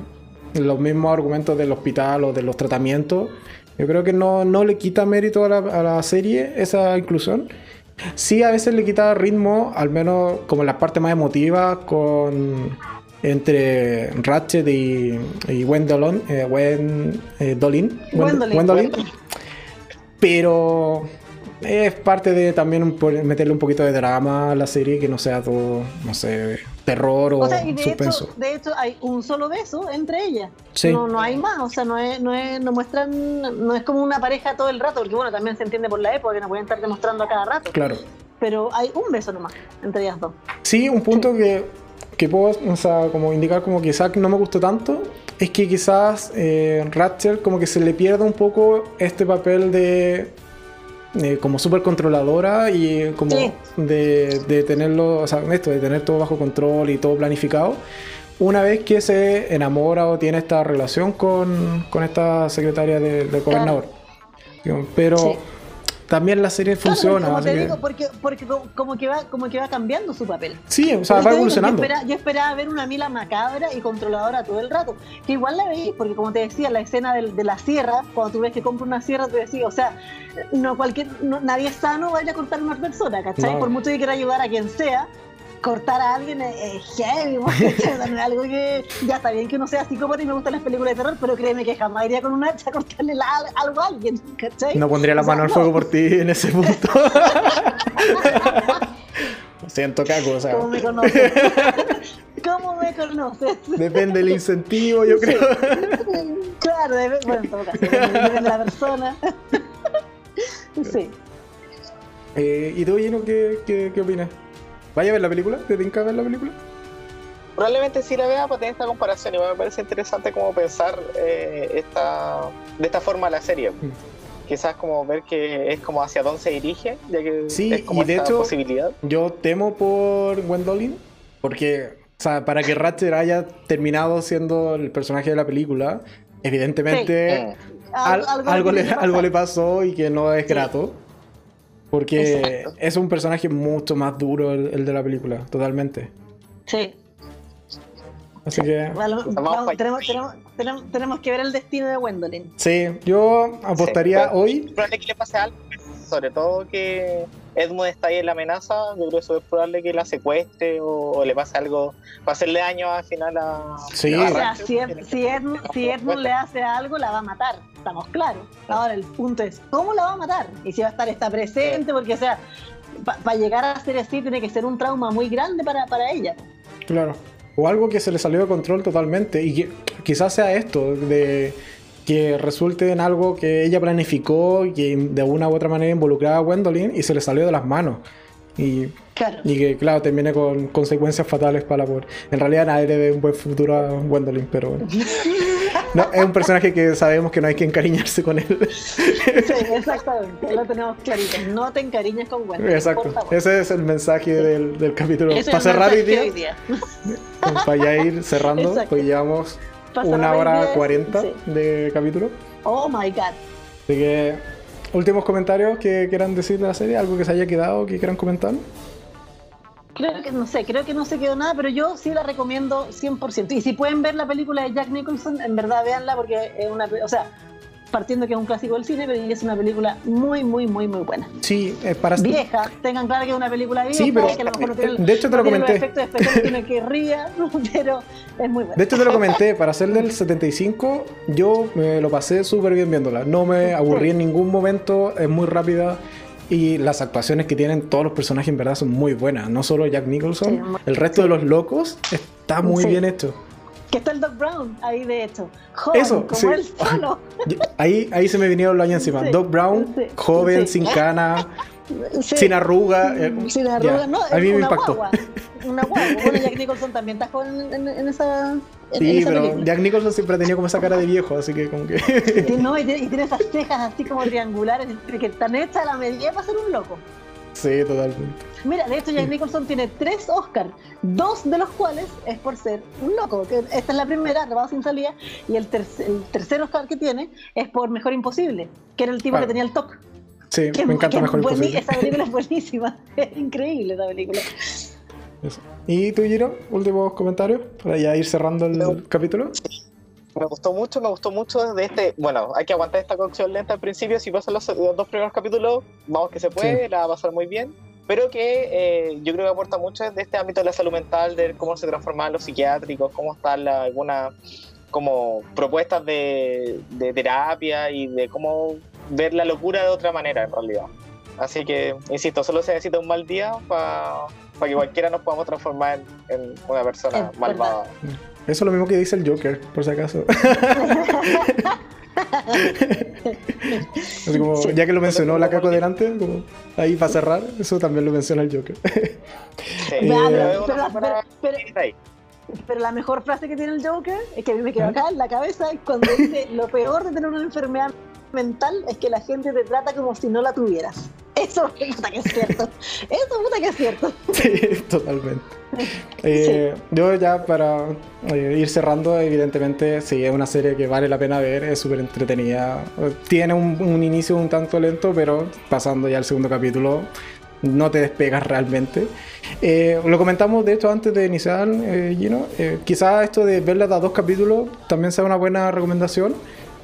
Speaker 1: los mismos argumentos del hospital o de los tratamientos. Yo creo que no, le quita mérito a la, serie esa inclusión. Sí, a veces le quita ritmo, al menos como en las partes más emotivas, con entre Ratchet y, y Wendolin, eh, eh Pero es parte de también meterle un poquito de drama a la serie, que no sea todo, no sé, terror o, de suspenso.
Speaker 2: Hecho, de hecho, hay un solo beso entre ellas.
Speaker 1: Sí.
Speaker 2: No, no hay más, o sea, no es, no es, no muestran, no es como una pareja todo el rato, porque bueno, también se entiende por la época que no pueden estar demostrando a cada rato.
Speaker 1: Claro.
Speaker 2: Pero hay un beso nomás entre ellas dos.
Speaker 1: Sí, un punto que que puedo, o sea, como indicar como quizás no me gustó tanto, es que quizás eh, Ratchet como que se le pierda un poco este papel de eh, como súper controladora y como de, de, tenerlo, o sea, esto, de tener todo bajo control y todo planificado. Una vez que se enamora o tiene esta relación con, con esta secretaria del gobernador. Pero también la serie funciona.
Speaker 2: Como te digo, porque, porque como, que va, como que va cambiando su papel.
Speaker 1: Sí, o sea, va evolucionando.
Speaker 2: yo, esperaba, ver una Mila macabra y controladora todo el rato. Que igual la veí, porque como te decía, la escena de, la sierra, cuando tú ves que compra una sierra, tú decís, o sea, no cualquier, nadie sano vaya a cortar a una persona, ¿cachai? Por mucho que quiera ayudar a quien sea, cortar a alguien es, heavy, algo que ya está bien que uno sea psicópata y me gustan las películas de terror, pero créeme que jamás iría con una hacha a cortarle algo a alguien, ¿cachai?
Speaker 1: No pondría la mano al fuego por ti en ese punto. Siento caco, o sea.
Speaker 2: ¿Cómo me conoces? ¿Cómo me conoces?
Speaker 1: Depende del incentivo, yo creo.
Speaker 2: Claro, bueno, en todo caso, depende de la persona. sí.
Speaker 1: Eh, ¿Y tú, Gino, qué, qué, qué opinas? ¿Vaya a ver la película? ¿Te tinca ver la película?
Speaker 3: Probablemente sí la vea para tener esta comparación y me parece interesante como pensar eh, esta, de esta forma la serie. Mm. Quizás como ver que es como hacia dónde se dirige, ya que
Speaker 1: sí,
Speaker 3: es como
Speaker 1: y de hecho, posibilidad. Yo temo por Gwendolyn, porque o sea, para que Ratchet haya terminado siendo el personaje de la película, evidentemente algo, le, algo, le, pasó y que no es grato. Porque es un personaje mucho más duro el, de la película, totalmente.
Speaker 2: Sí.
Speaker 1: Así que.
Speaker 2: tenemos, que ver el destino de Gwendolyn.
Speaker 1: Sí, yo apostaría hoy.
Speaker 3: Probable que le pase algo, sobre todo que Edmund está ahí en la amenaza. Yo creo que es probable que la secuestre o, le pase algo para hacerle daño al final a.
Speaker 2: Sí, si, Edmund, si Edmund le hace algo, la va a matar estamos claros. Ahora el punto es, ¿cómo la va a matar? Y si va a estar, está presente, porque, o sea, para llegar a ser así tiene que ser un trauma muy grande para, para ella.
Speaker 1: Claro. O algo que se le salió de control totalmente. Y que quizás sea esto, de que resulte en algo que ella planificó y que de una u otra manera involucraba a Gwendolyn y se le salió de las manos. Y, y que, claro, termine con consecuencias fatales para la pobre. En realidad nadie le ve un buen futuro a Gwendolyn, pero bueno. No, es un personaje que sabemos que no hay que encariñarse con él.
Speaker 2: Sí, exactamente, lo tenemos clarito. No te encariñes con Gwendolyn.
Speaker 1: Exacto, ese es el mensaje del, del capítulo. para cerrar hoy día, para ya ir cerrando, pues llevamos una hora cuarenta de capítulo.
Speaker 2: Oh my god.
Speaker 1: Así que, últimos comentarios que quieran decir de la serie, algo que se haya quedado, que quieran comentar.
Speaker 2: Creo que no sé, creo que no se quedó nada, pero yo sí la recomiendo 100%. Y si pueden ver la película de Jack Nicholson, en verdad véanla porque es una, o sea, partiendo que es un clásico del cine, pero es una película muy, muy, muy, muy buena.
Speaker 1: Sí, es para
Speaker 2: vieja. Tengan claro que es una película vieja,
Speaker 1: sí, pero,
Speaker 2: que a lo mejor no tiene,
Speaker 1: de hecho te lo comenté.
Speaker 2: tiene que ría, pero es muy buena.
Speaker 1: De hecho te lo comenté, para ser del 75, yo me lo pasé súper bien viéndola. No me aburrí en ningún momento, es muy rápida. Y las actuaciones que tienen todos los personajes en verdad son muy buenas. No solo Jack Nicholson, el resto de los locos está muy bien hecho.
Speaker 2: Que está el Doc Brown ahí de hecho. Joven, Eso, como él solo.
Speaker 1: Ahí, ahí se me vinieron los años encima. Doc Brown, joven, sin cana, sin arruga.
Speaker 2: Eh, sin arruga, no, a mí me impactó. Una guagua. Bueno, Jack Nicholson también está joven en, esa.
Speaker 1: sí, pero Jack Nicholson siempre ha tenido como esa cara de viejo, así que como que.
Speaker 2: y, no, y, tiene, esas cejas así como triangulares, que están hechas a la medida para ser un loco.
Speaker 1: Sí, totalmente.
Speaker 2: Mira, de hecho Jack Nicholson tiene tres Oscars, dos de los cuales es por ser un loco. Que esta es la primera, grabado sin salida, y el, tercer Oscar que tiene es por Mejor Imposible, que era el tipo que tenía el toque.
Speaker 1: Sí, me encanta Mejor Imposible.
Speaker 2: Esa película es buenísima, es increíble esa película.
Speaker 1: ¿Y tú, Giro? Últimos comentarios para ya ir cerrando el capítulo.
Speaker 3: Me gustó mucho, me gustó mucho de este. Bueno, hay que aguantar esta cocción lenta al principio. Si pasan los, dos primeros capítulos, vamos que se puede, la va a pasar muy bien. Pero que eh, yo creo que aporta mucho de este ámbito de la salud mental, de cómo se transforman los psiquiátricos, cómo están algunas como propuestas de, de terapia y de cómo ver la locura de otra manera en realidad. Así que, insisto, solo se necesita un mal día para que cualquiera nos podamos transformar en, una persona malvada.
Speaker 1: Eso es lo mismo que dice el Joker, por si acaso. Ya que lo mencionó la caco delante, como ahí para cerrar, eso también lo menciona el Joker.
Speaker 2: pero la mejor frase que tiene el Joker es que a mí me quedó acá en la cabeza cuando dice lo peor de tener una enfermedad mental es que la gente te trata como si no la tuvieras. Eso puta que es cierto. Eso puta que es cierto.
Speaker 1: Sí, totalmente. Eh, yo ya para eh, ir cerrando, evidentemente sí, es una serie que vale la pena ver, es súper entretenida. Tiene un, inicio un tanto lento, pero pasando ya al segundo capítulo no te despegas realmente. Eh, lo comentamos de hecho antes de iniciar, Gino. quizás esto de verla a dos capítulos también sea una buena recomendación.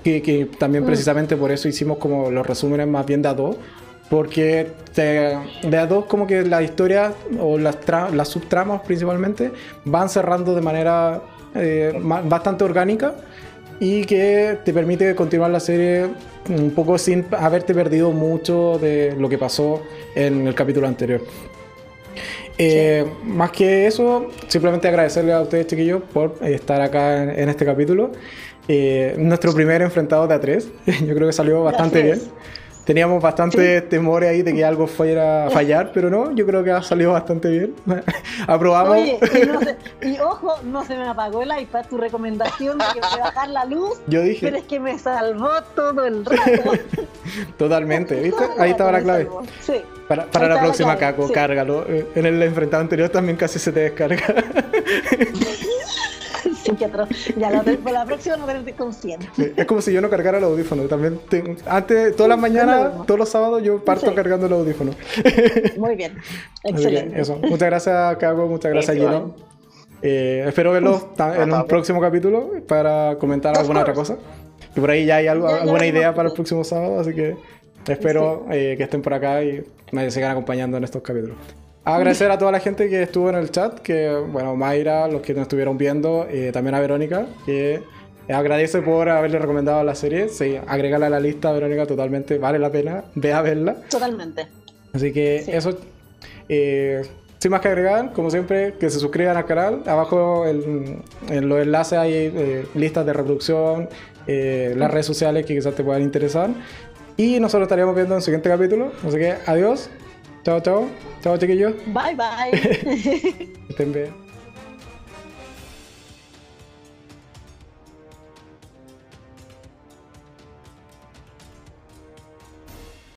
Speaker 1: Que, también mm. precisamente por eso hicimos como los resúmenes más bien de a dos porque de a dos como que la historia o las, las subtramas principalmente van cerrando de manera eh, bastante orgánica y que te permite continuar la serie un poco sin haberte perdido mucho de lo que pasó en el capítulo anterior. Eh, más que eso, simplemente agradecerle a ustedes, chiquillos, por estar acá en, este capítulo. Eh, nuestro primer enfrentado de A3, yo creo que salió bastante bien. Teníamos bastante temores ahí de que algo fuera a fallar, pero no, yo creo que ha salido bastante bien. Aprobamos.
Speaker 2: Oye, y, ojo, no se me apagó el iPad, tu recomendación de que me bajar la luz.
Speaker 1: Yo dije.
Speaker 2: Pero es que me salvó todo el rato.
Speaker 1: Totalmente, ¿viste? Ahí estaba la clave. Sí. Para, para la próxima, Caco, cárgalo. Eh, en el enfrentado anterior también casi se te descarga.
Speaker 2: Ya la, la próxima no tenerte consciente.
Speaker 1: es como si yo no cargara el audífono. También antes, todas las mañanas, todos los sábados, yo parto cargando el audífono.
Speaker 2: Muy bien. Excelente.
Speaker 1: eso. Muchas gracias, Cago. Muchas gracias, Gino. Eh, espero verlos en un próximo capítulo para comentar alguna otra cosa. Que por ahí ya hay algo, alguna idea para el próximo sábado, así que espero eh, que estén por acá y me sigan acompañando en estos capítulos. Agradecer a toda la gente que estuvo en el chat, que, bueno, Mayra, los que nos estuvieron viendo, y también a Verónica, que agradece por haberle recomendado la serie. Sí, agregarla a la lista, Verónica, totalmente vale la pena. Ve a verla.
Speaker 2: Totalmente.
Speaker 1: Así que eso. Eh, sin más que agregar, como siempre, que se suscriban al canal. Abajo en, los enlaces hay eh, listas de reproducción, eh, las redes sociales que quizás te puedan interesar. Y nosotros estaríamos viendo en el siguiente capítulo. Así que adiós. Chao, chao. Chao, chiquillos.
Speaker 2: Bye, bye.
Speaker 1: Estén bien.